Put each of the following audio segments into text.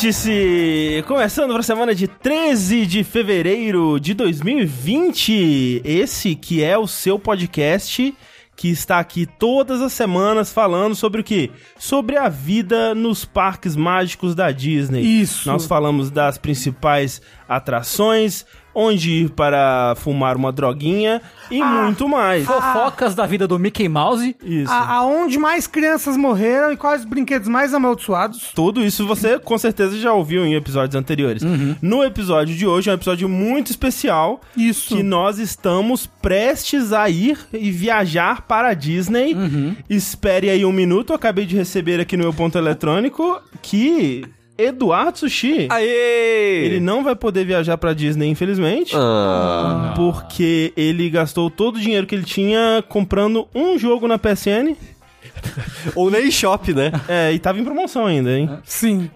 Vértice! Começando para a semana de 13 de fevereiro de 2020. Esse que é o seu podcast que está aqui todas as semanas falando sobre o quê? Sobre a vida nos parques mágicos da Disney. Isso. Nós falamos das principais atrações, onde ir para fumar uma droguinha e muito mais. Fofocas da vida do Mickey Mouse. Isso. A- aonde mais crianças morreram e quais os brinquedos mais amaldiçoados. Tudo isso você com certeza já ouviu em episódios anteriores. No episódio de hoje é um episódio muito especial. Isso. Que nós estamos prestes a ir e viajar para a Disney. Espere aí um minuto, eu acabei de receber aqui no meu ponto eletrônico que Eduardo Sushi. Aê! Ele não vai poder viajar pra Disney, infelizmente. Ah, Porque ele gastou todo o dinheiro que ele tinha comprando um jogo na PSN. ou na eShop, né? É, e tava em promoção ainda, hein? Sim.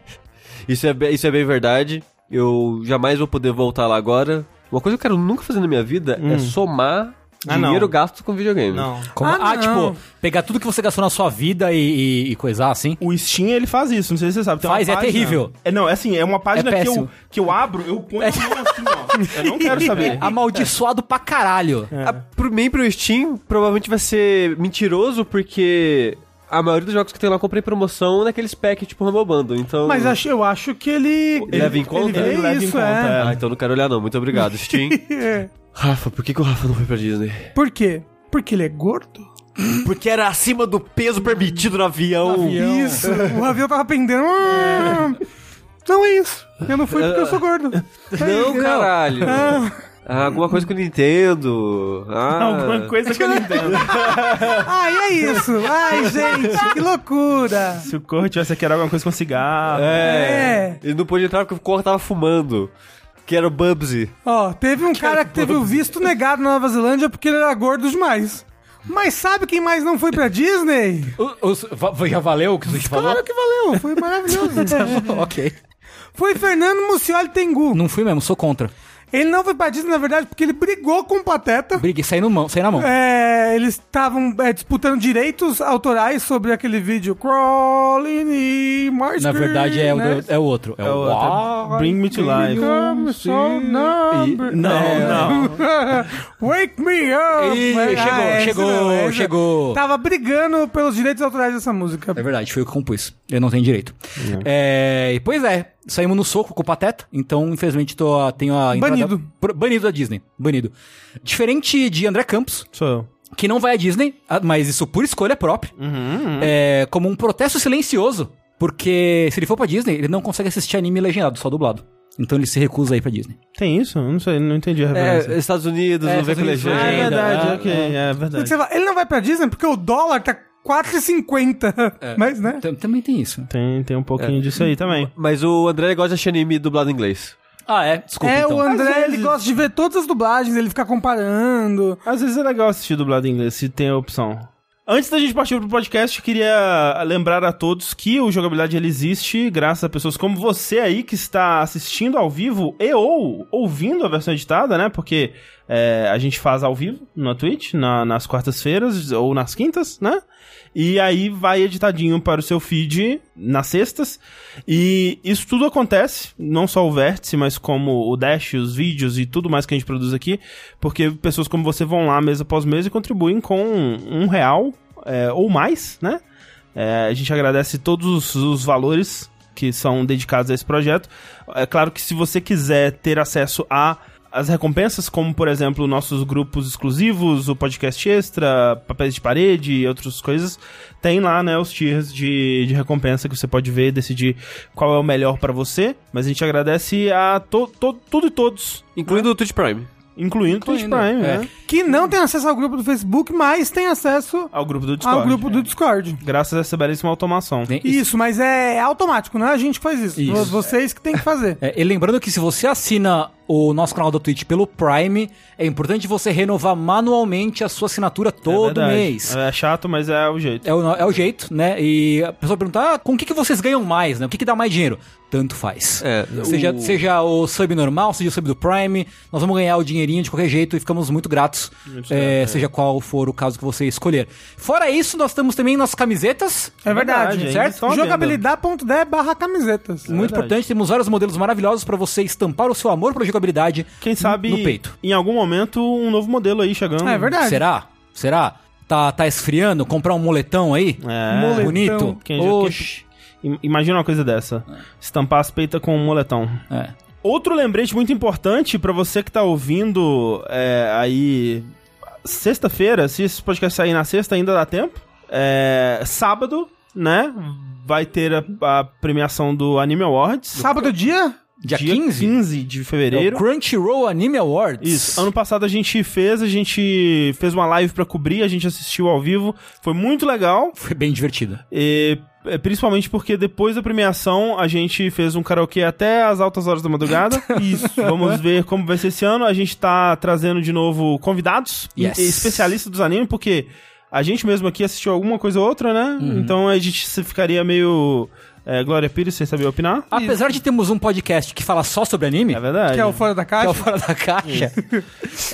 Isso é, isso é bem verdade. Eu jamais vou poder voltar lá agora. Uma coisa que eu quero nunca fazer na minha vida é somar Ah, dinheiro não. gasto com videogame. Não. Como- Ah, ah, não. tipo, pegar tudo que você gastou na sua vida e, e, e coisar assim. O Steam, ele faz isso, não sei se você sabe. Tem Faz, é página- terrível. É, não, é assim, é uma página É que, eu, que eu abro, eu ponho a mão assim, ó. Eu não quero saber. Amaldiçoado pra caralho. Ah, pro mim, pro Steam, provavelmente vai ser mentiroso, porque a maioria dos jogos que tem lá eu comprei em promoção naqueles pack tipo Rumble Bundle, então... Mas acho, eu acho que ele. Leva em conta? Ele, Ele leva em isso, conta, é. Ah, então não quero olhar não. Muito obrigado, Steam. É. Rafa, por que, que o Rafa não foi pra Disney? Por quê? Porque ele é gordo? Porque era acima do peso permitido no avião. Isso. O avião tava pendendo. Ah, Não é isso. Eu não fui porque eu sou gordo. Não, caralho. Ah, Ah, alguma coisa que eu não entendo. Ah, Alguma coisa que eu não entendo. ai, é isso. Ai, gente, que loucura. Se o Corro tivesse querer alguma coisa com cigarro. É. Ele não pôde entrar porque o Corra tava fumando. Que era o Bubsy. Ó, teve um cara que teve o visto negado na Nova Zelândia porque ele era gordo demais. Mas sabe quem mais não foi pra Disney? O- os- va- já valeu o que você falou? Claro que valeu, foi maravilhoso. ok. foi Fernando Mucioli Tengu. Não fui mesmo, sou contra. Ele não foi pra Disney, na verdade, porque ele brigou com o Pateta. Briguei, saí, no mão, na mão. É, eles estavam é, disputando direitos autorais sobre aquele vídeo Crawling in my Na verdade é, o, né? é o outro. É, É o o outro. Bring me to life. Come so number- Não, não. Wake me up! Mas- chegou, ah, chegou, não, chegou. Tava brigando pelos direitos autorais dessa música. É verdade, foi eu que compus. Eu não tenho direito. É, e pois é, saímos no soco com o Pateta, então infelizmente tô, tenho a... Banido. Banido da Disney, banido. Diferente de André Campos, Sou eu. que não vai à Disney, ah, mas isso por escolha própria, é, como um protesto silencioso, porque se ele for pra Disney, ele não consegue assistir anime legendado, só dublado. Então ele se recusa a ir pra Disney. Tem isso? Eu Não sei, não entendi a referência. É, Estados Unidos, É, não vê com Ah, é legenda. verdade, ah, ok, é verdade. Você fala, ele não vai pra Disney porque o dólar tá 4,50. Mas, né? Tam- Também tem isso. Tem, tem um pouquinho disso aí também. Mas o André gosta de assistir anime dublado em inglês. Ah, é? Desculpa, É, então. o André, ele gosta de ver todas as dublagens, ele fica comparando. Às vezes é legal assistir dublado em inglês, se tem a opção. Antes da gente partir pro podcast, queria lembrar a todos que o Jogabilidade ele existe graças a pessoas como você aí que está assistindo ao vivo e ou ouvindo a versão editada, né? Porque é, a gente faz ao vivo na Twitch, na- nas quartas-feiras ou nas quintas, né? E aí vai editadinho para o seu feed nas sextas. E isso tudo acontece, não só o Vértice, mas como o Dash, os vídeos e tudo mais que a gente produz aqui, porque pessoas como você vão lá mês após mês e contribuem com um real é, ou mais, né? É, a gente agradece todos os, os valores que são dedicados a esse projeto. É claro que se você quiser ter acesso a as recompensas, como por exemplo nossos grupos exclusivos, o podcast extra, papéis de parede e outras coisas, tem lá, né, os tiers de, de recompensa que você pode ver e decidir qual é o melhor pra você. Mas a gente agradece a to, to, tudo e todos, Incluindo o Twitch Prime. incluindo o Twitch Incluindo, Prime, é. né? Que não tem acesso ao grupo do Facebook, mas tem acesso Ao grupo do Discord. ao grupo do é. Discord. Graças a essa belíssima automação. Tem- Isso, mas é automático, não é a gente que faz isso. Isso. Vocês que tem que fazer. É, e lembrando que se você assina o nosso canal da Twitch pelo Prime, é importante você renovar manualmente a sua assinatura todo É verdade. mês. É chato, mas é o jeito. É o, é o jeito, né? E a pessoa pergunta, ah, com o que, que vocês ganham mais, né? O que, que dá mais dinheiro? Tanto faz. É, seja, o- seja o sub normal, seja o sub do Prime, nós vamos ganhar o dinheirinho de qualquer jeito e ficamos muito gratos, Muito é, é. seja qual for o caso que você escolher. Fora isso, nós temos também nossas camisetas. É verdade, ainda certo? Jogabilidade.de barra camisetas. Muito verdade. importante, temos vários modelos maravilhosos pra você estampar o seu amor pela jogabilidade. Quem sabe, no peito. em algum momento, um novo modelo aí chegando. É verdade. Será? Será? Tá, tá esfriando? Comprar um moletão aí? É. Moletão. Bonito? Quem- Oxi. Im- Imagina uma coisa dessa. Estampar as peitas com um moletão. É. Outro lembrete muito importante pra você que tá ouvindo é, aí sexta-feira, se esse podcast sair na sexta ainda dá tempo. É, sábado, né? Vai ter a, a premiação do Anime Awards. Sábado dia? Dia 15? 15 de É fevereiro. o Crunchyroll Anime Awards. Isso. Ano passado a gente fez, a gente fez uma live pra cobrir, a gente assistiu ao vivo. Foi muito legal. Foi bem divertido. E, é, principalmente porque depois da premiação a gente fez um karaokê até as altas horas da madrugada. Isso. Vamos ver como vai ser esse ano. A gente tá trazendo de novo convidados, Yes. e- especialistas dos animes, porque a gente mesmo aqui assistiu alguma coisa ou outra, né? Uhum. Então a gente ficaria meio é, Glória Pires sem saber opinar. Apesar de termos um podcast que fala só sobre anime, É verdade. Que é o Fora da que é Caixa. o Fora da Caixa,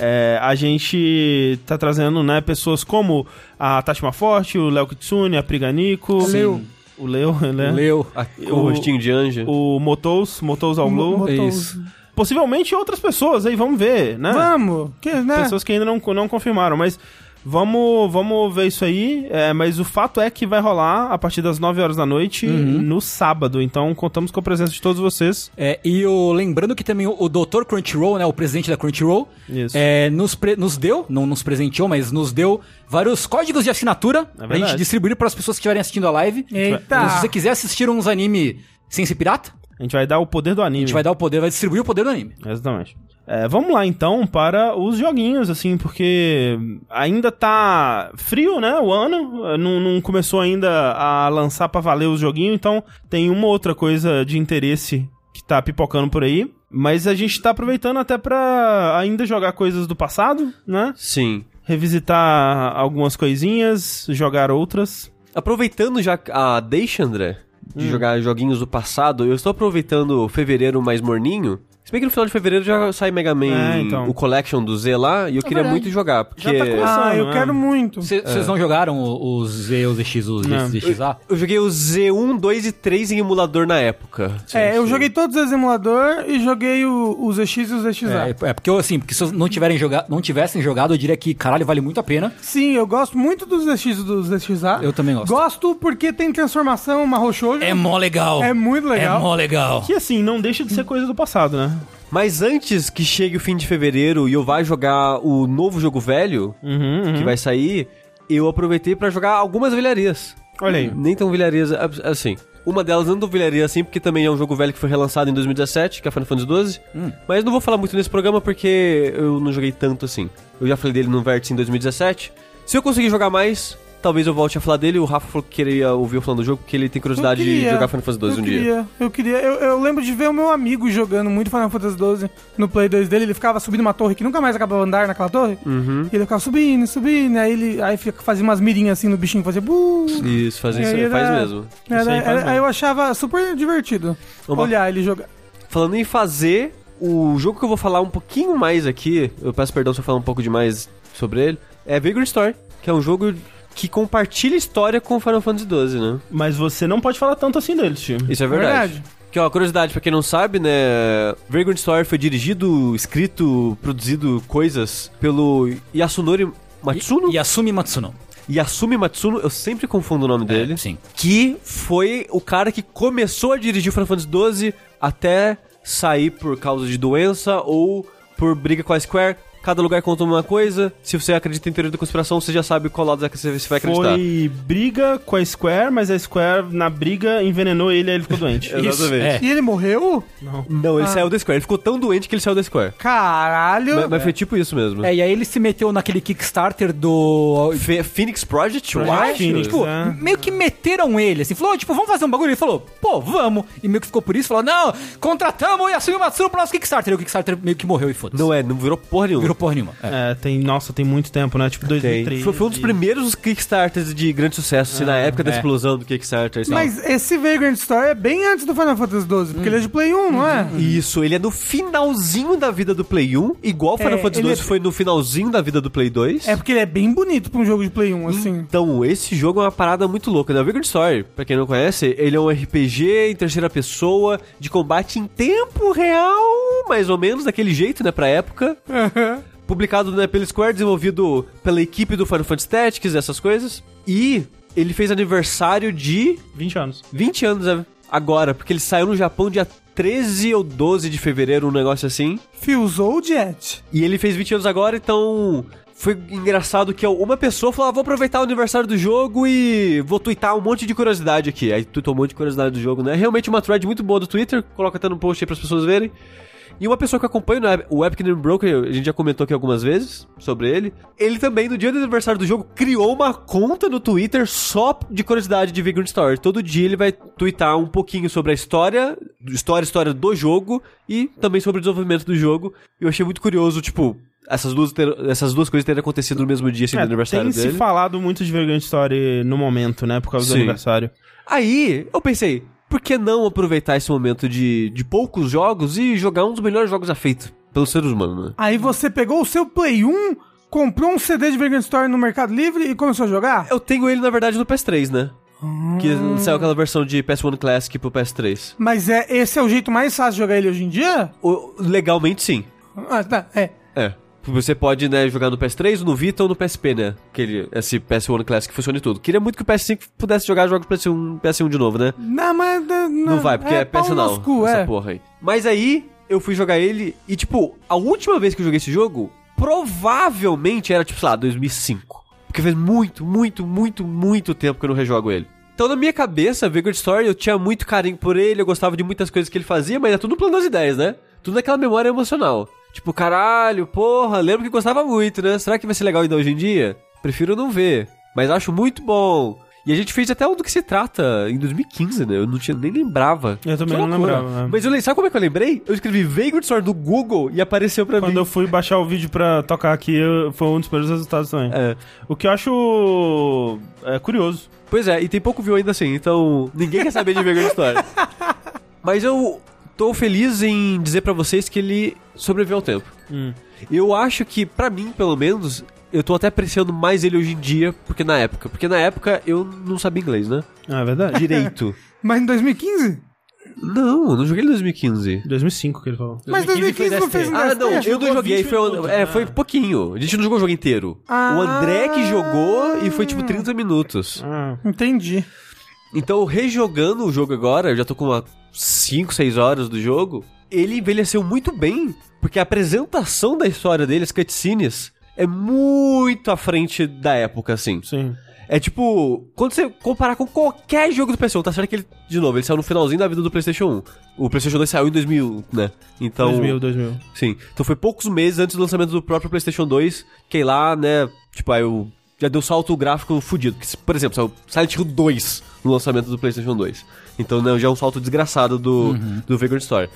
É, a gente tá trazendo, né, pessoas como a Tashima Forte, o Léo Kitsune, a Priganico. Leo. O Leo, né? leu. A- com o rostinho de anjo. O Motous, Motous ao Blue. Mo- Motos. Isso. Possivelmente outras pessoas aí, vamos ver, né? Vamos. Que, né? Pessoas que ainda não, não confirmaram, mas vamos, vamos ver isso aí. É, mas o fato é que vai rolar a partir das 9 horas da noite Uhum. no sábado. Então contamos com a presença de todos vocês. É, e o, lembrando que também o, o Dr. Crunchyroll, né, o presidente da Crunchyroll, Isso. é, nos, pre- nos deu, não nos presenteou, mas nos deu vários códigos de assinatura pra verdade. gente distribuir para as pessoas que estiverem assistindo a live. Eita. Então, se você quiser assistir uns anime sem ser pirata, A gente vai dar o poder do anime. a gente vai dar o poder, vai distribuir o poder do anime. Exatamente. É, vamos lá então para os joguinhos, assim, porque ainda tá frio, né? O ano é, não, não começou ainda a lançar pra valer os joguinhos, então tem uma outra coisa de interesse que tá pipocando por aí. Mas a gente tá aproveitando até pra ainda jogar coisas do passado, né? Sim. Revisitar algumas coisinhas, jogar outras. Aproveitando já a deixa, André, de jogar joguinhos do passado, eu estou aproveitando fevereiro mais morninho. Se bem que no final de fevereiro já sai Mega Man, É, então. o Collection do Z lá, e eu queria verdade. muito jogar, porque... Já tá começando. Ah, eu né? quero muito. Vocês não jogaram o- os Z, os ZX, os Não. ZXA? Eu joguei o Z1, 2 e 3 em emulador na época. É, eu joguei todos os emulador e joguei o, o ZX e o ZXA. É, é porque eu, assim, porque se não, tiverem joga não tivessem jogado, eu diria que, caralho, vale muito a pena. Sim, eu gosto muito dos ZX e dos ZXA. Eu também gosto. Gosto porque tem transformação marro shoujo. É mó legal. É muito legal. É mó legal. Que assim, não deixa de ser coisa do passado, né? Mas antes que chegue o fim de fevereiro e eu vá jogar o novo jogo velho, Uhum, uhum. que vai sair, eu aproveitei pra jogar algumas velharias. Olha aí. Nem tão velharias ab- assim. Uma delas não tão velharia assim, porque também é um jogo velho que foi relançado em 2017, que é Final Fantasy XII. Hum. Mas não vou falar muito nesse programa porque eu não joguei tanto assim. Eu já falei dele no Vértice em 2017. Se eu conseguir jogar mais, talvez eu volte a falar dele. O Rafa falou que queria ouvir eu falando do jogo, porque ele tem curiosidade Eu de queria, jogar Final Fantasy XII um dia. queria, Eu queria, eu, eu lembro de ver o meu amigo jogando muito Final Fantasy XII no Play 2 dele. Ele ficava subindo uma torre que nunca mais acabava de andar naquela torre. Uhum. E ele ficava subindo, subindo. Aí ele aí fazia umas mirinhas assim no bichinho, fazia. "Bu". Isso, faz, isso, E aí faz era- mesmo. Era- aí faz era- mesmo. aí eu achava super divertido Uma- olhar ele jogar. Falando em fazer, o jogo que eu vou falar um pouquinho mais aqui, eu peço perdão se eu falar um pouco demais sobre ele, é Vagrant Story, que é um jogo que compartilha história com Final Fantasy XII, né? Mas você não pode falar tanto assim deles, tio. Isso é verdade. Verdade. Que, ó, curiosidade, pra quem não sabe, né? Vagrant Story foi dirigido, escrito, produzido coisas pelo Yasunori Matsuno? Yasumi Matsuno. Yasumi Matsuno, eu sempre confundo o nome dele. É, sim. Que foi o cara que começou a dirigir o Final Fantasy XII até sair por causa de doença ou por briga com a Square. Cada lugar conta uma coisa. Se você acredita em teoria da conspiração, você já sabe qual lado você vai acreditar. Foi briga com a Square, mas a Square, na briga, envenenou ele e ele ficou doente. Exatamente. é. E ele morreu? Não, ele Ah. saiu da Square. Ele ficou tão doente que ele saiu da Square. Caralho. Mas, mas foi tipo isso mesmo. É, e aí ele se meteu naquele Kickstarter do. Fe- Phoenix Project, eu Project acho. Phoenix. Tipo, É. meio que meteram ele, assim, falou, tipo, vamos fazer um bagulho? Ele falou, pô, vamos. E meio que ficou por isso, falou, não, contratamos o Yasumi Matsuro pro nosso Kickstarter. E o Kickstarter meio que morreu e foda-se. Não é, não virou porra nenhuma. Virou porra nenhuma. É. É, tem, nossa, tem muito tempo, né? Tipo Tem. 2003. Foi, foi um dos primeiros Kickstarters de grande sucesso, assim, na época da é. explosão do Kickstarter. assim. Mas esse Vagrant Story é bem antes do Final Fantasy XII, porque ele é de Play 1, não é? Isso, ele é no finalzinho da vida do Play 1, igual Final É, Fantasy ele 12 é- foi no finalzinho da vida do Play 2. É porque ele é bem bonito pra um jogo de Play 1, assim. Então, esse jogo é uma parada muito louca, né? O Vagrant Story, pra quem não conhece, ele é um RPG em terceira pessoa, de combate em tempo real, mais ou menos, daquele jeito, né, pra época. Publicado né, pela Square, desenvolvido pela equipe do Final Fantasy Tactics, essas coisas. E ele fez aniversário de 20 anos. 20 anos né, agora, porque ele saiu no Japão dia 13 ou 12 de fevereiro, um negócio assim. Fusou o Jet. E ele fez 20 anos agora, então foi engraçado que uma pessoa falou: ah, vou aproveitar o aniversário do jogo e vou twittar um monte de curiosidade aqui. Aí tweetou um monte de curiosidade do jogo, né? Realmente uma thread muito boa do Twitter, coloca até no post aí pras pessoas verem. E uma pessoa que acompanha né, o Epic Name Broker, a gente já comentou aqui algumas vezes sobre ele. Ele também, no dia do aniversário do jogo, criou uma conta no Twitter só de curiosidade de Vagrant Story. Todo dia ele vai twittar um pouquinho sobre a história, história, história do jogo e também sobre o desenvolvimento do jogo. E eu achei muito curioso, tipo, essas duas, ter- essas duas coisas terem acontecido no mesmo dia, assim, do É, aniversário tem dele. se falado muito de Vagrant Story no momento, né? Por causa do Sim. aniversário. Aí, eu pensei, por que não aproveitar esse momento de, de poucos jogos e jogar um dos melhores jogos já feito pelos seres humanos, né? Aí você pegou o seu Play 1, comprou um CD de Vagrant Story no Mercado Livre e começou a jogar? Eu tenho ele, na verdade, no PS3, né? Que Ah. saiu aquela versão de PS1 Classic pro PS3. Mas é, esse é o jeito mais fácil de jogar ele hoje em dia? O- legalmente, sim. Ah, tá, é. É. Você pode, né, jogar no PS3, no Vita ou no PSP, né? Aquele, esse PS1 Classic funciona em tudo. Queria muito que o PS5 pudesse jogar jogos PS1, PS1 de novo, né? Não, mas... Não, Não vai, porque é, não. nos cu, essa é. porra aí. Mas aí, eu fui jogar ele e, tipo, a última vez que eu joguei esse jogo, provavelmente era, tipo, sei lá, 2005. Porque faz muito, muito, muito, muito tempo que eu não rejogo ele. Então, na minha cabeça, Vagrant Story, eu tinha muito carinho por ele, eu gostava de muitas coisas que ele fazia, mas é tudo no plano das ideias, né? Tudo naquela memória emocional. Tipo, caralho, porra, lembro que gostava muito, né? Será que vai ser legal ainda hoje em dia? Prefiro não ver. Mas acho muito bom. E a gente fez até um do que se trata em 2015, né? Eu não tinha nem lembrava. Eu também não lembrava, é. Mas eu, sabe como é que eu lembrei? Eu escrevi Vagrant Story no Google e apareceu pra Quando mim. eu fui baixar o vídeo pra tocar aqui, eu- foi um dos primeiros resultados também. É. O que eu acho é, curioso. Pois é, e tem pouco view ainda assim, então ninguém quer saber de Vagrant Story. Mas eu tô feliz em dizer pra vocês que ele sobreviveu ao tempo. Hum. Eu acho que, pra mim, pelo menos, eu tô até apreciando mais ele hoje em dia, porque na época. Porque na época eu não sabia inglês, né? Ah, é verdade? Direito. Mas em 2015? não, eu não joguei em 2015. 2005 que ele falou. Mas 2015 não fez Ah, não, eu não joguei, foi, minutos, é, né? foi pouquinho. A gente não jogou o jogo inteiro. Ah. O André que jogou e foi tipo 30 minutos. Ah, Entendi. Então, rejogando o jogo agora, eu já tô com umas 5, 6 horas do jogo. Ele envelheceu muito bem, porque a apresentação da história dele, as cutscenes, é muito à frente da época, assim. sim. É tipo, quando você comparar com qualquer jogo do PS1, tá certo que ele, de novo, ele saiu no finalzinho da vida do PlayStation 1. O PlayStation 2 saiu em 2000, né? Então. 2000, 2000. Sim. Então foi poucos meses antes do lançamento do próprio PlayStation 2, que aí lá, né, tipo, aí o já deu salto gráfico fudido. Que, por exemplo, saiu Silent Hill 2 no lançamento do PlayStation 2. Então, né, já é um salto desgraçado do, do Vagrant Story.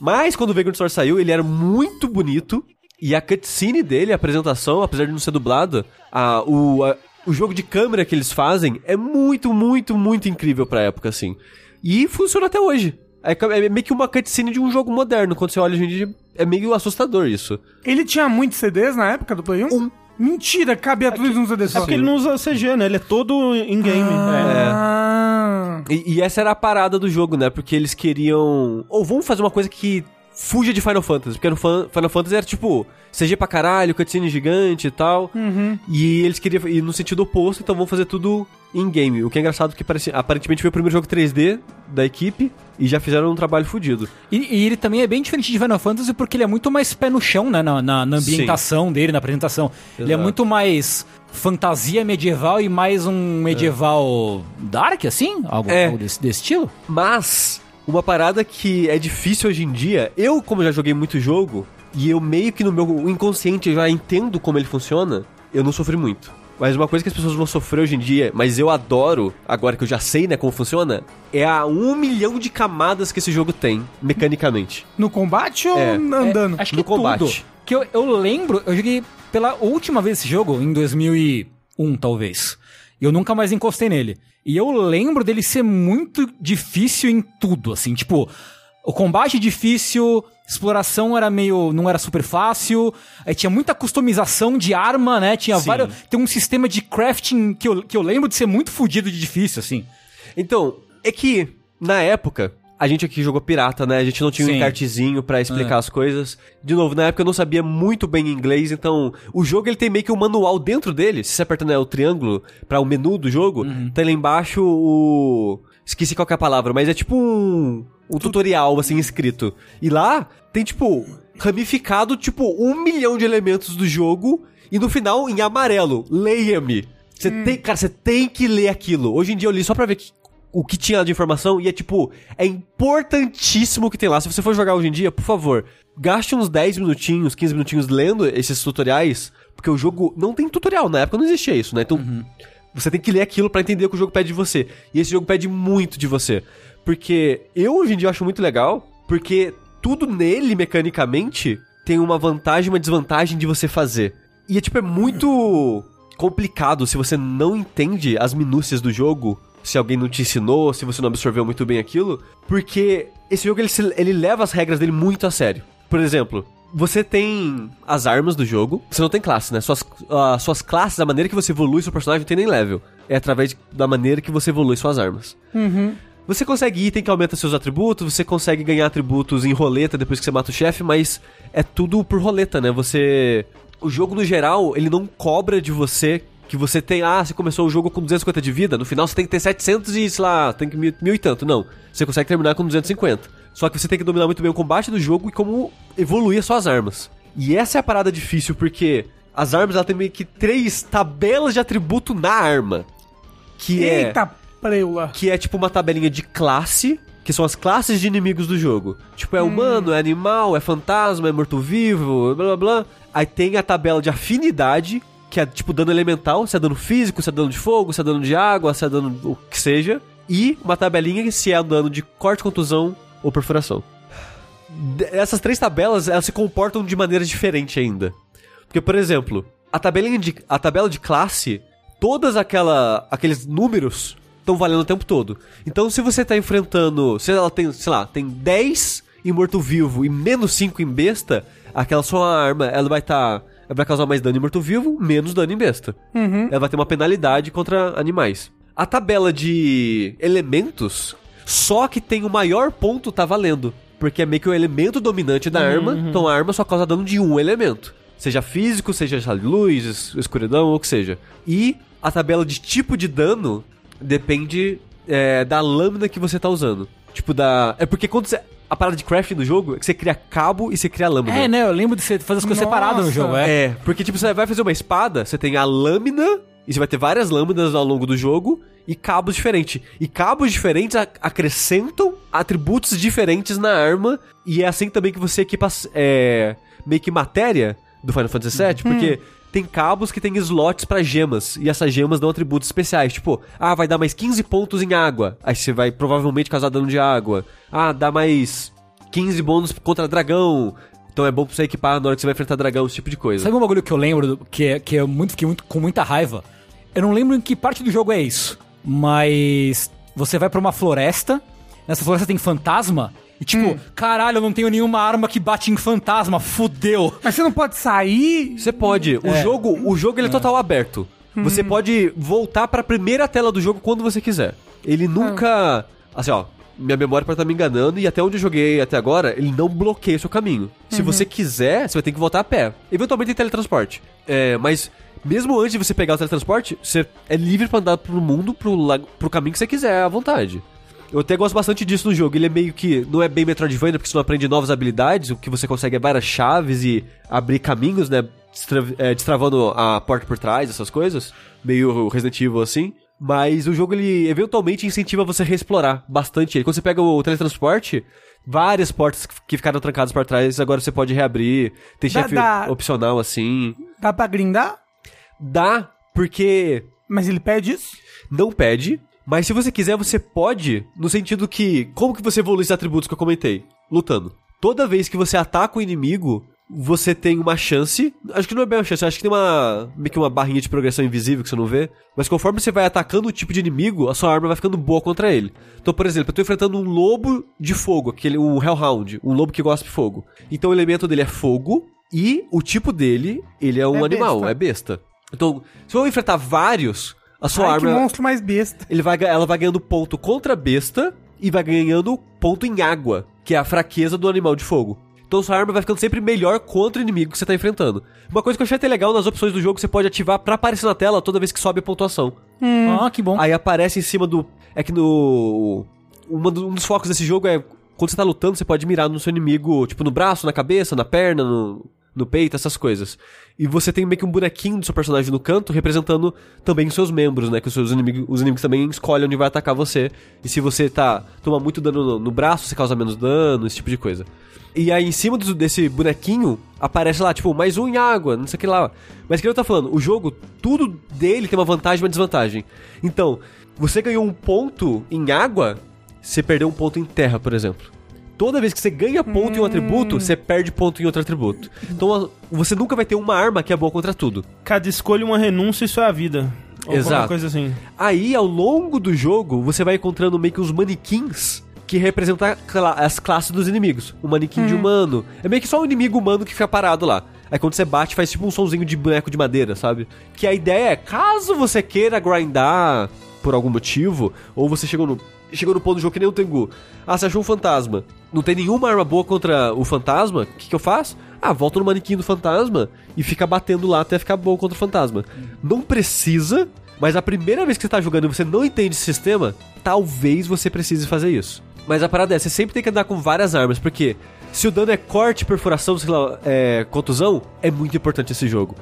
Mas quando o Vagrant Story saiu, ele era muito bonito. E a cutscene dele, a apresentação, apesar de não ser dublado, a, o, a- o jogo de câmera que eles fazem é muito, muito, muito incrível pra época, assim. E funciona até hoje. É, é meio que uma cutscene de um jogo moderno. Quando você olha hoje em dia, é meio assustador isso. Ele tinha muitos CDs na época do Play 1? Um. Mentira, cabia tudo num CD É só. porque ele não usa CG, né? Ele é todo in-game. Ah. E, e essa era a parada do jogo, né? Porque eles queriam. Ou vamos fazer uma coisa que fuja de Final Fantasy. Porque no Final Fantasy era tipo CG pra caralho, cutscene gigante e tal. Uhum. E eles queriam ir no sentido oposto, então vamos fazer tudo in-game. O que é engraçado porque parece, aparentemente foi o primeiro jogo 3D da equipe e já fizeram um trabalho fodido. E, e ele também é bem diferente de Final Fantasy porque ele é muito mais pé no chão, né? Na, na- na ambientação dele, na apresentação. Ele é Exato. muito mais fantasia medieval e mais um medieval dark, assim? Algo, É. algo desse, desse estilo? Mas, uma parada que é difícil hoje em dia, eu, como já joguei muito jogo, e eu meio que no meu inconsciente já entendo como ele funciona, eu não sofri muito. Mas uma coisa que as pessoas vão sofrer hoje em dia, mas eu adoro, agora que eu já sei, né, como funciona, é a um milhão de camadas que esse jogo tem, mecanicamente. No combate ou É. andando? É, acho que No combate. tudo. Que eu, eu lembro, eu joguei pela última vez esse jogo, em 2001, talvez. E eu nunca mais encostei nele. E eu lembro dele ser muito difícil em tudo, assim, tipo, o combate difícil, exploração era meio. não era super fácil, aí tinha muita customização de arma, né? Tinha Sim. vários. Tem um sistema de crafting que eu, que eu lembro de ser muito fodido de difícil, assim. Então, é que, na época, a gente aqui jogou pirata, né? A gente não tinha um Sim. encartezinho pra explicar as coisas. De novo, na época eu não sabia muito bem inglês, então o jogo ele tem meio que um manual dentro dele. Se você aperta né, o triângulo pra o menu do jogo, tá lá embaixo o. Esqueci qual é a palavra, mas é tipo um, um tutorial, assim, escrito. E lá tem, tipo, ramificado, tipo, um milhão de elementos do jogo. E no final, em amarelo, leia-me. Você tem, cara, você tem que ler aquilo. Hoje em dia eu li só pra ver que- o que tinha lá de informação e é tipo, é importantíssimo o que tem lá. Se você for jogar hoje em dia, por favor, gaste uns 10 minutinhos, 15 minutinhos lendo esses tutoriais, porque o jogo não tem tutorial, na época não existia isso, né? Então, você tem que ler aquilo pra entender o que o jogo pede de você. E esse jogo pede muito de você. Porque eu hoje em dia acho muito legal, porque tudo nele, mecanicamente, tem uma vantagem e uma desvantagem de você fazer. E é tipo, é muito complicado se você não entende as minúcias do jogo, se alguém não te ensinou, se você não absorveu muito bem aquilo, porque esse jogo ele, se- ele leva as regras dele muito a sério. Por exemplo, você tem as armas do jogo, você não tem classe, né? Suas, ah, suas classes, a maneira que você evolui seu personagem não tem nem level. É através de- da maneira que você evolui suas armas. Você consegue item que aumenta seus atributos, você consegue ganhar atributos em roleta depois que você mata o chefe, mas é tudo por roleta, né? Você. O jogo no geral, ele não cobra de você que você tem. Ah, você começou o jogo com 250 de vida, no final você tem que ter 700 e, sei lá, tem que mil, mil e tanto. Não. Você consegue terminar com 250. Só que você tem que dominar muito bem o combate do jogo e como evoluir as suas armas. E essa é a parada difícil, porque as armas ela tem meio que três tabelas de atributo na arma. Que é Eita preula. que é tipo uma tabelinha de classe, que são as classes de inimigos do jogo. Tipo, é humano, é animal, é fantasma, é morto-vivo, blá blá blá. Aí tem a tabela de afinidade, que é tipo dano elemental, se é dano físico, se é dano de fogo, se é dano de água, se é dano o que seja. E uma tabelinha se é dano de corte, contusão ou perfuração. Essas três tabelas, elas se comportam de maneira diferente ainda. Porque, por exemplo, a tabelinha de, a tabela de classe, todas aquela, aqueles números estão valendo o tempo todo. Então, se você tá enfrentando, se ela tem, sei lá, tem 10 em morto-vivo e menos 5 em besta, aquela sua arma, ela vai estar, ela vai causar mais dano em morto-vivo, menos dano em besta. Ela vai ter uma penalidade contra animais. A tabela de elementos, só que tem o maior ponto tá valendo. Porque é meio que o elemento dominante da arma, então a arma só causa dano de um elemento. Seja físico, seja luz, es- escuridão, ou o que seja. E a tabela de tipo de dano depende é, da lâmina que você tá usando. Tipo, da. É porque quando você. A parada de crafting do jogo é que você cria cabo e você cria lâmina. É, né? Eu lembro de você fazer as coisas Nossa. separadas no jogo, é. É, porque tipo, você vai fazer uma espada, você tem a lâmina, e você vai ter várias lâminas ao longo do jogo, e cabos diferentes. E cabos diferentes acrescentam atributos diferentes na arma, e é assim também que você equipa é, meio que matéria do Final Fantasy VII, porque tem cabos que tem slots pra gemas, e essas gemas dão atributos especiais, tipo, ah, vai dar mais 15 pontos em água, aí você vai provavelmente causar dano de água. Ah, dá mais 15 bônus contra dragão, então é bom pra você equipar na hora que você vai enfrentar dragão, esse tipo de coisa. Sabe um bagulho que eu lembro que, é- que eu muito, fiquei muito, com muita raiva? Eu não lembro em que parte do jogo é isso, mas você vai pra uma floresta, nessa floresta tem fantasma, e tipo, caralho, eu não tenho nenhuma arma que bate em fantasma, fudeu. Mas você não pode sair. Você pode. O É. jogo, o jogo ele é total aberto. Você pode voltar pra primeira tela do jogo quando você quiser. Ele nunca, assim, ó, minha memória pode estar me enganando e até onde eu joguei até agora, ele não bloqueia o seu caminho. Se você quiser, você vai ter que voltar a pé. Eventualmente tem teletransporte. É, mas mesmo antes de você pegar o teletransporte, você é livre pra andar pro mundo, pro, pro caminho que você quiser, à vontade. Eu até gosto bastante disso no jogo. Ele é meio que. Não é bem Metroidvania, porque você não aprende novas habilidades. O que você consegue é várias chaves e abrir caminhos, né? Destra- é, destravando a porta por trás, essas coisas. Meio Resident Evil assim. Mas o jogo, ele eventualmente incentiva você a reexplorar bastante ele. Quando você pega o teletransporte, várias portas que ficaram trancadas para trás, agora você pode reabrir. Tem Dá- chefe dá- opcional assim. Dá pra grindar? Dá, porque Mas ele pede isso? não pede, mas se você quiser, você pode, no sentido que, como que você evolui esses atributos que eu comentei? Lutando. Toda vez que você ataca o inimigo, você tem uma chance, acho que não é bem uma chance, acho que tem uma, meio que uma barrinha de progressão invisível que você não vê, mas conforme você vai atacando o tipo de inimigo, a sua arma vai ficando boa contra ele. Então, por exemplo, eu tô enfrentando um lobo de fogo, aquele, um Hellhound, um lobo que gosta de fogo. Então o elemento dele é fogo, e o tipo dele, ele é um É animal, besta. é besta. Então, se eu enfrentar vários, a sua Ai, arma que monstro mais besta. ele vai, ela vai ganhando ponto contra a besta e vai ganhando ponto em água, que é a fraqueza do animal de fogo. Então sua arma vai ficando sempre melhor contra o inimigo que você tá enfrentando. Uma coisa que eu achei até legal nas opções do jogo, você pode ativar pra aparecer na tela toda vez que sobe a pontuação. Ah, que bom. Aí aparece em cima do. É que no. uma do- um dos focos desse jogo é. Quando você tá lutando, você pode mirar no seu inimigo, tipo, no braço, na cabeça, na perna, no, no peito, essas coisas. E você tem meio que um bonequinho do seu personagem no canto, representando também os seus membros, né? Que os seus inimigos, os inimigos também escolhem onde vai atacar você. E se você tá. toma muito dano no, no braço, você causa menos dano, esse tipo de coisa. E aí, em cima do- desse bonequinho, aparece lá, tipo, mais um em água, não sei o que lá. Mas que eu tô falando, o jogo, tudo dele tem uma vantagem e uma desvantagem. Então, você ganhou um ponto em água, você perdeu um ponto em terra, por exemplo. Toda vez que você ganha ponto em um atributo, você perde ponto em outro atributo. Então, você nunca vai ter uma arma que é boa contra tudo. Cada escolha uma renúncia, isso é a vida. Ou Exato. coisa assim. Aí, ao longo do jogo, você vai encontrando meio que os manequins que representam as classes dos inimigos. O manequim de humano. É meio que só um inimigo humano que fica parado lá. Aí quando você bate, faz tipo um sonzinho de boneco de madeira, sabe? Que a ideia é, caso você queira grindar por algum motivo, ou você chegou no. Chegou no ponto do jogo que nem o Tengu. Ah, você achou um fantasma. Não tem nenhuma arma boa contra o fantasma? O que, que eu faço? Ah, volta no manequim do fantasma e fica batendo lá até ficar bom contra o fantasma. Não precisa, mas a primeira vez que você tá jogando e você não entende esse sistema, talvez você precise fazer isso. Mas a parada é, você sempre tem que andar com várias armas, porque se o dano é corte, perfuração, sei lá, é, contusão, é muito importante esse jogo.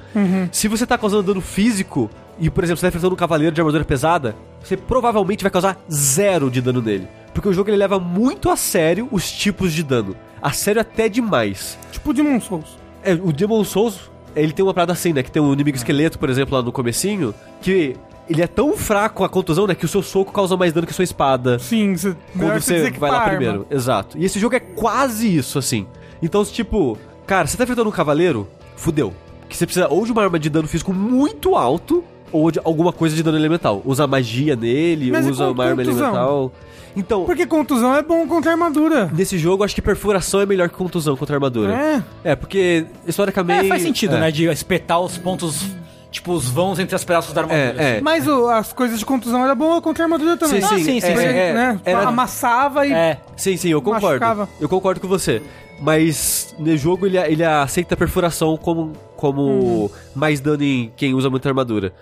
Se você tá causando dano físico, e por exemplo, você tá enfrentando um cavaleiro de armadura pesada, você provavelmente vai causar zero de dano nele. Porque o jogo ele leva muito a sério os tipos de dano. A sério até demais. Tipo Demon Souls. É, o Demon Souls, ele tem uma parada assim, né? Que tem um inimigo esqueleto, por exemplo, lá no comecinho, que ele é tão fraco a contusão, né? Que o seu soco causa mais dano que a sua espada. Sim, você, Quando você vai lá primeiro. Exato. E esse jogo é quase isso, assim. Então, tipo, cara, você tá enfrentando um cavaleiro, fudeu. Que você precisa ou de uma arma de dano físico muito alto, ou de alguma coisa de dano elemental. Usa magia nele, Mas usa uma arma elemental. Então, Porque contusão é bom contra armadura. nesse jogo, acho que perfuração é melhor que contusão contra armadura. É. É, porque historicamente. É, faz sentido, é. né? De espetar os pontos, tipo, os vãos entre as pedaços da armadura. É, é. assim. Mas o- as coisas de contusão era boa contra armadura também. Sim, Ah, sim, sim, sim, é, sim. é, né? era- Amassava e. É. Sim, sim, eu concordo. Machucava. Eu concordo com você. Mas no jogo ele, ele aceita a perfuração como, como Uhum. mais dano em quem usa muita armadura.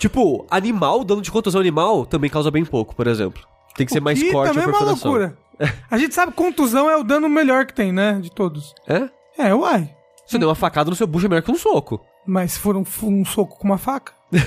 Tipo, animal, dano de contusão animal também causa bem pouco, por exemplo. Tem que ser mais que corte ou também é uma perfuração. loucura. A gente sabe que contusão é o dano melhor que tem, né? De todos. É? É, uai. Você deu uma facada no seu bucho é melhor que um soco. Mas se for um, um soco com uma faca.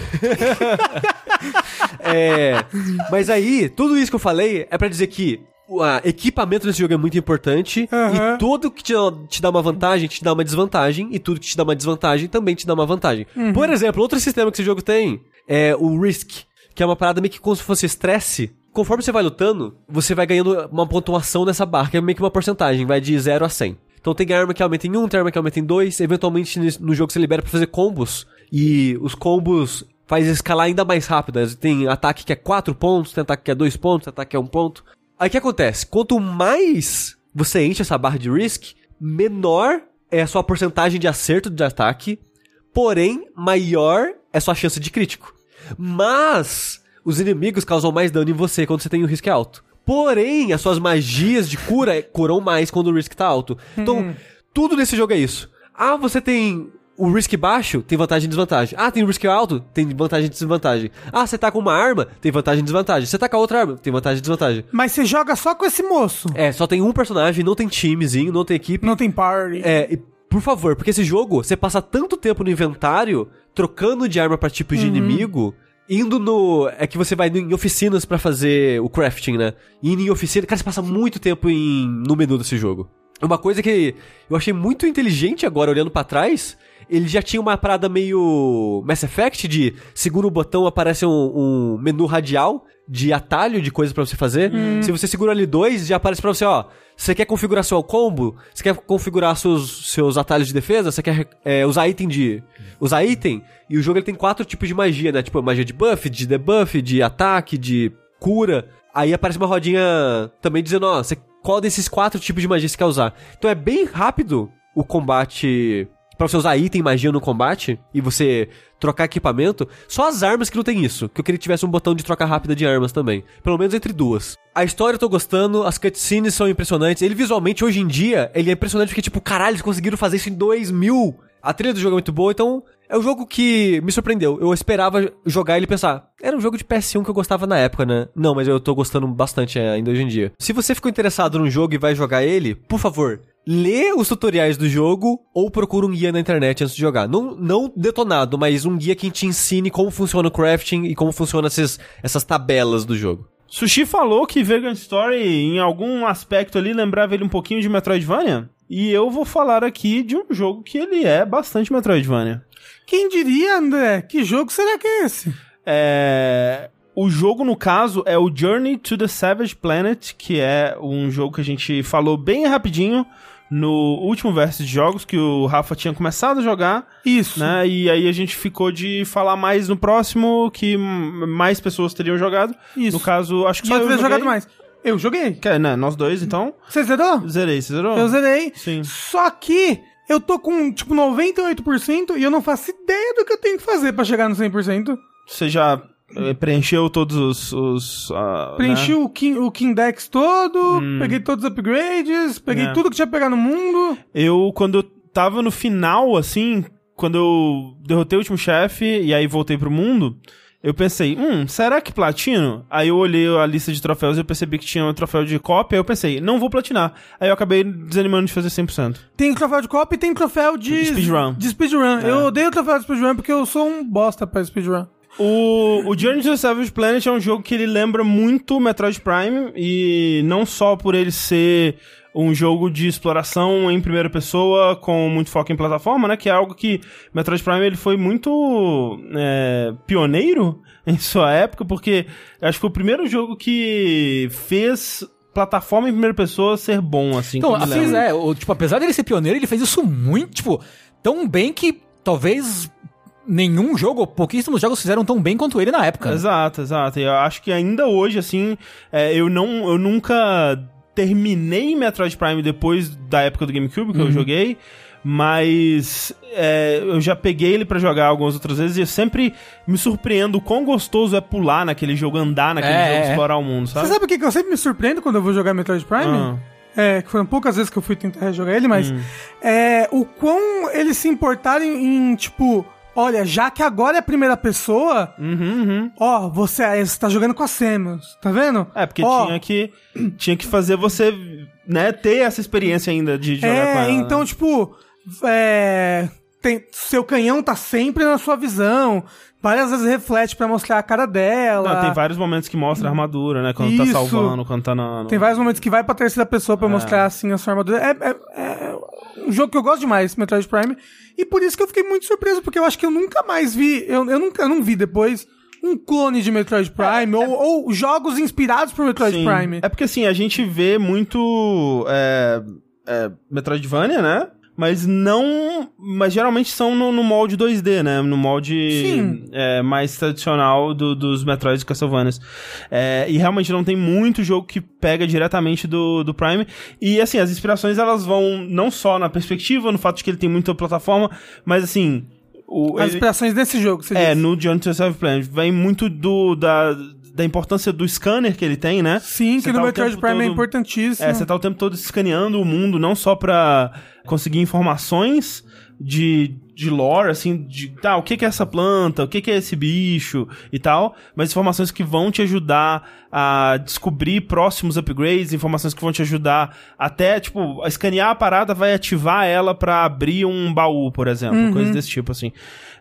É. mas aí, tudo isso que eu falei é pra dizer que o equipamento nesse jogo é muito importante Aham. e tudo que te, te dá uma vantagem te dá uma desvantagem e tudo que te dá uma desvantagem também te dá uma vantagem. Por exemplo, outro sistema que esse jogo tem é o Risk, que é uma parada meio que como se fosse estresse. Conforme você vai lutando, você vai ganhando uma pontuação nessa barra, que é meio que uma porcentagem, vai de 0 a 100. Então tem arma que aumenta em 1, tem arma que aumenta em 2, eventualmente no jogo você libera pra fazer combos, e os combos faz escalar ainda mais rápido. né? Tem ataque que é 4 pontos, tem ataque que é 2 pontos, tem ataque que é 1 ponto. Aí o que acontece? Quanto mais você enche essa barra de risk, menor é a sua porcentagem de acerto de ataque, porém maior é a sua chance de crítico. Mas os inimigos causam mais dano em você quando você tem o risco alto. Porém, as suas magias de cura curam mais quando o risk tá alto. Então, tudo nesse jogo é isso. Ah, você tem o risk baixo tem vantagem e desvantagem. Ah, tem o risk alto, tem vantagem e desvantagem. Ah, você tá com uma arma, tem vantagem e desvantagem. Você tá com a outra arma, tem vantagem e desvantagem. Mas você joga só com esse moço. É, só tem um personagem, não tem timezinho, não tem equipe. Não tem party. É, e, por favor, porque esse jogo, você passa tanto tempo no inventário, trocando de arma pra tipos de inimigo, indo no. É que você vai em oficinas pra fazer o crafting, né? Indo em oficina. Cara, você passa muito tempo em, no menu desse jogo. Uma coisa que eu achei muito inteligente agora, olhando pra trás. Ele já tinha uma parada meio Mass Effect de segura o botão, aparece um, um menu radial de atalho de coisas pra você fazer. Se você segura L2, já aparece pra você, ó. Você quer configurar seu combo? Você quer configurar seus, seus atalhos de defesa? Você quer é, usar item de. Usar item? E o jogo ele tem quatro tipos de magia, né? Tipo, magia de buff, de debuff, de ataque, de cura. Aí aparece uma rodinha também dizendo, ó, você, qual desses quatro tipos de magia você quer usar. Então é bem rápido o combate. Pra você usar item magia no combate e você trocar equipamento, só as armas que não tem isso. Que eu queria que tivesse um botão de troca rápida de armas também. Pelo menos entre duas. A história eu tô gostando, as cutscenes são impressionantes. Ele visualmente, hoje em dia, ele é impressionante porque, tipo, caralho, eles conseguiram fazer isso em 2000. A trilha do jogo é muito boa, então é um jogo que me surpreendeu. Eu esperava jogar ele e pensar, era um jogo de PS1 que eu gostava na época, né? Não, mas eu tô gostando bastante ainda hoje em dia. Se você ficou interessado num jogo e vai jogar ele, por favor, lê os tutoriais do jogo ou procura um guia na internet antes de jogar. Não, não detonado, mas um guia que te ensine como funciona o crafting e como funcionam essas, essas tabelas do jogo. Sushi falou que Vegan Story, em algum aspecto ali, lembrava ele um pouquinho de Metroidvania. E eu vou falar aqui de um jogo que ele é bastante Metroidvania. Quem diria, André? Que jogo será que é esse? É... O jogo, no caso, é o Journey to the Savage Planet, que é um jogo que a gente falou bem rapidinho no último verso de jogos que o Rafa tinha começado a jogar, Isso. né? E aí a gente ficou de falar mais no próximo, que mais pessoas teriam jogado. Isso. No caso, acho que Só eu joguei. jogado mais. Eu joguei. Que é, né, nós dois, então. Você zerou? Zerei, você zerou? Eu zerei. Sim. Só que eu tô com, tipo, 98% e eu não faço ideia do que eu tenho que fazer pra chegar no 100%. Você já eh, preencheu todos os... os ah, Preenchi né? o, King, o Kindex todo, peguei todos os upgrades, peguei É. tudo que tinha pegar no mundo. Eu, quando eu tava no final, assim, quando eu derrotei o último chefe e aí voltei pro mundo, eu pensei, hum, será que platino? Aí eu olhei a lista de troféus e eu percebi que tinha um troféu de cópia, aí eu pensei, não vou platinar. Aí eu acabei desanimando de fazer 100%. Tem troféu de copa e tem troféu de... Speedrun. De speedrun. Eu odeio o troféu de speedrun porque eu sou um bosta pra speedrun. O, o Journey to the Savage Planet é um jogo que ele lembra muito Metroid Prime, e não só por ele ser um jogo de exploração em primeira pessoa com muito foco em plataforma, né? Que é algo que Metroid Prime ele foi muito é, pioneiro em sua época, porque acho que foi o primeiro jogo que fez plataforma em primeira pessoa ser bom, assim. Então, assim, lembro. é, o, tipo, apesar dele ser pioneiro, ele fez isso muito, tipo, tão bem que talvez nenhum jogo, ou pouquíssimos jogos fizeram tão bem quanto ele na época. Exato, exato. E eu acho que ainda hoje, assim, é, eu não. Eu nunca terminei Metroid Prime depois da época do GameCube que eu joguei. Mas é, eu já peguei ele pra jogar algumas outras vezes e eu sempre me surpreendo o quão gostoso é pular naquele jogo, andar naquele É, jogo, é. explorar o mundo, Você sabe? sabe o que, que eu sempre me surpreendo quando eu vou jogar Metroid Prime? Ah. É, que foram poucas vezes que eu fui tentar jogar ele, mas Hum. é o quão eles se importaram em, tipo, olha, já que agora é a primeira pessoa, Uhum, uhum. ó, você, você tá jogando com a Samus, tá vendo? É, porque Ó, tinha que tinha que fazer você, né, ter essa experiência ainda de jogar com É, ela. então, né? tipo, é, tem, seu canhão tá sempre na sua visão, várias vezes reflete pra mostrar a cara dela. Não, tem vários momentos que mostra a armadura, né? Quando tá Isso. salvando, quando tá na. no- Tem vários momentos que vai pra terceira pessoa pra mostrar assim a sua armadura. É, é- é um jogo que eu gosto demais, Metroid Prime. E por isso que eu fiquei muito surpreso, porque eu acho que eu nunca mais vi. Eu, eu nunca eu não vi depois um clone de Metroid Prime ou, ou jogos inspirados por Metroid Sim. Prime. É porque assim, a gente vê muito é, é, Metroidvania, né? Mas não. Mas geralmente são no, no molde 2D, né? No molde é, mais tradicional do- dos Metroids e Castlevanias. É, e realmente não tem muito jogo que pega diretamente do, do Prime. E assim, as inspirações elas vão não só na perspectiva, no fato de que ele tem muita plataforma, mas assim. O, As ele- inspirações desse jogo, você é, disse. no Journey to Savage Planet. Vem muito do, da, da importância do scanner que ele tem, né? Sim, Você que no tá o Metroid Prime é todo- importantíssimo. É, você tá o tempo todo escaneando o mundo, não só pra conseguir informações de, de lore, assim, de tá, o que que é essa planta, o que que é esse bicho e tal, mas informações que vão te ajudar a descobrir próximos upgrades, informações que vão te ajudar até, tipo, a escanear a parada vai ativar ela pra abrir um baú, por exemplo, coisas desse tipo, assim.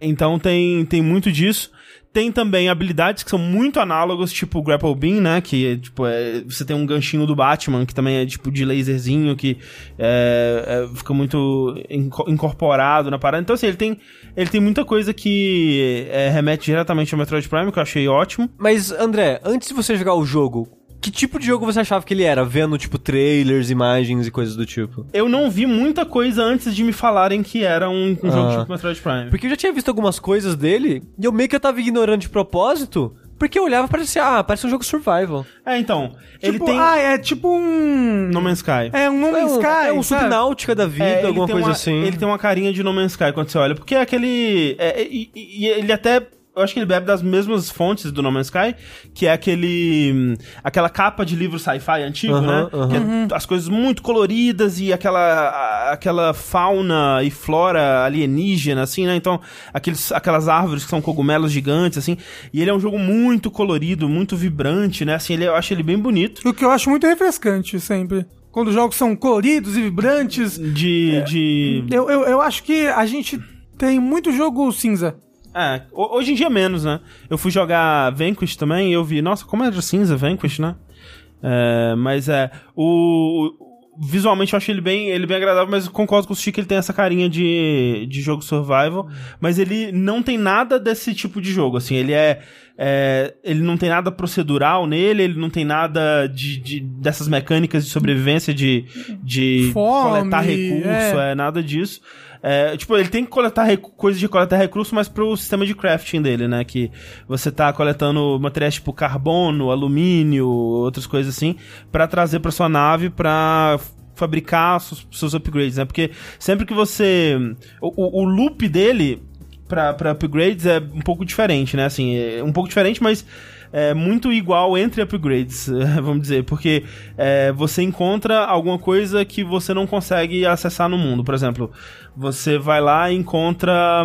Então tem, tem muito disso. Tem também habilidades que são muito análogos, tipo o Grapple Beam, né? Que é, tipo, é, você tem um ganchinho do Batman, que também é tipo de laserzinho, que é, é, fica muito inco- incorporado na parada. Então, assim, ele tem, ele tem muita coisa que é, remete diretamente ao Metroid Prime, que eu achei ótimo. Mas, André, antes de você jogar o jogo, que tipo de jogo você achava que ele era? Vendo, tipo, trailers, imagens e coisas do tipo? Eu não vi muita coisa antes de me falarem que era um, um jogo Ah. tipo Metroid Prime. Porque eu já tinha visto algumas coisas dele e eu meio que eu tava ignorando de propósito, porque eu olhava e parecia, ah, parece um jogo survival. É, então, ele Tipo, tem Ah, é tipo um... No Man's Sky. É um No É Man's um, Sky, é um sabe? subnáutica da vida, É, ele alguma tem coisa uma- assim. Ele tem uma carinha de No Man's Sky quando você olha, porque é aquele. é, e, e- e ele até. Eu acho que ele bebe das mesmas fontes do No Man's Sky, que é aquele. aquela capa de livro sci-fi antigo, né? é as coisas muito coloridas e aquela. aquela fauna e flora alienígena, assim, né? Então, aqueles, aquelas árvores que são cogumelos gigantes, assim. E ele é um jogo muito colorido, muito vibrante, né? Assim, ele, eu acho ele bem bonito. O que eu acho muito refrescante sempre. Quando os jogos são coloridos e vibrantes. De. de... Eu, eu, eu acho que a gente tem muito jogo cinza. É, ho- hoje em dia menos, né? Eu fui jogar Vanquish também e eu vi, nossa, como era cinza Vanquish, né? É, mas é, o, Visualmente eu achei ele bem, ele bem agradável, mas concordo com o Chico, ele tem essa carinha de, de jogo survival, mas ele não tem nada desse tipo de jogo, assim, ele é, é, ele não tem nada procedural nele, ele não tem nada de, de- dessas mecânicas de sobrevivência, de, de Fome, coletar recurso, é. é nada disso. É, tipo, ele tem que coletar coisas de coletar recurso, mas pro sistema de crafting dele, né? Que você tá coletando materiais tipo carbono, alumínio, outras coisas assim, pra trazer pra sua nave pra fabricar seus, seus upgrades, né? Porque sempre que você. O, o- o loop dele pra upgrades é um pouco diferente, né? Assim, é um pouco diferente, mas é muito igual entre upgrades, vamos dizer, porque é, você encontra alguma coisa que você não consegue acessar no mundo. Por exemplo, você vai lá e encontra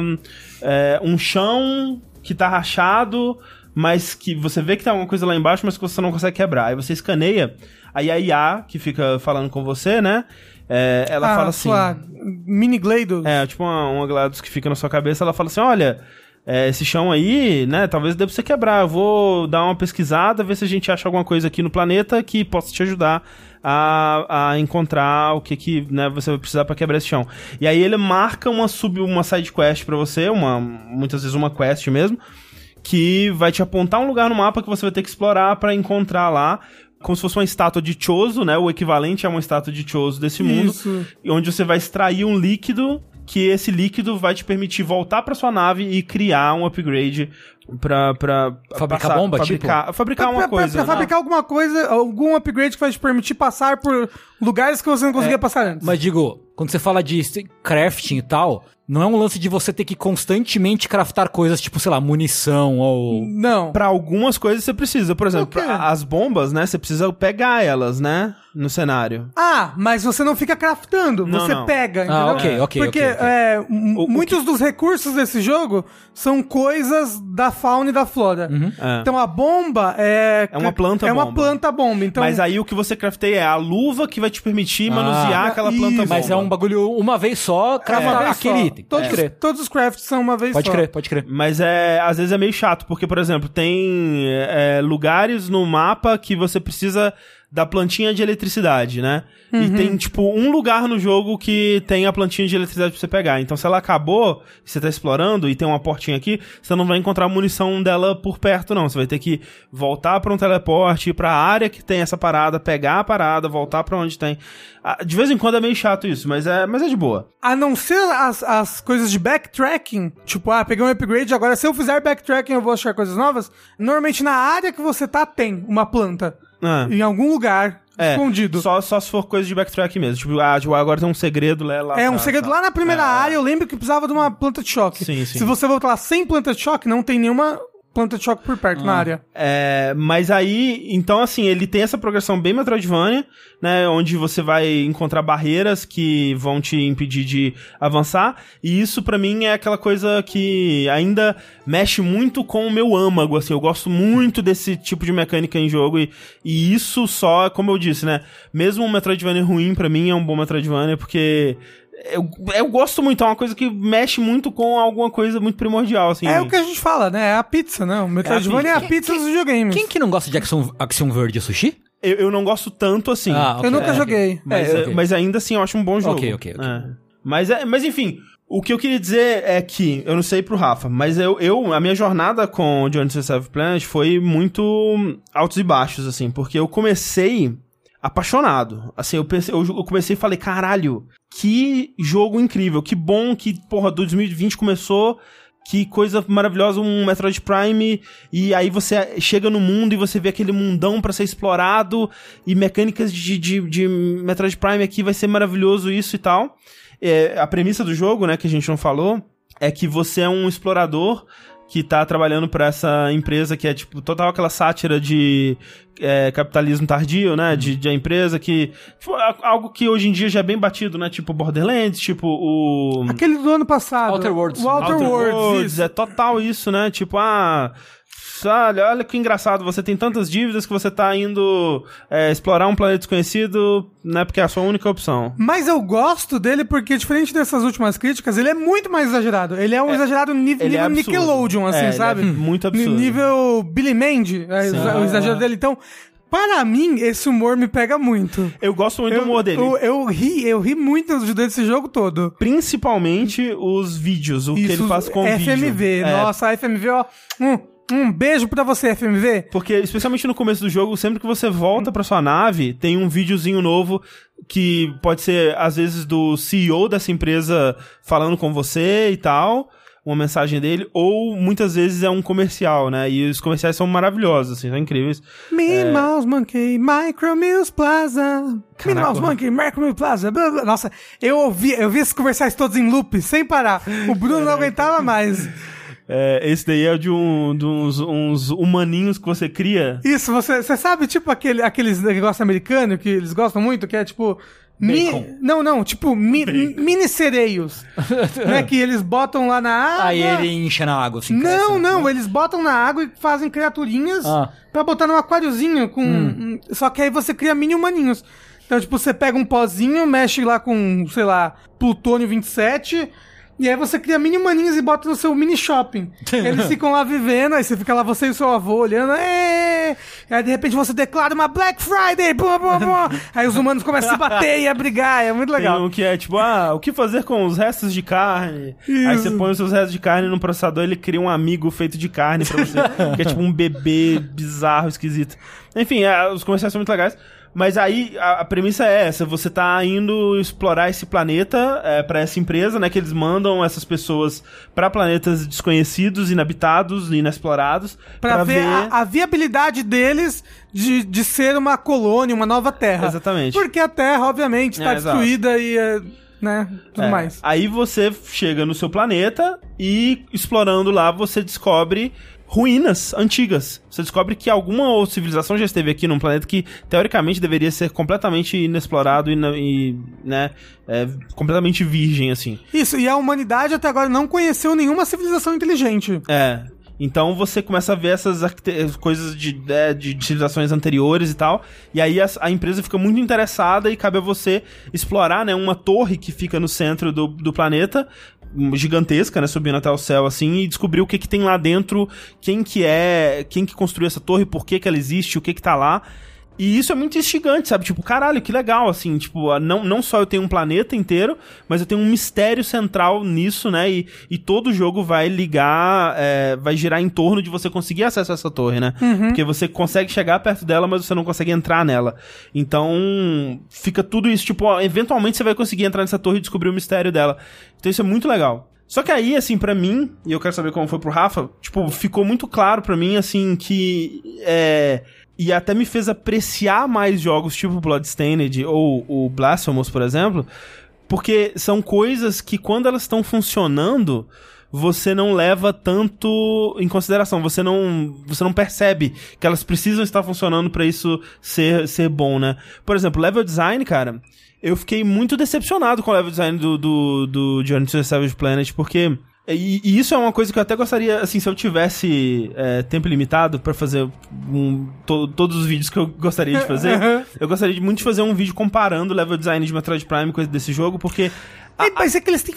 é, um chão que tá rachado, mas que você vê que tem alguma coisa lá embaixo, mas que você não consegue quebrar. Aí você escaneia, aí a IA, que fica falando com você, né? É, ela Ah, fala assim. Sua mini Glados. É, tipo uma, uma GLaDOS que fica na sua cabeça, ela fala assim, olha, é, esse chão aí, né, talvez dê pra você quebrar, eu vou dar uma pesquisada, ver se a gente acha alguma coisa aqui no planeta que possa te ajudar a, a encontrar o que que, né, você vai precisar pra quebrar esse chão. E aí ele marca uma sub, uma side quest pra você, uma, muitas vezes uma quest mesmo, que vai te apontar um lugar no mapa que você vai ter que explorar pra encontrar lá, como se fosse uma estátua de Chozo, né? O equivalente a uma estátua de Chozo desse mundo Isso. onde você vai extrair um líquido que esse líquido vai te permitir voltar pra sua nave e criar um upgrade pra, pra Fabricar bomba, fabricar, fabricar Pra, uma pra- coisa. pra né? fabricar alguma coisa, algum upgrade que vai te permitir passar por lugares que você não conseguia passar antes. Mas digo, quando você fala de crafting e tal, não é um lance de você ter que constantemente craftar coisas tipo, sei lá, munição ou. Não. Pra algumas coisas você precisa, por exemplo, as bombas, né? Você precisa pegar elas, né? No cenário. Ah, mas você não fica craftando, Não, você não. pega, entendeu? Ah, ok, ok, Porque ok, ok. é, O- o muitos dos recursos desse jogo são coisas da fauna e da flora. É. Então a bomba é... É uma planta É uma bomba. planta bomba, então... Mas aí o que você crafteia é a luva que vai te permitir Ah. manusear aquela Isso. planta bomba. Mas é um bagulho uma vez só, é craftar uma vez aquele só. item. Todos, Pode crer. todos os crafts são uma vez Pode só. crer, pode crer. Mas é, às vezes é meio chato, porque, por exemplo, tem é, lugares no mapa que você precisa da plantinha de eletricidade, né? Uhum. E tem, tipo, um lugar no jogo que tem a plantinha de eletricidade pra você pegar. Então, se ela acabou, você tá explorando e tem uma portinha aqui, você não vai encontrar munição dela por perto, não. Você vai ter que voltar pra um teleporte, ir pra área que tem essa parada, pegar a parada, voltar pra onde tem. Ah, De vez em quando é meio chato isso, mas é, mas é de boa. A não ser as, as coisas de backtracking, tipo, ah, peguei um upgrade, agora se eu fizer backtracking eu vou achar coisas novas. Normalmente na área que você tá tem uma planta. Ah. Em algum lugar, É, escondido. Só, só se for coisa de backtrack mesmo. Tipo, ah, tipo, agora tem um segredo lá. lá É um segredo tá. lá na primeira É. área, eu lembro que precisava de uma planta de choque. Sim, sim. Se você voltar lá sem planta de choque, não tem nenhuma planta de choque por perto na área. É, mas aí, então assim, ele tem essa progressão bem Metroidvania, né, onde você vai encontrar barreiras que vão te impedir de avançar, e isso pra mim é aquela coisa que ainda mexe muito com o meu âmago, assim, eu gosto muito desse tipo de mecânica em jogo, e, e isso só, como eu disse, né, mesmo um Metroidvania ruim pra mim é um bom Metroidvania, porque eu, eu gosto muito, é uma coisa que mexe muito com alguma coisa muito primordial, assim. É o que a gente fala, né? É a pizza, né? O Metroidvania é a pizza. pizza dos videogames. Quem que não gosta de Action, Action Verde Sushi? Eu, eu não gosto tanto assim. Ah, ok. Eu nunca É, joguei. Mas, ok. mas ainda assim eu acho um bom jogo. Ok, ok, ok. É. Mas, é, mas enfim, o que eu queria dizer é que, eu não sei pro Rafa, mas eu, eu a minha jornada com o Journey to the Seventh Planet foi muito altos e baixos, assim, porque eu comecei apaixonado. Assim, eu pensei, eu, eu comecei e falei, caralho, que jogo incrível, que bom que, porra, 2020 começou que coisa maravilhosa, um Metroid Prime, e aí você chega no mundo e você vê aquele mundão pra ser explorado, e mecânicas de, de, de Metroid Prime aqui vai ser maravilhoso isso e tal. É, a premissa do jogo, né, que a gente não falou, é que você é um explorador que tá trabalhando pra essa empresa que é, tipo, total aquela sátira de é, capitalismo tardio, né? De, de a empresa que. Tipo, algo que hoje em dia já é bem batido, né? Tipo Borderlands, tipo o. Aquele do ano passado. Outer Worlds. O Outer, Outer Worlds, é total isso, né? Tipo, ah. Olha, olha que engraçado, você tem tantas dívidas que você tá indo é, explorar um planeta desconhecido, né? Porque é a sua única opção. Mas eu gosto dele porque, diferente dessas últimas críticas, ele é muito mais exagerado. Ele é um exagerado ni- ele é nível absurdo. Nickelodeon, assim, É, é sabe? muito absurdo. Ni- Nível Billy Mandy, é, o exagero dele. Então, para mim, esse humor me pega muito. Eu gosto muito do humor dele. Eu, eu ri, eu ri muito desse jogo todo. Principalmente os vídeos, o que ele faz com o vídeo. FMV. É, Nossa, a FMV, ó. Um, um beijo pra você, FMV. Porque, especialmente no começo do jogo, sempre que você volta pra sua nave, tem um videozinho novo que pode ser, às vezes, do CEO dessa empresa falando com você e tal, uma mensagem dele, ou muitas vezes é um comercial, né? E os comerciais são maravilhosos, assim, são incríveis. Minnie Mouse Monkey, Micro Mills Plaza. Minnie Mouse Monkey, Micro Mills Plaza. blá, blá. Nossa, eu ouvi, eu vi esses comerciais todos em loop, sem parar. O Bruno não aguentava mais. É, esse daí é de, um, de uns, uns humaninhos que você cria. Isso, você, você sabe, tipo, aquele, aqueles negócios americanos que eles gostam muito, que é tipo. Mi, não, não, tipo, mi, mini sereios. né, que eles botam lá na água. Aí ele incha na água, assim. Não, cresce. não, eles botam na água e fazem criaturinhas Ah. pra botar num aquáriozinho com. um- Só que aí você cria mini humaninhos. Então, tipo, você pega um pozinho, mexe lá com, sei lá, Plutônio 27. E aí você cria mini humaninhos e bota no seu mini shopping. Eles ficam lá vivendo, aí você fica lá, você e o seu avô olhando. "Ê!" E aí de repente você declara uma Black Friday! Bum, bum, bum. aí os humanos começam a se bater e a brigar. É muito Tem legal. um que é tipo, ah, o que fazer com os restos de carne? Aí Isso. você põe os seus restos de carne no processador, ele cria um amigo feito de carne pra você, que é tipo um bebê bizarro, esquisito. Enfim, é, os comerciais são muito legais. Mas aí a, a premissa é essa: você tá indo explorar esse planeta é, para essa empresa, né? Que eles mandam essas pessoas pra planetas desconhecidos, inabitados, inexplorados, Pra, ver, A, a viabilidade deles de, de ser uma colônia, uma nova terra. Exatamente. Porque a terra, obviamente, está É, destruída e, é, né, tudo É, mais. Aí você chega no seu planeta e explorando lá você descobre ruínas antigas. Você descobre que alguma civilização já esteve aqui num planeta que teoricamente deveria ser completamente inexplorado e, e, né, é, completamente virgem assim. Isso, e a humanidade até agora não conheceu nenhuma civilização inteligente. É. Então você começa a ver essas coisas de, é, de civilizações anteriores e tal. E aí a, a empresa fica muito interessada e cabe a você explorar, né, uma torre que fica no centro do, do planeta, gigantesca, né, subindo até o céu assim, e descobrir o que que tem lá dentro, quem que é, quem que construiu essa torre, por que que ela existe, o que que tá lá. E isso é muito instigante, sabe? Tipo, caralho, que legal, assim, tipo, não, não só eu tenho um planeta inteiro, mas eu tenho um mistério central nisso, né? E, e todo jogo vai ligar, é, vai girar em torno de você conseguir acesso a essa torre, né? Porque você consegue chegar perto dela, mas você não consegue entrar nela. Então, fica tudo isso, tipo, ó, eventualmente você vai conseguir entrar nessa torre e descobrir o mistério dela. Então isso é muito legal. Só que aí, assim, pra mim, e eu quero saber como foi pro Rafa, tipo, ficou muito claro pra mim, assim, que é. E até me fez apreciar mais jogos tipo Bloodstained ou o Blasphemous, por exemplo, porque são coisas que quando elas estão funcionando, você não leva tanto em consideração, você não, você não percebe que elas precisam estar funcionando pra isso ser, ser bom, né? Por exemplo, level design, cara, eu fiquei muito decepcionado com o level design do, do, do Journey to the Savage Planet, porque e, e, isso é uma coisa que eu até gostaria, assim, se eu tivesse é, tempo limitado para fazer um, to, todos os vídeos que eu gostaria de fazer, eu gostaria de muito de fazer um vídeo comparando o level design de Metroid Prime com esse desse jogo, porque. A, mas é que eles têm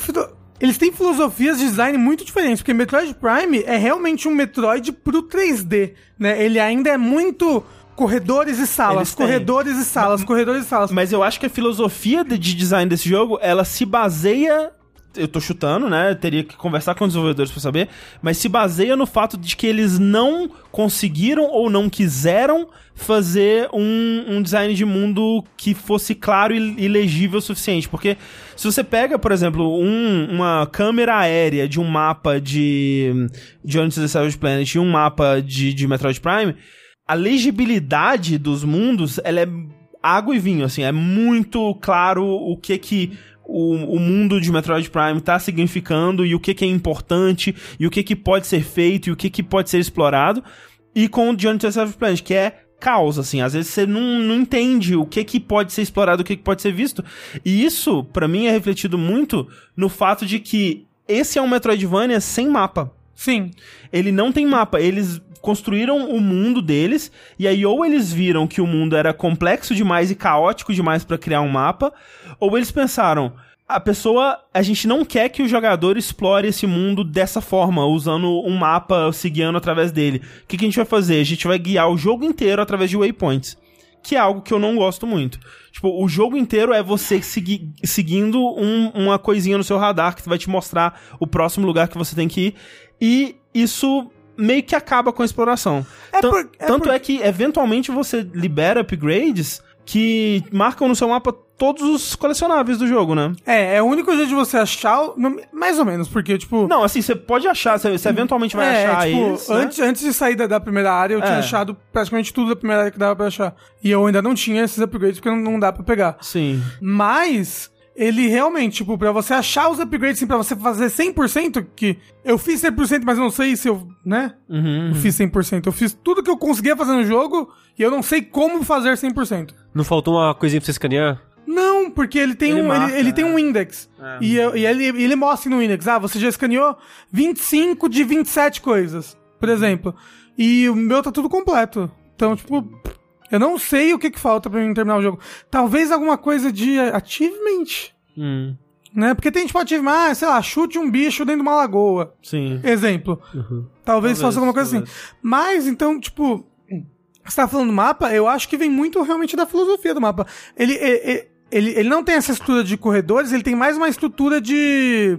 eles têm filosofias de design muito diferentes, porque Metroid Prime é realmente um Metroid pro 3D, né? Ele ainda é muito corredores e salas, corredores e salas, mas, corredores e salas. Mas eu acho que a filosofia de design desse jogo, ela se baseia eu tô chutando, né? Eu teria que conversar com os desenvolvedores para saber, mas se baseia no fato de que eles não conseguiram ou não quiseram fazer um, um design de mundo que fosse claro e, e legível o suficiente. Porque se você pega, por exemplo, um, uma câmera aérea de um mapa de Journey to the Savage Planet e um mapa de, de Metroid Prime, a legibilidade dos mundos, ela é água e vinho, assim, é muito claro o que que o, o mundo de Metroid Prime está significando e o que, que é importante e o que, que pode ser feito e o que, que pode ser explorado. E com o Journey to Savage Planet, que é caos, assim. Às vezes você não, não entende o que, que pode ser explorado, o que, que pode ser visto. E isso, para mim, é refletido muito no fato de que esse é um Metroidvania sem mapa. Sim. Ele não tem mapa. Eles construíram o mundo deles, e aí ou eles viram que o mundo era complexo demais e caótico demais para criar um mapa, ou eles pensaram, a pessoa, a gente não quer que o jogador explore esse mundo dessa forma, usando um mapa, se guiando através dele. O que, que a gente vai fazer? A gente vai guiar o jogo inteiro através de waypoints. Que é algo que eu não gosto muito. Tipo, o jogo inteiro é você segui seguindo um, uma coisinha no seu radar que vai te mostrar o próximo lugar que você tem que ir. E isso meio que acaba com a exploração. É por, é tanto por... é que, eventualmente, você libera upgrades que marcam no seu mapa todos os colecionáveis do jogo, né? É, é o único jeito de você achar, mais ou menos, porque, tipo... Não, assim, você pode achar, você, eventualmente vai é, achar tipo, eles, antes, né? antes de sair da, da primeira área, eu é. tinha achado praticamente tudo da primeira área que dava pra achar. E eu ainda não tinha esses upgrades, porque não, não dá pra pegar. Sim. Mas ele realmente, tipo, pra você achar os upgrades, assim, pra você fazer 100%, que eu fiz 100%, mas eu não sei se eu, né? Uhum, eu fiz 100%. Eu fiz tudo que eu conseguia fazer no jogo e eu não sei como fazer 100%. Não faltou uma coisinha pra você escanear? Não, porque ele tem ele um marca, ele, ele tem um né? index. É. E, e ele, ele mostra no index, ah, você já escaneou 25 de 27 coisas, por exemplo. E o meu tá tudo completo. Então, tipo, eu não sei o que, que falta pra mim terminar o jogo. Talvez alguma coisa de achievement. Hum. Né? Porque tem tipo achievement, ah, sei lá, chute um bicho dentro de uma lagoa. Sim. Exemplo. Uhum. Talvez, talvez faça alguma coisa assim. talvez. assim. Mas, então, tipo, você tá falando do mapa, eu acho que vem muito realmente da filosofia do mapa. Ele, ele, ele, ele não tem essa estrutura de corredores, ele tem mais uma estrutura de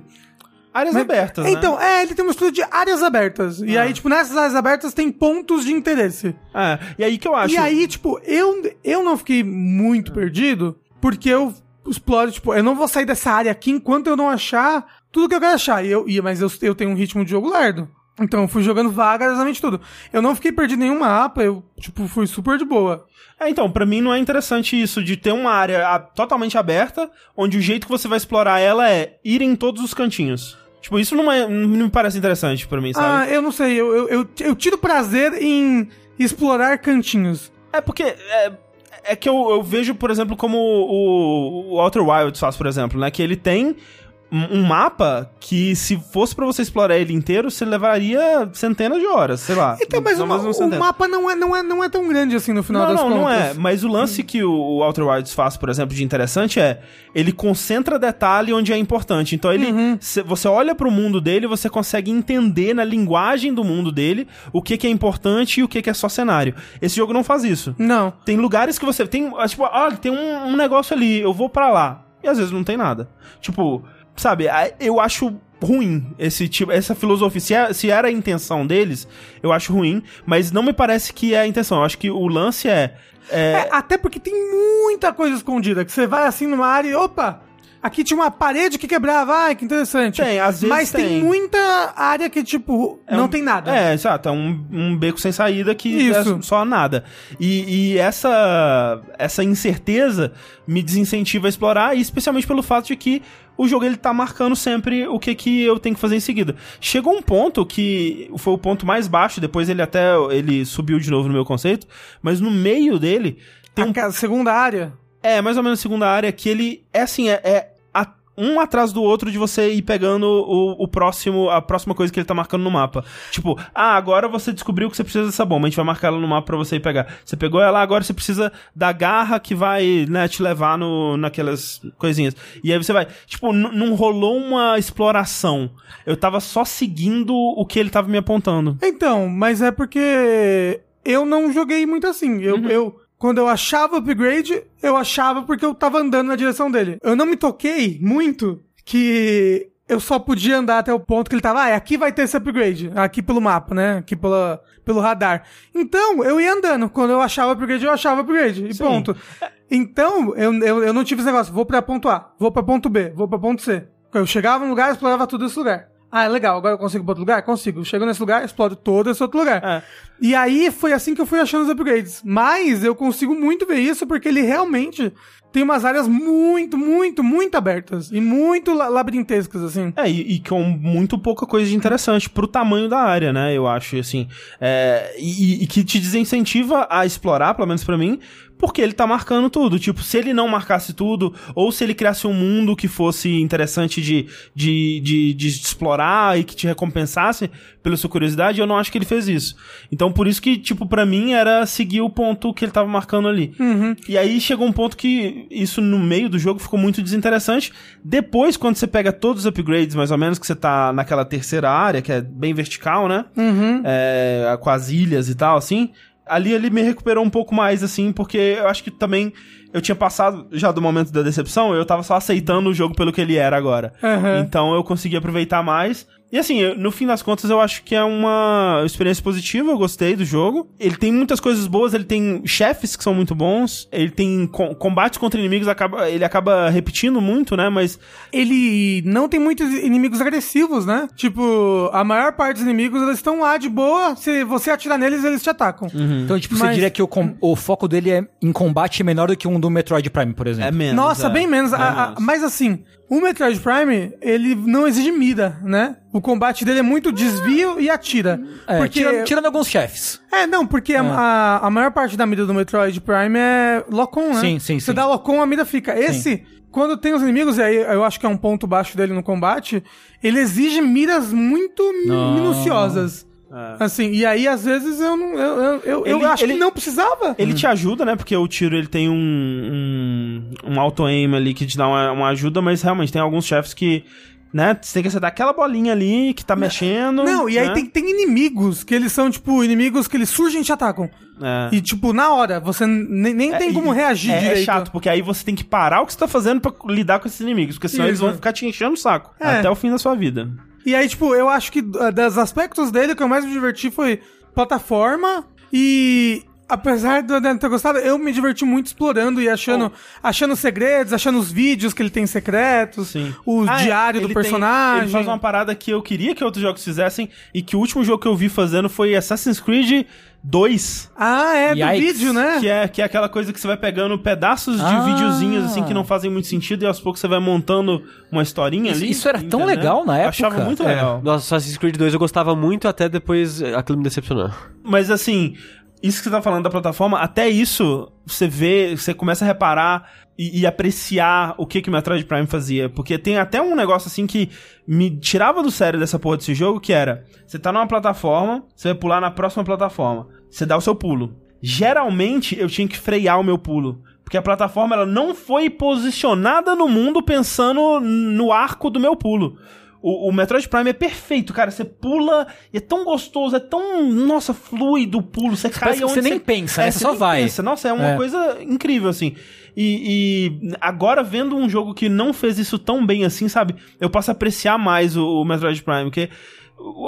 Áreas Mas, abertas, né? Então, é, ele tem uma estrutura de áreas abertas. Ah. E aí, tipo, nessas áreas abertas tem pontos de interesse. É, e aí que eu acho. E aí, tipo, eu, eu não fiquei muito perdido, porque eu exploro, tipo, eu não vou sair dessa área aqui enquanto eu não achar tudo que eu quero achar. E eu, e, mas eu, eu tenho um ritmo de jogo lerdo. Então, eu fui jogando vagarosamente tudo. Eu não fiquei perdido em nenhum mapa, eu, tipo, fui super de boa. É, então, para mim não é interessante isso de ter uma área totalmente aberta, onde o jeito que você vai explorar ela é ir em todos os cantinhos. Tipo, isso não, é, não me parece interessante para mim, sabe? Ah, eu não sei. Eu, eu, eu, eu, tiro prazer em explorar cantinhos. É porque. É, é que eu, eu vejo, por exemplo, como o, o Outer Wilds faz, por exemplo, né? Que ele tem um mapa que, se fosse para você explorar ele inteiro, você levaria centenas de horas, sei lá. Então, mas o, o, mapa não é, não, é, não é tão grande assim no final não, das não, contas. Não, não é. Mas o lance que o, Outer Wilds faz, por exemplo, de interessante é ele concentra detalhe onde é importante. Então ele, uhum. você olha para o mundo dele, você consegue entender na linguagem do mundo dele o que, que é importante e o que, que é só cenário. Esse jogo não faz isso. Não. Tem lugares que você tem, tipo, ah, tem um, um negócio ali, eu vou para lá. E às vezes não tem nada. Tipo, sabe, eu acho ruim esse tipo, essa filosofia. Se, é, se era a intenção deles, eu acho ruim, mas não me parece que é a intenção. Eu acho que o lance é. é... é até porque tem muita coisa escondida, que você vai assim numa área e opa! Aqui tinha uma parede que quebrava, ai, que interessante. Tem, às vezes Mas tem, tem. muita área que, tipo, não um- tem nada. É, exato. É um, um beco sem saída que Isso. é só nada. E, e essa, essa incerteza me desincentiva a explorar, e especialmente pelo fato de que o jogo ele tá marcando sempre o que, que eu tenho que fazer em seguida. Chegou um ponto que foi o ponto mais baixo, depois ele até ele subiu de novo no meu conceito, mas no meio dele tem um A ca- segunda área. É, mais ou menos a segunda área, que ele é assim, é, é um atrás do outro de você ir pegando o, o próximo, a próxima coisa que ele tá marcando no mapa. Tipo, ah, agora você descobriu que você precisa dessa bomba, a gente vai marcar ela no mapa pra você ir pegar. Você pegou ela, agora você precisa da garra que vai, né, te levar no, naquelas coisinhas. E aí você vai, tipo, não rolou uma exploração. Eu tava só seguindo o que ele tava me apontando. Então, mas é porque eu não joguei muito assim. Eu, eu quando eu achava upgrade, eu achava porque eu tava andando na direção dele. Eu não me toquei muito que eu só podia andar até o ponto que ele tava, ah, é, aqui vai ter esse upgrade, aqui pelo mapa, né? Aqui pela, pelo radar. Então, eu ia andando. Quando eu achava upgrade, eu achava upgrade. E Sim. ponto. Então, eu, eu, eu não tive esse negócio. Vou pra ponto A, vou pra ponto B, vou pra ponto C. Eu chegava num lugar, explorava tudo esse lugar. Ah, legal, agora eu consigo ir pra outro lugar? Consigo. Chego nesse lugar, exploro todo esse outro lugar. É. E aí foi assim que eu fui achando os upgrades. Mas eu consigo muito ver isso porque ele realmente tem umas áreas muito, muito, muito abertas. E muito la- labirintescas, assim. É, e, e com muito pouca coisa de interessante pro tamanho da área, né? Eu acho, assim. É, e, e que te desincentiva a explorar, pelo menos pra mim, porque ele tá marcando tudo. Tipo, se ele não marcasse tudo, ou se ele criasse um mundo que fosse interessante de, de, de, de explorar e que te recompensasse pela sua curiosidade, eu não acho que ele fez isso. Então, por isso que, tipo, pra mim era seguir o ponto que ele tava marcando ali. E aí chegou um ponto que isso no meio do jogo ficou muito desinteressante. Depois, quando você pega todos os upgrades, mais ou menos, que você tá naquela terceira área, que é bem vertical, né? É, com as ilhas e tal, assim. Ali ele me recuperou um pouco mais, assim, porque eu acho que também eu tinha passado já do momento da decepção, eu tava só aceitando o jogo pelo que ele era agora. Aham. Então eu consegui aproveitar mais. E assim, no fim das contas, eu acho que é uma experiência positiva, eu gostei do jogo. Ele tem muitas coisas boas, ele tem chefes que são muito bons, ele tem co- combates contra inimigos, acaba, ele acaba repetindo muito, né? Mas Ele não tem muitos inimigos agressivos, né? Tipo, a maior parte dos inimigos, eles estão lá de boa. Se você atirar neles, eles te atacam. Então, tipo, você Mas- diria que o, o foco dele é em combate menor do que um do Metroid Prime, por exemplo. é menos. Nossa, é. bem menos. A- a- menos. mas assim, o Metroid Prime, ele não exige mira, né? O combate dele é muito desvio e atira. É, porque... tirando, tirando alguns chefes. É, não, porque a- A, a maior parte da mira do Metroid Prime é lock-on, né? Sim, sim, Você sim. dá lock-on, a mira fica. Esse, quando tem os inimigos, e aí eu acho que é um ponto baixo dele no combate, ele exige miras muito Não. minuciosas. É. Assim, e aí às vezes eu não. Eu, eu, eu, eu Ele- acho ele- que não precisava. Ele te ajuda, né? Porque o tiro ele tem um, um, um auto-aim ali que te dá uma, uma ajuda, mas realmente tem alguns chefes que, né? Você tem que acertar aquela bolinha ali que tá mexendo. Não, e aí né? tem, tem inimigos que eles são, tipo, inimigos que eles surgem e te atacam. É. E, tipo, na hora, você nem, nem tem É, como e- reagir é, direito. É chato, porque aí você tem que parar o que você tá fazendo pra lidar com esses inimigos, porque senão eles Isso. vão ficar te enchendo o saco. É. Até o fim da sua vida. E aí, tipo, eu acho que uh, dos aspectos dele, o que eu mais me diverti foi plataforma e. Apesar de eu não ter gostado, eu me diverti muito explorando e achando, achando segredos, achando os vídeos que ele tem secretos, Sim. o Ah, é, diário do ele tem- personagem. ele faz uma parada que eu queria que outros jogos fizessem e que o último jogo que eu vi fazendo foi Assassin's Creed 2. Ah, é, do Yikes. vídeo, né? Que é, que é aquela coisa que você vai pegando pedaços de Ah. videozinhos assim que não fazem muito sentido e aos poucos você vai montando uma historinha Isso- ali. isso era tão legal na Eu Achava época. muito É, legal. Nossa, Assassin's Creed 2 eu gostava muito, até depois eh, aquilo me decepcionou. Mas assim, isso que você tá falando da plataforma, até isso você vê, você começa a reparar e, e apreciar o que que o Metroid Prime fazia. Porque tem até um negócio assim que me tirava do sério dessa porra desse jogo, que era, você tá numa plataforma, você vai pular na próxima plataforma, você dá o seu pulo. Geralmente eu tinha que frear o meu pulo. Porque a plataforma ela não foi posicionada no mundo pensando no arco do meu pulo. O, o Metroid Prime é perfeito, cara. Você pula e é tão gostoso, é tão, nossa, fluido o pulo. Você cai onde você nem pensa, né? Você só vai. pensa. Nossa, é uma É. coisa incrível, assim. E, e agora, vendo um jogo que não fez isso tão bem assim, sabe? Eu posso apreciar mais o, o Metroid Prime, porque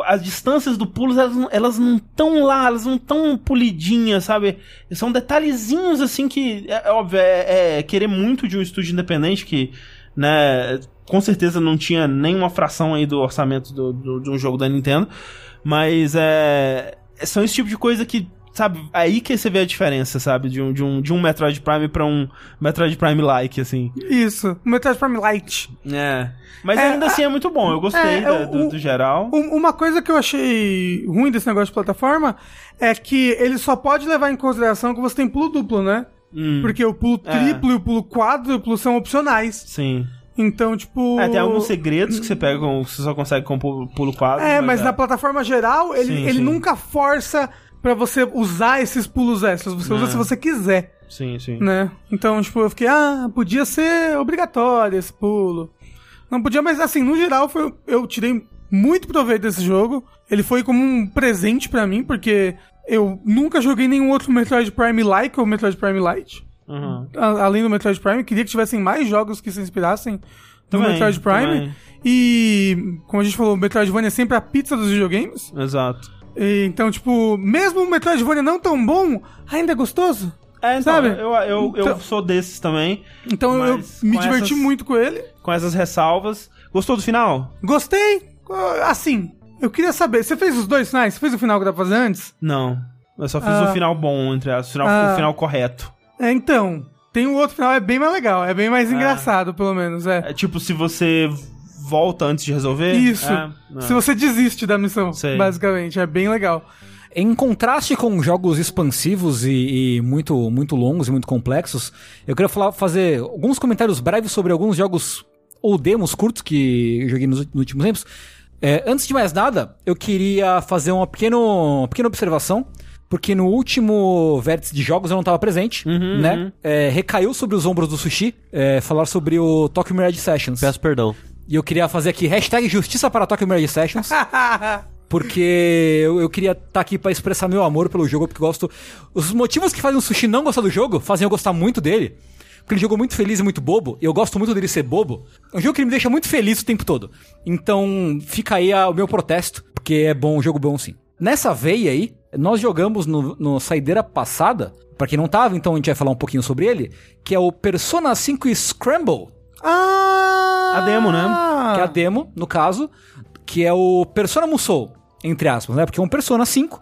as distâncias do pulo, elas, não- elas não estão lá, elas não estão polidinhas, sabe? São detalhezinhos, assim, que, é, é óbvio, é, é querer muito de um estúdio independente que né? Com certeza não tinha nenhuma fração aí do orçamento do, do- de um jogo da Nintendo. Mas é. São esse tipo de coisa que. Sabe, aí que você vê a diferença, sabe? De um, de um, de um Metroid Prime pra um Metroid Prime-like, assim. Isso. O Metroid Prime Lite. É. Mas É, ainda assim é muito bom. Eu gostei é, da- é, do, o- do geral. Um- Uma coisa que eu achei ruim desse negócio de plataforma é que ele só pode levar em consideração que você tem pulo duplo, né? Hum, Porque o pulo É. triplo e o pulo quádruplo são opcionais. sim. Então, tipo. É, tem alguns segredos que você pega com. Você só consegue com pulo, pulo quadro. É, mas na plataforma geral, ele, Sim, ele sim. nunca força pra você usar esses pulos extras. Você usa É. se você quiser, Sim, sim. né? Então, tipo, eu fiquei, ah, podia ser obrigatório esse pulo. Não podia, mas assim, no geral, foi, eu tirei muito proveito desse jogo. Ele foi como um presente pra mim, porque eu nunca joguei nenhum outro Metroid Prime like ou Metroid Prime Lite. Uhum. A- além do Metroid Prime, queria que tivessem mais jogos que se inspirassem no Também, Metroid Prime. também. E, como a gente falou, o Metroidvania é sempre a pizza dos videogames. Exato. E, então, tipo, mesmo o Metroidvania não tão bom, ainda é gostoso. É, então, Sabe? eu, eu, eu Então- sou desses também, Então eu me diverti essas- muito com ele. com essas ressalvas. Gostou do final? Gostei. Assim, eu queria saber, você fez os dois finais? Você fez o final que dá pra fazer antes? Não. Eu só fiz Ah. o final bom, entre as, o final, Ah. o final correto. É, então. Tem um outro final, é bem mais legal, é bem mais engraçado, pelo menos, é. É tipo, se você volta antes de resolver. Isso. É, é. Se você desiste da missão, Sei. basicamente, é bem legal. Em contraste com jogos expansivos e, e muito, muito longos e muito complexos, eu queria falar, fazer alguns comentários breves sobre alguns jogos ou demos curtos que eu joguei nos, nos últimos tempos. É, antes de mais nada, eu queria fazer uma, pequeno, uma pequena observação, porque no último vértice de jogos eu não estava presente, né? É, recaiu sobre os ombros do Sushi é, falar sobre o Tokyo Mirage Sessions. Peço perdão. E eu queria fazer aqui hashtag justiça para Tokyo Mirage Sessions. Porque eu, eu queria estar aqui pra expressar meu amor pelo jogo, porque gosto. Os motivos que fazem o sushi não gostar do jogo fazem eu gostar muito dele. Porque ele jogou muito feliz e muito bobo, e eu gosto muito dele ser bobo. É um jogo que me deixa muito feliz o tempo todo. Então, fica aí a- o meu protesto, porque é bom, um jogo bom sim. Nessa veia aí, nós jogamos no, no Saideira passada, pra quem não tava, então a gente vai falar um pouquinho sobre ele, que é o Persona 5 Scramble. Ah! A demo, né? Que é a demo, no caso, que é o Persona Musou, entre aspas, né? Porque é um Persona 5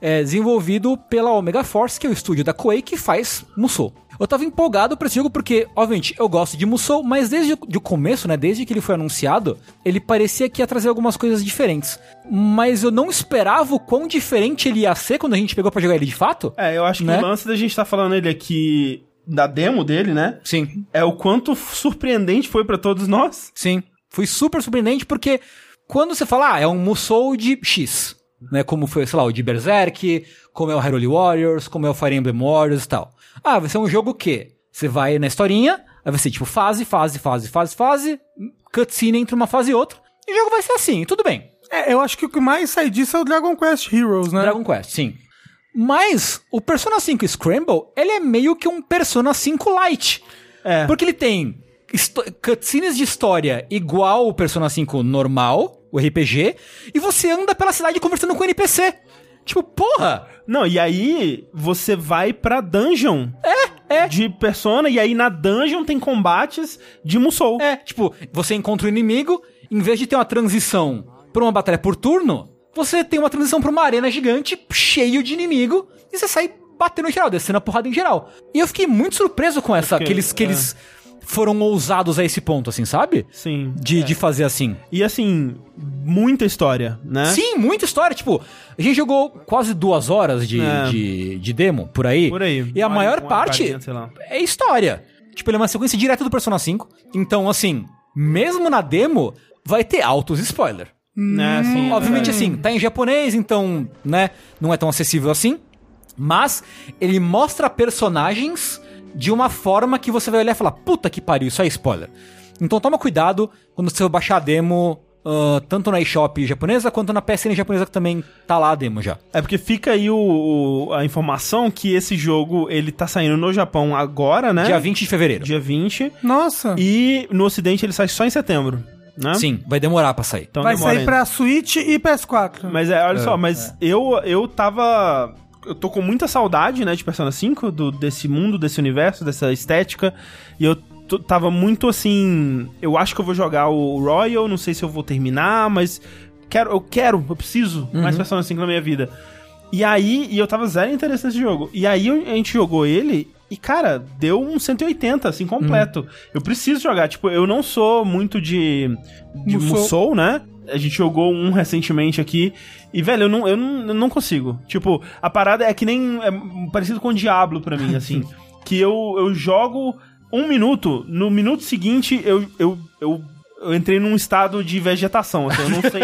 é, desenvolvido pela Omega Force, que é o estúdio da Koei que faz Musou. Eu tava empolgado pra esse jogo porque, obviamente, eu gosto de Musou, mas desde o começo, né, desde que ele foi anunciado, ele parecia que ia trazer algumas coisas diferentes. Mas eu não esperava o quão diferente ele ia ser quando a gente pegou pra jogar ele de fato. É, eu acho que Né? o lance da gente tá falando ele aqui da demo dele, né? Sim. É o quanto surpreendente foi pra todos nós. Sim. Foi super surpreendente porque quando você fala, ah, é um Musou de X, né? Como foi, sei lá, o de Berserk, como é o Hyrule Warriors, como é o Fire Emblem Warriors e tal. Ah, vai ser um jogo que você vai na historinha, aí vai ser tipo fase, fase, fase, fase, fase, cutscene entre uma fase e outra, e o jogo vai ser assim, tudo bem. É, eu acho que o que mais sai disso é o Dragon Quest Heroes, né? Dragon Quest, sim. Mas o Persona 5 Scramble, ele é meio que um Persona 5 Lite. É. Porque ele tem cutscenes de história igual o Persona 5 normal, o RPG, e você anda pela cidade conversando com o NPC. Tipo, porra! Não, e aí você vai pra dungeon É, é. de Persona, e aí na dungeon tem combates de Musou. É, tipo, você encontra o inimigo, em vez de ter uma transição pra uma batalha por turno, você tem uma transição pra uma arena gigante, cheio de inimigo, e você sai batendo em geral, descendo a porrada em geral. E eu fiquei muito surpreso com essa, fiquei- que eles, que é. eles foram ousados a esse ponto, assim, sabe? Sim. De, de fazer assim. E assim, muita história, né? Sim, muita história. Tipo, a gente jogou quase duas horas de, É. de, de demo por aí. Por aí. E a Uma- maior uma parte é história. Tipo, ele é uma sequência direta do Persona 5. Então, assim, mesmo na demo, vai ter altos spoiler. Né, assim, Obviamente, é. assim, tá em japonês, então, né, não é tão acessível assim. Mas ele mostra personagens de uma forma que você vai olhar e falar, puta que pariu, isso é spoiler. Então toma cuidado quando você baixar a demo, ah, tanto na eShop japonesa quanto na PSN japonesa que também tá lá a demo já. É porque fica aí o, o- a informação que esse jogo, ele tá saindo no Japão agora, né? Dia 20 de fevereiro. Dia 20. Nossa. E no ocidente ele sai só em setembro, né? Sim, vai demorar pra sair. Então Vai sair ainda. pra Switch e PS4. Mas é, olha só, mas eu, eu tava. Eu tô com muita saudade, né, de Persona 5, do, desse mundo, desse universo, dessa estética. E eu tava muito assim. Eu acho que eu vou jogar o Royal, não sei se eu vou terminar, mas quero, eu quero, eu preciso mais Persona 5 na minha vida. E aí, e eu tava zero interesse nesse jogo. E aí a gente jogou ele e, cara, deu um 180, assim, completo. Eu preciso jogar. Tipo, eu não sou muito de, de Musou. Musou, né? A gente jogou um recentemente aqui. E, velho, eu não, eu não, eu não consigo. Tipo, a parada é que nem. É parecido com o Diablo pra mim, assim. que eu, eu jogo um minuto, no minuto seguinte eu, eu, eu, eu entrei num estado de vegetação. Assim, eu não sei.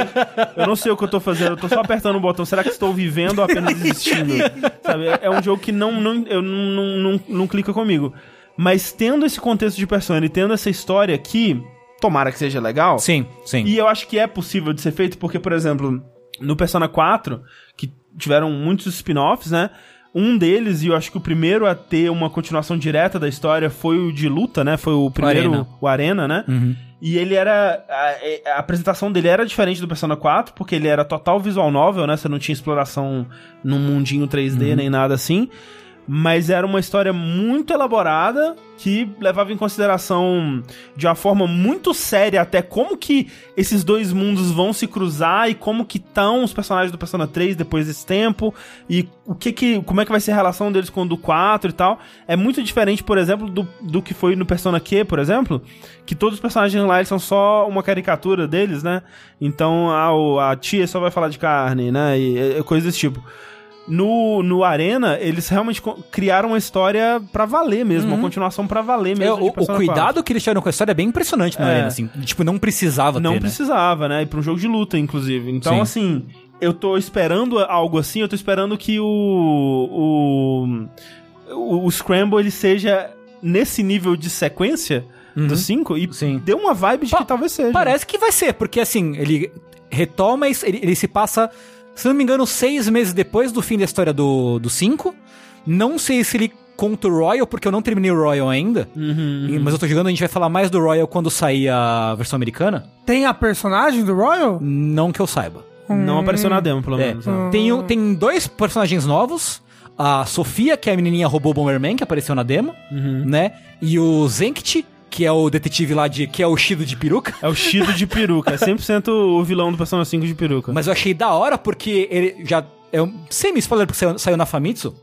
eu não sei o que eu tô fazendo, eu tô só apertando o botão. Será que estou vivendo ou apenas existindo? Sabe? É, é um jogo que não, não, eu não, não, não, não clica comigo. Mas tendo esse contexto de Persona e tendo essa história aqui, tomara que seja legal. Sim, sim. E eu acho que é possível de ser feito, porque, por exemplo, no Persona 4, que tiveram muitos spin-offs, né? Um deles, e eu acho que o primeiro a ter uma continuação direta da história foi o de luta, né? Foi o primeiro, Arena. o Arena, né? E ele era. A, a apresentação dele era diferente do Persona 4, porque ele era total visual novel, né? Você não tinha exploração num mundinho 3D nem nada assim. Mas era uma história muito elaborada que levava em consideração de uma forma muito séria até como que esses dois mundos vão se cruzar e como que estão os personagens do Persona 3 depois desse tempo e o que que como é que vai ser a relação deles com o do 4 e tal. É muito diferente, por exemplo, do, do que foi no Persona Q, por exemplo, que todos os personagens lá são só uma caricatura deles, né? Então a, o- a tia só vai falar de carne, né? E, e coisas desse tipo. No, no Arena, eles realmente criaram uma história pra valer mesmo, uma continuação pra valer É, mesmo. o, de o Persona cuidado 4. que eles tiveram com a história é bem impressionante na É. arena, assim. Tipo, não precisava Não ter, né? precisava, né? E pra um jogo de luta, inclusive. Então, Sim. assim, eu tô esperando algo assim, eu tô esperando que o. O, o Scramble ele seja nesse nível de sequência do 5 e Uhum. Sim. deu uma vibe de Pa- que talvez seja. Parece que vai ser, porque assim, ele retoma, ele, ele se passa, se não me engano, seis meses depois do fim da história do 5. Não sei se ele conta o Royal, porque eu não terminei o Royal ainda. Uhum, E- Mas eu tô jogando, a gente vai falar mais do Royal quando sair a versão americana. Tem a personagem do Royal? Não que eu saiba. Não apareceu na demo, pelo É. menos. né? Tem, o- tem dois personagens novos. A Sofia, que é a menininha robô Bomberman, que apareceu na demo, Uhum. né? E o Zenkt, que é o detetive lá de... que é o Shido de peruca. É o Shido de peruca. É 100% o vilão do Persona 5 de peruca. Mas eu achei da hora porque ele já. É um semi-spoiler porque saiu, saiu na Famitsu.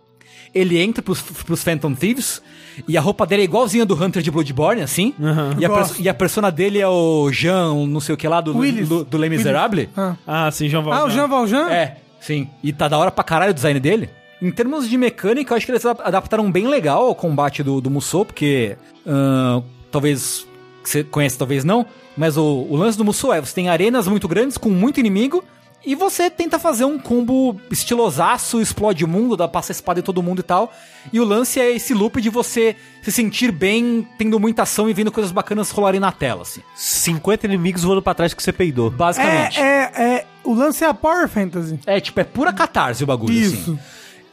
Ele entra pros, pros Phantom Thieves e a roupa dele é igualzinha do Hunter de Bloodborne, assim. E, a e a persona dele é o Jean, não sei o que lá, do, Willis. do, do Les Miserables. Ah, Ah, sim, João Valjean. ah o Jean Valjean? É, sim. E tá da hora pra caralho o design dele. Em termos de mecânica, eu acho que eles adap- adaptaram bem legal ao combate do, do Musou, porque ahn, talvez você conhece, talvez não, mas o, o lance do Musou é você tem arenas muito grandes com muito inimigo e você tenta fazer um combo estilosaço, explode o mundo, dá passa a espada em todo mundo e tal. E o lance é esse loop de você se sentir bem, tendo muita ação e vendo coisas bacanas rolarem na tela, assim. 50 inimigos voando pra trás que você peidou. Basicamente. É, é, é, o lance é a Power Fantasy. É, tipo, é pura catarse o bagulho, assim. Isso.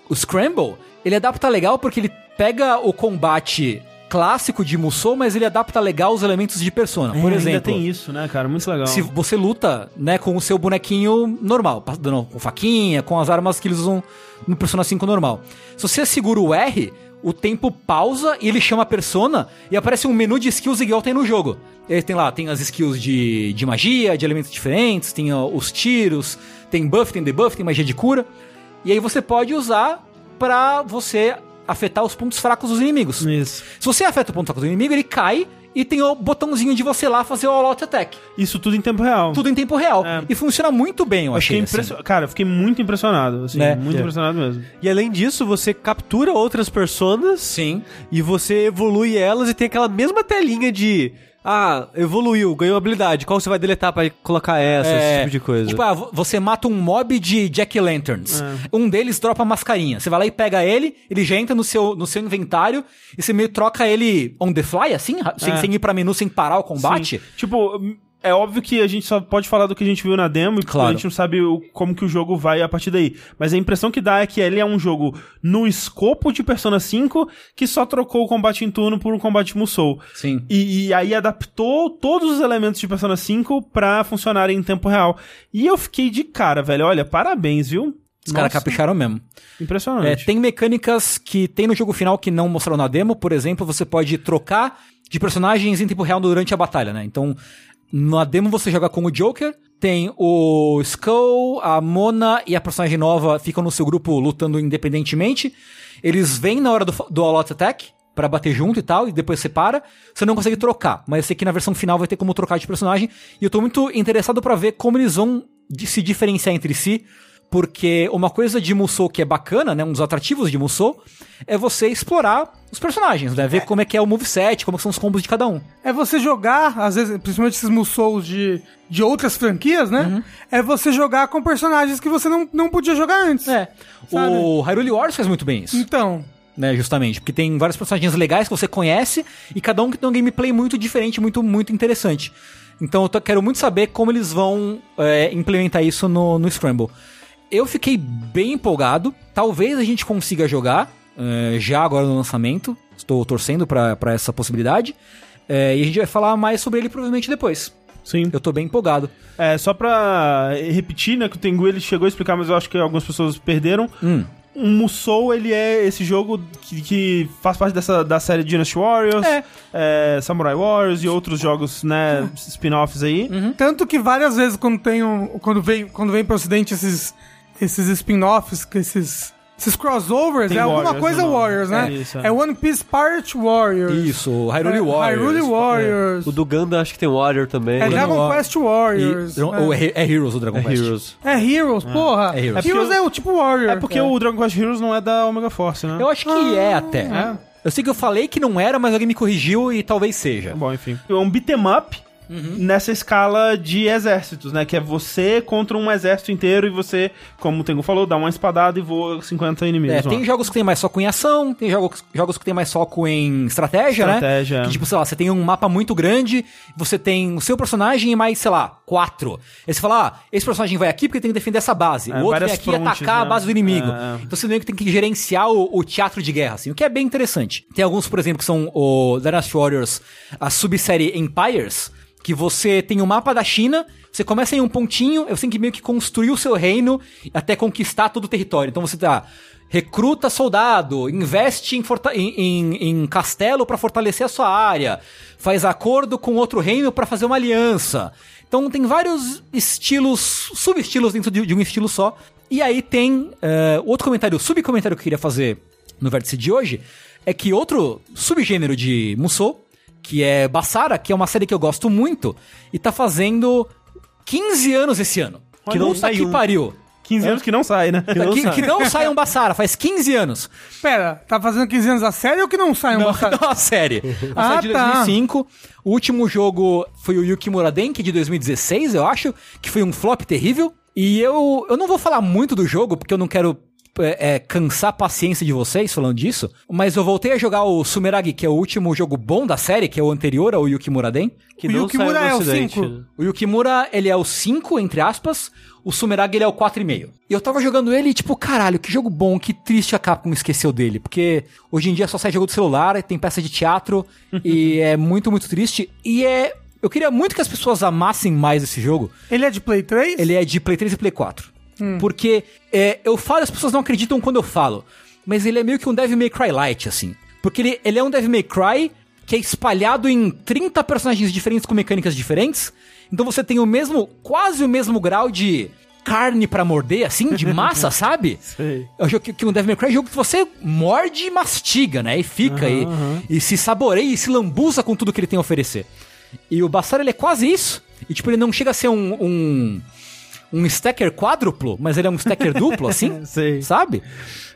O Scramble, ele adapta legal porque ele pega o combate clássico de Musou, mas ele adapta legal os elementos de Persona. É, Por ainda exemplo, tem isso, né, cara? Muito legal. se você luta, né, com o seu bonequinho normal, dando com faquinha, com as armas que eles usam no Persona 5 normal. Se você segura o R, o tempo pausa e ele chama a persona e aparece um menu de skills igual tem no jogo. Ele tem lá, tem as skills de, de magia, de elementos diferentes, tem ó, os tiros, tem buff, tem debuff, tem magia de cura. E aí você pode usar pra você afetar os pontos fracos dos inimigos. Isso. Se você afeta o ponto fraco do inimigo, ele cai e tem o botãozinho de você lá fazer o all-out attack. Isso tudo em tempo real. Tudo em tempo real. É. E funciona muito bem, eu achei. assim. impressionado. Cara, eu fiquei muito impressionado. Assim, Né? Muito É. impressionado mesmo. E além disso, você captura outras personas Sim. e você evolui elas e tem aquela mesma telinha de. Ah, evoluiu, ganhou habilidade. Qual você vai deletar pra colocar essa, esse tipo de coisa? Tipo, ah, vo- você mata um mob de Jack Lanterns. Um deles dropa a mascarinha. Você vai lá e pega ele, ele já entra no seu, no seu inventário e você meio troca ele on the fly, assim, sem, É. sem ir pra menu, sem parar o combate. Sim. Tipo, é óbvio que a gente só pode falar do que a gente viu na demo e Claro. a gente não sabe o- como que o jogo vai a partir daí. Mas a impressão que dá é que ele é um jogo no escopo de Persona 5 que só trocou o combate em turno por um combate Musou. Sim. E, e aí adaptou todos os elementos de Persona 5 pra funcionarem em tempo real. E eu fiquei de cara, velho. Olha, parabéns, viu? Os caras capricharam mesmo. É, Impressionante. tem mecânicas que tem no jogo final que não mostraram na demo. Por exemplo, você pode trocar de personagens em tempo real durante a batalha, né? Então, na demo você joga com o Joker, tem o Skull, a Mona e a personagem nova ficam no seu grupo lutando independentemente. Eles vêm na hora do, do All Out Attack pra bater junto e tal, e depois separa. Você não consegue trocar, mas eu sei que na versão final vai ter como trocar de personagem. E eu tô muito interessado pra ver como eles vão se diferenciar entre si. Porque uma coisa de Musou que é bacana, né? Um dos atrativos de Musou é você explorar os personagens, né? Ver como é que é o moveset, como são os combos de cada um. É você jogar, às vezes, principalmente esses Musous de, de outras franquias, né? Uhum. É você jogar com personagens que você não, não podia jogar antes. É. Sabe? O Hyrule Wars faz muito bem isso. Então, né, justamente, porque tem vários personagens legais que você conhece e cada um que tem um gameplay muito diferente, muito muito interessante. Então eu quero muito saber como eles vão é, implementar isso no, no Scramble. Eu fiquei bem empolgado, talvez a gente consiga jogar é, já agora no lançamento, estou torcendo pra pra essa possibilidade, É, e a gente vai falar mais sobre ele provavelmente depois. Sim. Eu tô bem empolgado. É, só pra repetir, né, que o Tengu ele chegou a explicar, mas eu acho que algumas pessoas perderam. Hum. O Musou, ele é esse jogo que, que faz parte dessa, da série Dynasty Warriors, É. é, Samurai Warriors e outros jogos, né, spin-offs aí. tanto que várias vezes quando tem um, quando vem quando vem pro ocidente esses esses spin-offs, esses esses crossovers, Tem é alguma Warriors coisa no nome. Warriors, né? É isso, é. é. One Piece Part Warriors. Isso, Hyrule É, Warriors. Hyrule Warriors. O do Gundam acho que tem Warrior também. É Dragon War- Quest E, Warriors. ou é, é Heroes o Dragon É Quest. Heroes. É Heroes, porra. é Heroes. Heroes É é, o tipo Warrior. É porque o Dragon Quest Heroes não é da Omega Force, né? Eu acho que é até. É. Eu sei que eu falei que não era, mas alguém me corrigiu e talvez seja. Bom, enfim. É um beat'em up Uhum. nessa escala de exércitos, né? Que é você contra um exército inteiro e você, como o Tengu falou, dá uma espadada e voa 50 inimigos. É, lá. tem jogos que tem mais foco em ação, tem jogos, jogos que tem mais foco em estratégia, Estratégia. né? Que, tipo, sei lá, você tem um mapa muito grande, você tem o seu personagem e mais, sei lá, quatro. Aí você fala, ah, esse personagem vai aqui porque tem que defender essa base. É, o outro vem aqui frontes, atacar a né? base do inimigo. É, é. Então você meio que tem que gerenciar o, o teatro de guerra, assim, o que é bem interessante. Tem alguns, por exemplo, que são o Dynasty Warriors, a subsérie Empires, que você tem o mapa da China, você começa em um pontinho, você tem que meio que construir o seu reino até conquistar todo o território. Então você tá recruta soldado, investe em, em- em- castelo pra fortalecer a sua área, faz acordo com outro reino pra fazer uma aliança. Então tem vários estilos, subestilos dentro de, de um estilo só. E aí tem eh, outro comentário, subcomentário que eu queria fazer no vértice de hoje, é que outro subgênero de Musou, que é Bassara, que é uma série que eu gosto muito, e tá fazendo 15 anos esse ano. Que não Puta sai que um. pariu. 15 anos que não sai, né? Que não, que, não sai um Bassara, faz 15 anos. Pera, tá fazendo 15 anos a série ou que não sai um Não, Bassara? não a série. A Ah, série de tá. 2005. O último jogo foi o Yukimura Denki de 2016, eu acho, que foi um flop terrível. E eu, eu não vou falar muito do jogo, porque eu não quero é, é, cansar a paciência de vocês falando disso. Mas eu voltei a jogar o Sumeragi, que é o último jogo bom da série, que é o anterior ao Yukimura Den. Que O Yukimura é o ocidente, cinco. né? O Yukimura, ele é o 5, entre aspas. O Sumeragi, ele é o 4,5. E eu tava jogando ele e, tipo, caralho, que jogo bom, que triste a Capcom esqueceu dele. Porque hoje em dia só sai jogo do celular, tem peça de teatro, e é muito, muito triste. E é... Eu queria muito que as pessoas amassem mais esse jogo. Ele é de Play 3? Ele é de Play 3 e Play 4. Porque é, eu falo, as pessoas não acreditam quando eu falo. Mas ele é meio que um Devil May Cry Light, assim. Porque ele, ele é um Devil May Cry que é espalhado em 30 personagens diferentes com mecânicas diferentes. Então você tem o mesmo, quase o mesmo grau de carne pra morder, assim, de massa, sabe? Sei. É um jogo que, que um Devil May Cry é um jogo que você morde e mastiga, né? E fica, e, e se saboreia e se lambuza com tudo que ele tem a oferecer. E o Bassara, ele é quase isso. E, tipo, ele não chega a ser um... um um stacker quádruplo, mas ele é um stacker duplo, assim, Sei. sabe?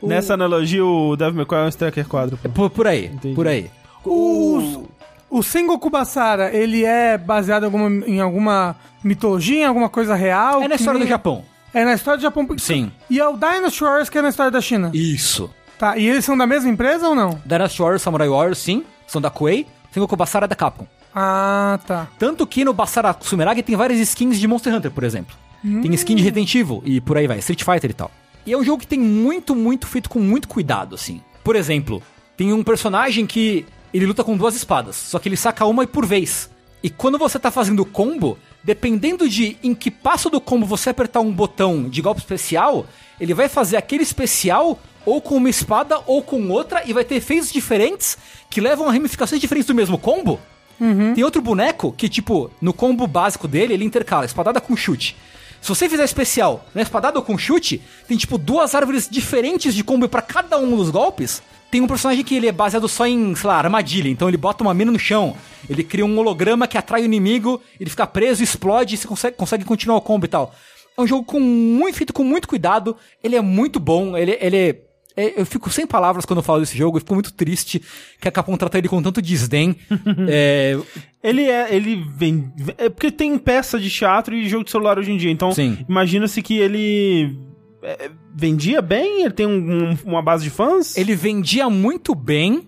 Nessa analogia, o Devil May Cry é um Stacker quádruplo. Por, por aí, por aí. O, o Sengoku Basara, ele é baseado em alguma, em alguma mitologia, em alguma coisa real? É na história nem- do Japão. É na história do Japão. Sim. E é o Dynasty Warriors que é na história da China. Isso. Tá, e eles são da mesma empresa ou não? Dynasty Warriors, Samurai Warriors, sim, são da Koei. Sengoku Basara é da Capcom. Ah, tá. Tanto que no Basara Sumeragi tem várias skins de Monster Hunter, por exemplo. Tem skin de Resident Evil e por aí vai, Street Fighter e tal. E é um jogo que tem muito, muito feito com muito cuidado, assim. Por exemplo, tem um personagem que ele luta com duas espadas, só que ele saca uma por vez. E quando você tá fazendo combo, dependendo de em que passo do combo você apertar um botão de golpe especial, ele vai fazer aquele especial ou com uma espada ou com outra e vai ter efeitos diferentes que levam a ramificações diferentes do mesmo combo. Tem outro boneco que, tipo, no combo básico dele, ele intercala espadada com chute. Se você fizer especial na espadada ou com chute, tem, tipo, duas árvores diferentes de combo pra cada um dos golpes. Tem um personagem que ele é baseado só em, sei lá, armadilha. Então ele bota uma mina no chão, ele cria um holograma que atrai o inimigo, ele fica preso, explode e você consegue, consegue continuar o combo e tal. É um jogo com muito, feito com muito cuidado, ele é muito bom, ele, ele é é, eu fico sem palavras quando eu falo desse jogo, eu fico muito triste que a Capcom trata ele com tanto desdém. é, Ele é. Ele vem. É porque tem peça de teatro e jogo de celular hoje em dia. Então, Sim. imagina-se que ele. é, vendia bem? Ele tem um- um- uma base de fãs? ele vendia muito bem,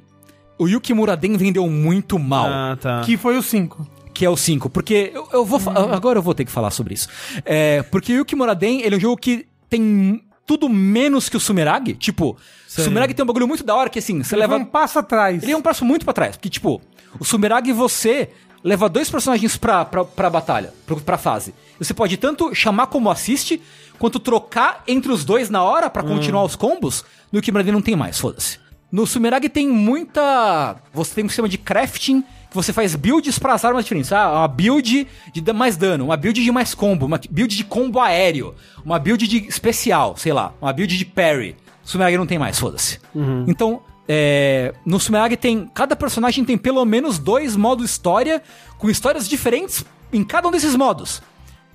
o Yuki Muraden vendeu muito mal. Ah, tá. Que foi o 5. que é o 5. Porque eu, eu vou. fa- Agora eu vou ter que falar sobre isso. É, porque o Yuki Muraden, ele é um jogo que tem tudo menos que o Sumeragi. Tipo, Sei. o Sumeragi tem um bagulho muito da hora que assim, você Leva leva. um passo atrás. Ele é um passo muito pra trás. Porque, tipo, o Sumeragi você leva dois personagens pra, pra, pra batalha, pra, pra fase. Você pode tanto chamar como assiste, quanto trocar entre os dois na hora pra continuar os combos. No Muraden não tem mais, foda-se. No Sumeragi tem muita. Você tem um sistema de crafting que você faz builds para as armas diferentes. Ah, uma build de mais dano, uma build de mais combo, uma build de combo aéreo, uma build de especial, sei lá, uma build de parry. Sumeragi não tem mais, foda-se. Então, é, no Sumeragi tem. Cada personagem tem pelo menos dois modos história, com histórias diferentes em cada um desses modos.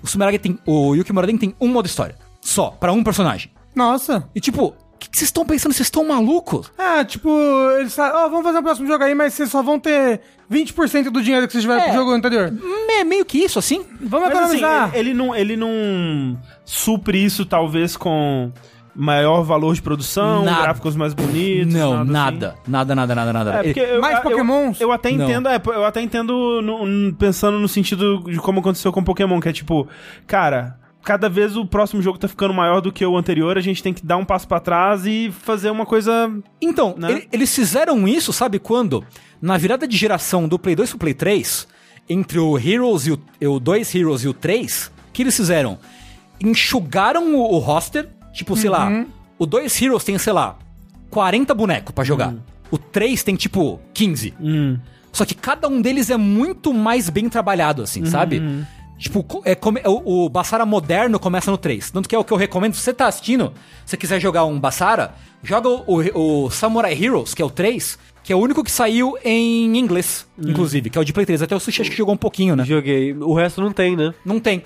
O Sumeragi tem. O Yuki Muraden tem um modo história. Só, pra um personagem. Nossa. E tipo, o que vocês estão pensando? Vocês estão malucos? Ah, tipo, eles falam, ó, vamos fazer o próximo jogo aí, mas vocês só vão ter 20% do dinheiro que vocês tiveram É. pro jogo anterior. É meio que isso, assim. Vamos Mas assim, economizar. ele não, ele não supre isso talvez com maior valor de produção, Nada. gráficos mais bonitos. Não, assim. nada. Nada, nada, nada, nada. É, porque eu, Mais eu- Pokémons? Eu, até Não. entendo, é, eu até entendo no- pensando no sentido de como aconteceu com Pokémon, que é tipo, cara, cada vez o próximo jogo tá ficando maior do que o anterior, a gente tem que dar um passo pra trás e fazer uma coisa. Então, Né? ele- eles fizeram isso, sabe quando? Na virada de geração do Play 2 pro Play 3, entre o Heroes e o, o 2 Heroes e o 3, o que eles fizeram? Enxugaram o, o roster, tipo, sei lá, o 2 Heroes tem, sei lá, 40 bonecos pra jogar. O 3 tem, tipo, 15. Hum. Só que cada um deles é muito mais bem trabalhado, assim, sabe? Tipo, é, come- é o, o Bassara moderno começa no 3. Tanto que é o que eu recomendo. Se você tá assistindo, se você quiser jogar um Bassara, joga o, o- o Samurai Heroes, que é o 3, que é o único que saiu em inglês, inclusive, que é o de Play 3. Até o Sushi acho que jogou um pouquinho, né? Joguei. O resto não tem, né? Não tem.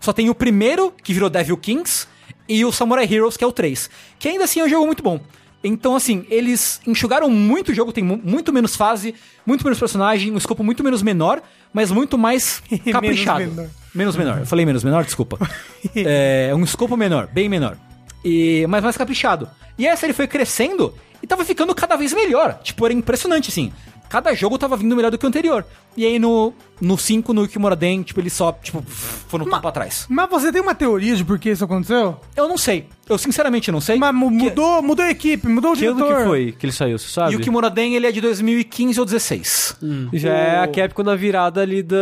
Só tem o primeiro, que virou Devil Kings, e o Samurai Heroes, que é o 3. Que ainda assim é um jogo muito bom. Então, assim, eles enxugaram muito o jogo, tem mu- muito menos fase, muito menos personagem, um escopo muito menos menor, mas muito mais caprichado. Menos menor. Menos menor. Eu falei menos menor, desculpa. é um escopo menor, bem menor. E, mas mais caprichado. E essa ele foi crescendo e tava ficando cada vez melhor. Tipo, era impressionante, assim. Cada jogo tava vindo melhor do que o anterior. E aí no 5, no Ikimoraden, tipo, eles só, tipo, foram um tempo atrás. Mas você tem uma teoria de por que isso aconteceu? Eu não sei. Eu sinceramente não sei. Mas mu- mudou, mudou a equipe, mudou o Que diretor. que foi que ele saiu, você sabe? E o Kimoraden, ele é de 2015 ou 16. Já é a Capcom na virada ali da,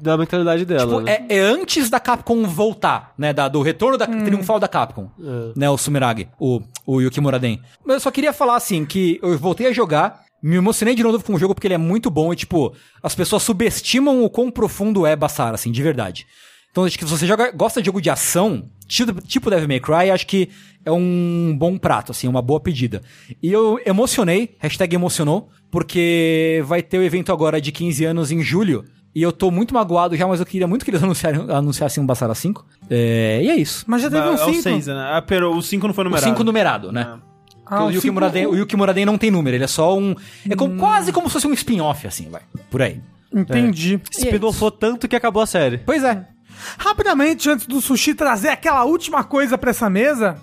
da mentalidade dela. Tipo, né? é, é antes da Capcom voltar, né? da- do retorno da, triunfal da Capcom. Né, o Sumeragi, o, o Yuki Muraden. Mas eu só queria falar, assim, que eu voltei a jogar, me emocionei de novo com o jogo porque ele é muito bom e, tipo, as pessoas subestimam o quão profundo é Bassara, assim, de verdade. Então, acho que se você joga, gosta de jogo de ação, tipo, tipo Devil May Cry, acho que é um bom prato, assim, uma boa pedida. E eu emocionei, hashtag emocionou, porque vai ter o evento agora de 15 anos em julho, e eu tô muito magoado já, mas eu queria muito que eles anunciassem um Bassara 5. É, e é isso. Mas já teve é um o 5. 6, né? Ah, pera, o 5 não foi O numerado. 5 numerado, né? Ah, o, Yuki Muraden, o Yuki Muraden não tem número, ele é só um. É como- quase como se fosse um spin-off, assim, vai. Por aí. Entendi. Spin-offou tanto que acabou a série. Pois é. Rapidamente, antes do Sushi trazer aquela última coisa pra essa mesa,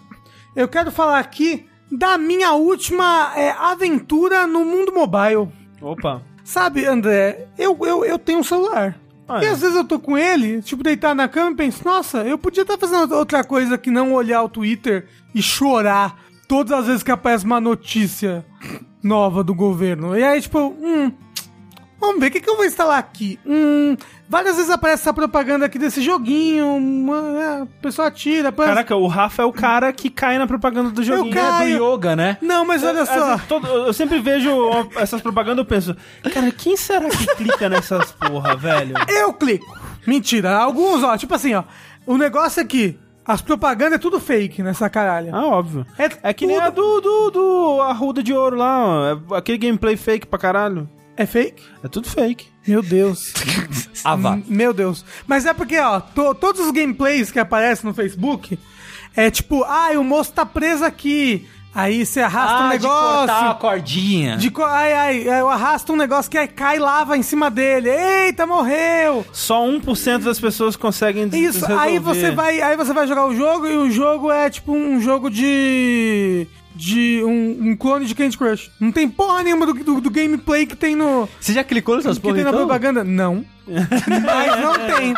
eu quero falar aqui da minha última é, aventura no mundo mobile. Opa. Sabe, André, eu, eu, eu tenho um celular. Ah, e é. às vezes eu tô com ele, tipo, deitado na cama e penso, nossa, eu podia estar fazendo outra coisa que não olhar o Twitter e chorar todas as vezes que aparece uma notícia nova do governo. E aí, tipo, hum, Vamos ver, o que, que eu vou instalar aqui? Hum, várias vezes aparece essa propaganda aqui desse joguinho, uma, é, a pessoa atira. aparece- Caraca, o Rafa é o cara que cai na propaganda do joguinho. caio. É do yoga, né? Não, mas olha só. Todo- eu sempre vejo essas propagandas e penso, cara, quem será que clica nessas porra, velho? Eu clico. Mentira, alguns, ó, tipo assim, ó. O negócio é que as propagandas é tudo fake nessa caralha. Ah, óbvio. É É que nem a do, do, do Arruda de Ouro lá, ó. É aquele gameplay fake pra caralho. É fake? É tudo fake. Meu Deus. Ah, vá. M- Meu Deus. Mas é porque, ó, to- todos os gameplays que aparecem no Facebook é tipo, ah, o moço tá preso aqui. Aí você arrasta um Ah, de cortar a negócio. cordinha. De co- ai, ai, eu arrasto um negócio que aí cai lava em cima dele. Eita, morreu! Só 1% das pessoas conseguem des- Isso, aí resolver. você vai, aí você vai jogar o jogo e o jogo é tipo um jogo de de um, um clone de Candy Crush. Não tem porra nenhuma do, do, do gameplay que tem no Você já clicou nessas que porra, tem na então? propaganda. Não. Mas não tem.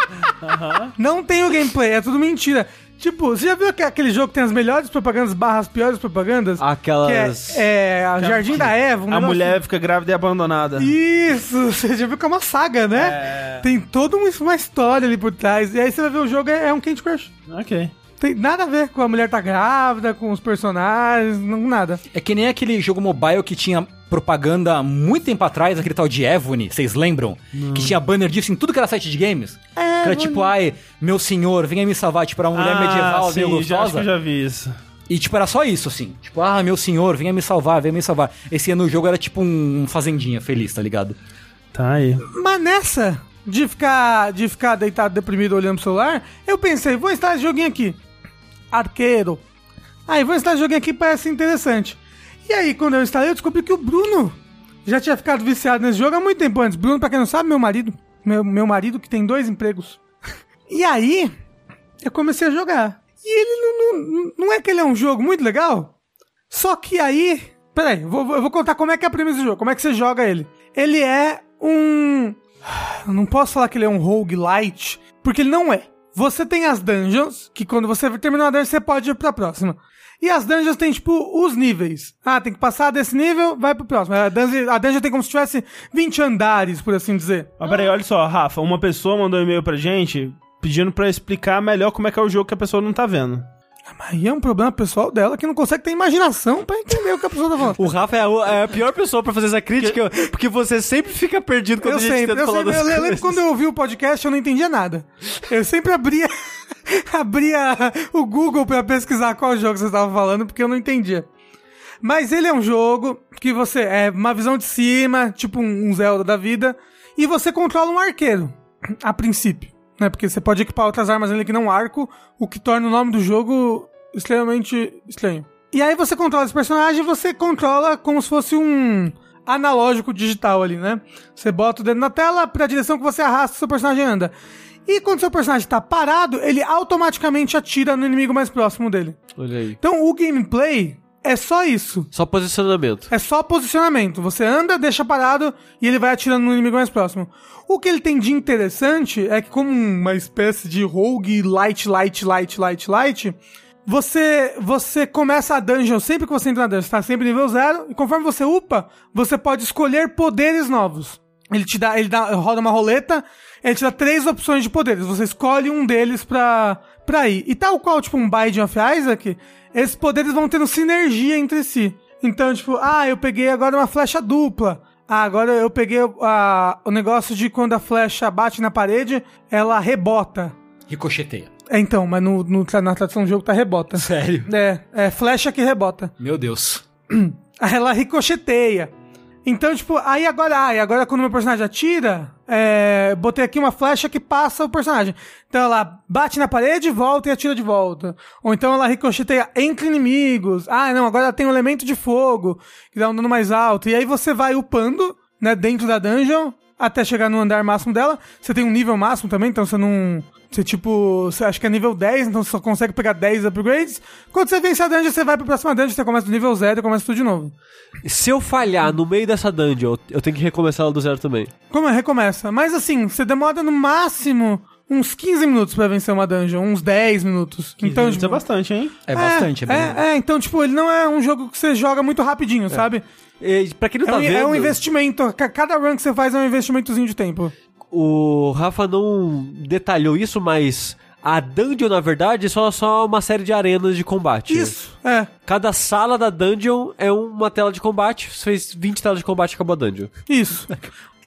Não tem o gameplay, é tudo mentira. Tipo, você já viu aque- aquele jogo que tem as melhores propagandas barra as piores propagandas? Aquelas... Que é, é a Jardim da Eva. um A mulher fica grávida e abandonada. Isso, você já viu que é uma saga, né? É. Tem toda uma, uma história ali por trás. E aí você vai ver o jogo, é, é um Candy Crush. Ok. Tem nada a ver com a mulher tá grávida, com os personagens, não nada. É que nem aquele jogo mobile que tinha propaganda muito tempo atrás, aquele tal de Evony, vocês lembram? Que tinha banner disso em tudo que era site de games. que era tipo, ai, meu senhor, venha me salvar, tipo, era uma mulher Ah, medieval, sim, meio já, acho que gostosa. eu já vi isso. E tipo, era só isso, assim. Tipo, ah, meu senhor, venha me salvar, venha me salvar. Esse ano o jogo era tipo um, um fazendinha feliz, tá ligado? Tá aí. Mas nessa de ficar, de ficar deitado deprimido olhando pro celular, eu pensei, vou instalar esse joguinho aqui. Arqueiro. Aí, vou instalar esse joguinho aqui, parece interessante. E aí, quando eu instalei, eu descobri que o Bruno já tinha ficado viciado nesse jogo há muito tempo antes. Bruno, pra quem não sabe, meu marido. Meu, meu marido que tem dois empregos. E aí, eu comecei a jogar. E ele não, não, não é que ele é um jogo muito legal? Só que aí. Peraí, eu vou, eu vou contar como é que é a premissa do jogo, como é que você joga ele. Ele é um. Não posso falar que ele é um roguelite, porque ele não é. Você tem as dungeons, que quando você terminar a dungeon, você pode ir pra próxima. E as dungeons tem, tipo, os níveis. Ah, tem que passar desse nível, vai pro próximo. A dungeon, a dungeon tem como se tivesse 20 andares, por assim dizer. Mas peraí, olha só, Rafa, uma pessoa mandou um e-mail pra gente pedindo pra explicar melhor como é que é o jogo que a pessoa não tá vendo. Mas aí é um problema pessoal dela que não consegue ter imaginação pra entender o que a pessoa tá falando. O Rafa é a, é a pior pessoa pra fazer essa crítica, porque você sempre fica perdido quando Eu a gente sempre, tenta eu falar sempre, das eu lembro coisas. quando eu ouvi o podcast, eu não entendia nada. Eu sempre abria, abria o Google pra pesquisar qual jogo você estava falando, porque eu não entendia. Mas ele é um jogo que você é uma visão de cima, tipo um Zelda da vida, e você controla um arqueiro, a princípio. Né? Porque você pode equipar outras armas ali que não arco, o que torna o nome do jogo extremamente estranho. E aí você controla esse personagem e você controla como se fosse um analógico digital ali, né? Você bota o dedo na tela pra direção que você arrasta, seu personagem anda. E quando seu personagem tá parado, ele automaticamente atira no inimigo mais próximo dele. Olha aí. Então o gameplay é só isso. Só posicionamento. É só posicionamento. Você anda, deixa parado e ele vai atirando no inimigo mais próximo. O que ele tem de interessante é que, como uma espécie de rogue light, light, light, light, light, você, você começa a dungeon sempre que você entra na dungeon, você tá sempre nível zero, e conforme você upa, você pode escolher poderes novos. Ele te dá, ele dá, roda uma roleta, ele te dá três opções de poderes. Você escolhe um deles pra, pra ir. E tal qual, tipo, um Binding of Isaac, esses poderes vão tendo sinergia entre si. Então, tipo, ah, eu peguei agora uma flecha dupla. Ah, agora eu peguei ah, o negócio de quando a flecha bate na parede, ela rebota. Ricocheteia. É, então, mas no, no- na tradução do jogo tá rebota. Sério? É, é flecha que rebota. Meu Deus. Ela ricocheteia. Então, tipo, aí agora, aí agora quando meu personagem atira, é, botei aqui uma flecha que passa o personagem. Então ela bate na parede, volta e atira de volta. Ou então ela ricocheteia entre inimigos. Ah, não, agora tem um elemento de fogo, que dá um dano mais alto. E aí você vai upando, né, dentro da dungeon, até chegar no andar máximo dela. Você tem um nível máximo também, então você não... Você, tipo, você acha que é nível 10, então você só consegue pegar 10 upgrades. Quando você vence a dungeon, você vai pra próxima dungeon, você começa do nível 0 e começa tudo de novo. Se eu falhar no meio dessa dungeon, eu tenho que recomeçar ela do zero também. Como é? Recomeça. Mas assim, você demora no máximo uns 15 minutos pra vencer uma dungeon, uns 10 minutos. Então, Isso é bastante, hein? É bastante, é, bem- é, é, então, tipo, ele não é um jogo que você joga muito rapidinho, sabe? E, pra quem não É tá um, vendo, é um investimento. Ca- Cada run que você faz é um investimentozinho de tempo. O Rafa não detalhou isso, mas a dungeon, na verdade, é só, só uma série de arenas de combate. Isso, é. Cada sala da dungeon é uma tela de combate. Você fez 20 telas de combate e acabou a dungeon. Isso.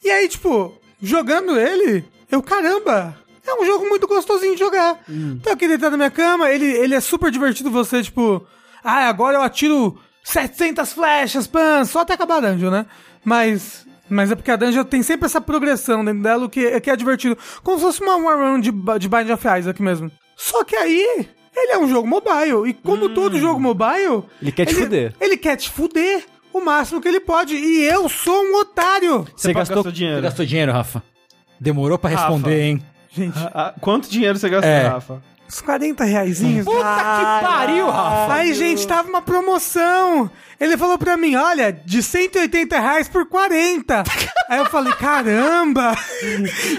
E aí, tipo, jogando ele, eu, caramba, é um jogo muito gostosinho de jogar. Tô aqui deitado na minha cama, ele, ele é super divertido você, tipo, ah, agora eu atiro 700 flechas, pan, só até acabar a dungeon, né? Mas, mas é porque a dungeon tem sempre essa progressão dentro dela, o que, que é divertido. Como se fosse uma, uma run de, de Bind of Isaac mesmo. Só que aí, ele é um jogo mobile, e como todo jogo mobile... Ele quer te fuder. Ele quer te fuder o máximo que ele pode, e eu sou um otário. Você gastou... Você dinheiro. gastou dinheiro, Rafa? Demorou pra Rafa. responder, hein? Gente, Ah, ah, quanto dinheiro você gastou, É. Rafa? Uns 40 reaisinhos. Puta que pariu, Rafa! Aí, gente, tava uma promoção. Ele falou pra mim, olha, de 180 reais por 40. Aí eu falei, caramba!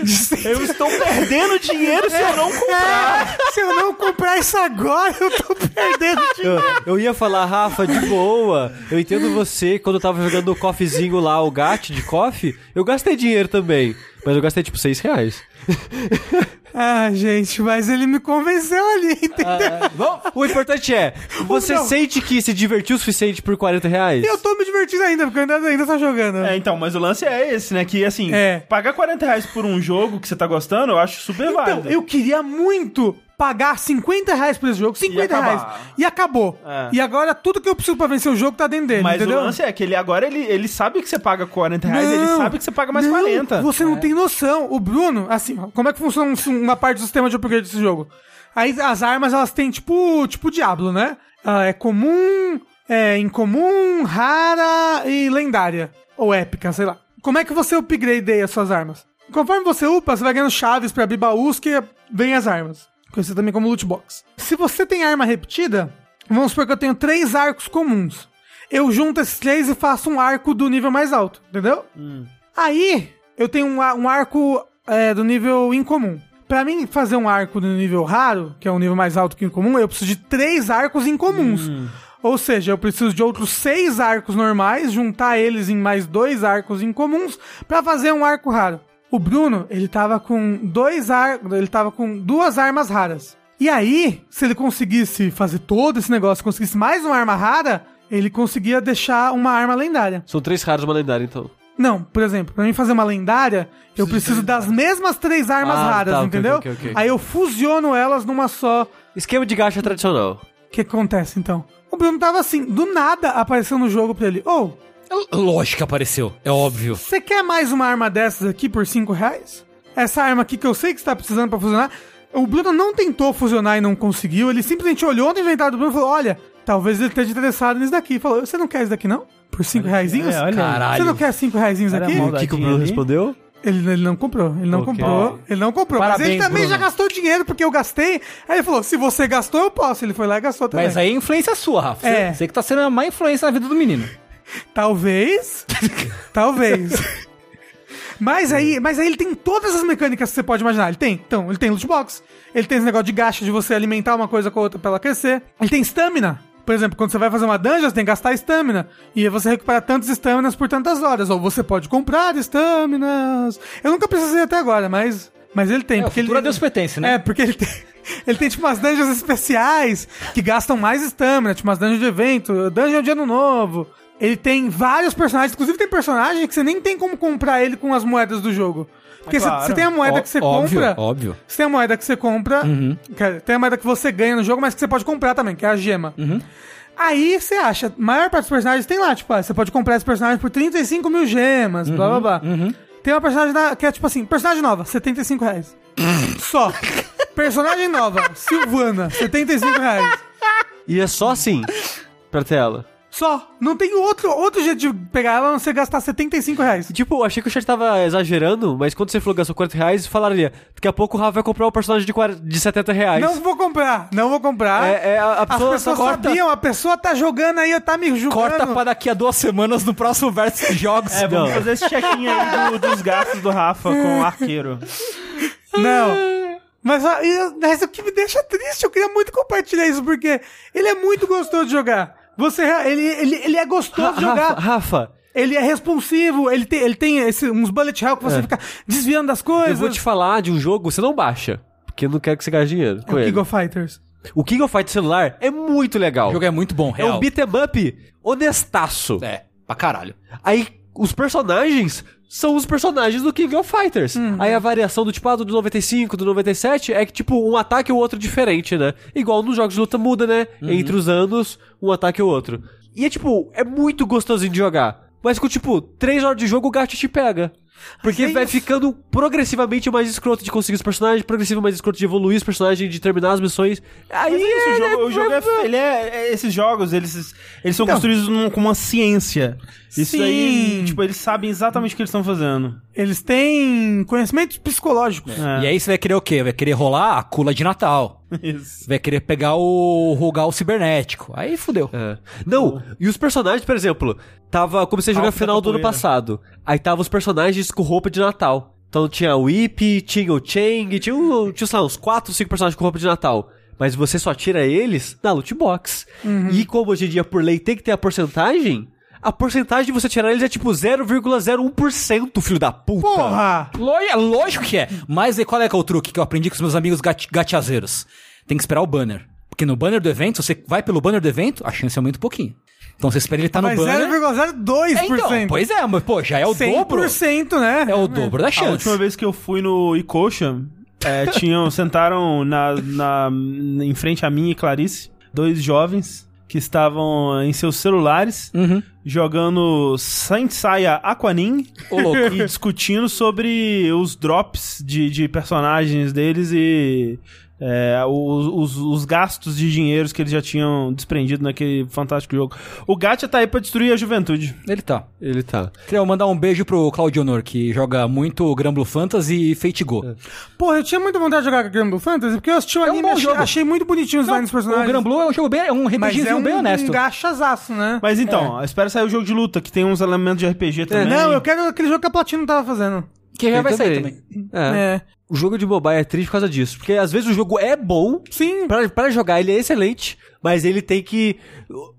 De 100 Eu estou perdendo dinheiro se eu não comprar. É, se eu não comprar isso agora, eu tô perdendo dinheiro. Eu, eu ia falar, Rafa, de boa. Eu entendo você, quando eu tava jogando o coffeezinho lá, o gato de coffee, eu gastei dinheiro também. Mas eu gastei tipo 6 reais. Ah, gente, mas ele me convenceu ali, entendeu? Bom, o importante é, você Não. sente que se divertiu o suficiente por 40 reais? E eu tô me divertindo ainda, porque eu ainda, ainda tô jogando. É, então, mas o lance é esse, né? Que, assim, É. pagar 40 reais por um jogo que você tá gostando, eu acho super Então, válido. eu queria muito pagar 50 reais por esse jogo, 50 acabar. reais. E acabou. É. E agora tudo que eu preciso pra vencer o jogo tá dentro dele, Mas entendeu? o lance é que ele agora ele, ele sabe que você paga 40 reais, ele Não, sabe que você paga mais não, 40. Você não tem noção. O Bruno, assim, como é que funciona um- uma parte do sistema de upgrade desse jogo? Aí as armas, elas têm tipo, tipo Diablo, né? Ah, é comum, é incomum, rara e lendária. Ou épica, sei lá. Como é que você upgradeia as suas armas? Conforme você upa, você vai ganhando chaves pra abrir baús que vem as armas. Conhecido também como loot box. Se você tem arma repetida, vamos supor que eu tenho três arcos comuns. Eu junto esses três e faço um arco do nível mais alto, entendeu? Aí, eu tenho um, um arco é, do nível incomum. Pra mim fazer um arco do nível raro, que é um nível mais alto que o incomum, eu preciso de três arcos incomuns. Ou seja, eu preciso de outros seis arcos normais, juntar eles em mais dois arcos incomuns pra fazer um arco raro. O Bruno, ele tava com dois arcos, ele tava com duas armas raras. E aí, se ele conseguisse fazer todo esse negócio, conseguisse mais uma arma rara, ele conseguia deixar uma arma lendária. São três raros uma lendária, então. Não, por exemplo, pra mim fazer uma lendária, eu preciso das mesmas três armas Ah, raras, tá, entendeu? ok, ok. Aí eu fusiono elas numa só. Esquema de gacha tradicional. O que acontece então? O Bruno tava assim, do nada apareceu no jogo pra ele. Ô, Lógico que apareceu, é óbvio. você quer mais uma arma dessas aqui por 5 reais? Essa arma aqui que eu sei que você tá precisando pra fusionar. O Bruno não tentou fusionar e não conseguiu. Ele simplesmente olhou no inventário do Bruno e falou: Olha, talvez ele esteja interessado nisso daqui. Falou: Você não quer isso daqui não? Por 5 reais? É. Você não quer 5 reais aqui? O que, que o Bruno ali. respondeu? Ele, ele não comprou, ele não Ok. comprou, ele não comprou. mas ele Parabéns, também Bruno. já gastou dinheiro, porque eu gastei. Aí ele falou: se você gastou, eu posso. Ele foi lá e gastou também. Mas aí é influência sua, Rafa. É. Você, você que tá sendo a má influência na vida do menino. Talvez. talvez. Mas aí, mas aí ele tem todas as mecânicas que você pode imaginar. Ele tem, então, ele tem loot box, ele tem esse negócio de gacha de você alimentar uma coisa com a outra pra ela crescer. Ele tem stamina. Por exemplo, quando você vai fazer uma dungeon, você tem que gastar stamina. E aí você recupera tantas staminas por tantas horas. Ou você pode comprar staminas. Eu nunca precisei até agora, mas. Mas ele tem. É, o porque futuro ele, a Deus pertence, né? É, porque ele tem. Ele tem tipo umas dungeons especiais que gastam mais stamina, tipo umas dungeons de evento, dungeon de ano novo. Ele tem vários personagens, inclusive tem personagem que você nem tem como comprar ele com as moedas do jogo. Porque É você claro. você tem a moeda que você óbvio, compra. Óbvio. Você tem a moeda que você compra. quer- Tem a moeda que você ganha no jogo, mas que você pode comprar também, que é a gema. Aí você acha, a maior parte dos personagens tem lá, tipo, ah, você pode comprar esse personagem por 35 mil gemas, blá blá blá. Tem uma personagem da- que é tipo assim, personagem nova, 75 reais. Só. Personagem nova, Silvana, 75 reais. E é só assim, pra tela. Só. Não tem outro, outro jeito de pegar ela a não ser gastar 75 reais. Tipo, achei que o chat tava exagerando, mas quando você falou que gastou 40 reais, falaria, daqui a pouco o Rafa vai comprar um personagem de, 40, de 70 reais. Não vou comprar, não vou comprar. É, é, a, a As pessoa pessoas só corta. sabiam, a pessoa tá jogando aí, tá me julgando. Corta pra daqui a duas semanas no próximo verso de jogos. É, vamos Não. fazer esse check-in aí do- dos gastos do Rafa com o arqueiro. Não. Mas, mas o que me deixa triste, eu queria muito compartilhar isso, porque ele é muito gostoso de jogar. Você, ele, ele, ele é gostoso de Ra- jogar. Rafa, Rafa, Ele é responsivo, ele tem, ele tem esse- uns bullet hell que você fica desviando das coisas. Eu vou te falar de um jogo, você não baixa. Porque eu não quero que você gaste dinheiro É com o ele. King of Fighters. O King of Fighters celular é muito legal. O jogo é muito bom, É real. um beat 'em up honestaço. É, pra caralho. Aí os personagens são os personagens do King of Fighters. Aí a variação do tipo, ah, do 95, do 97 é que tipo um ataque ou outro diferente, né? Igual nos jogos de luta muda, né? Entre os anos, um ataque ou outro. E é tipo, é muito gostosinho de jogar. Mas com tipo, 3 horas de jogo o gato te pega. Porque é vai isso. ficando progressivamente mais escroto de conseguir os personagens, progressivamente mais escroto de evoluir os personagens, de terminar as missões. Aí Mas é isso, o é- jogo, o jogo é, ele é, é- Esses jogos, eles, eles são Então. construídos num- com uma ciência. Isso Sim. aí, tipo, eles sabem exatamente o que eles estão fazendo. Eles têm conhecimentos psicológicos. É. E aí você vai querer o quê? Vai querer rolar a cula de Natal. Isso. Vai querer pegar o Rugal cibernético. Aí fudeu. É. Não, e os personagens, por exemplo, tava. Comecei a jogar no Alfa final do ano passado. Aí tava os personagens com roupa de Natal. Então tinha o Whip, tinha o Chang, tinha, um, tinha lá, uns 4, 5 personagens com roupa de Natal. Mas você só tira eles na loot box. E como hoje em dia, por lei, tem que ter a porcentagem, a porcentagem de você tirar eles é tipo 0,01%, filho da puta. Porra! É Lógico que é. Mas aí qual é que é o truque que eu aprendi com os meus amigos gati gatiazeiros? Tem que esperar o banner. Porque no banner do evento, você vai pelo banner do evento, a chance aumenta um pouquinho. Então você espera ele estar no Mas banner. 0,02%. É, então, pois é, mas pô, já é o dobro. 100%, né? É o dobro da A chance. última vez que eu fui no Icosha, é, tinham, sentaram na, na, em frente a mim e Clarice, dois jovens que estavam em seus celulares Uhum. jogando Saint Seiya Aquanin e discutindo sobre os drops de, de personagens deles e é, os, os, os gastos de dinheiros que eles já tinham desprendido naquele fantástico jogo. O Gacha tá aí pra destruir a juventude. Ele tá. Ele tá. Queria mandar um beijo pro Claudio Honor, que joga muito Granblue Fantasy e Fate Go. Porra, eu tinha muita vontade de jogar Granblue Fantasy, porque eu assisti o É um anime bom e achei, achei muito bonitinho os designs dos personagens. o Granblue é um jogo bem, é um RPGzinho é um, bem honesto. um gachazaço, né? Mas então, espera sair o jogo de luta, que tem uns elementos de RPG também. Não, eu quero aquele jogo que a Platinum tava fazendo. Que já vai sair também. É. É. O jogo de mobile é triste por causa disso. Porque às vezes o jogo é bom, Sim. Pra, pra jogar, ele é excelente, mas ele tem que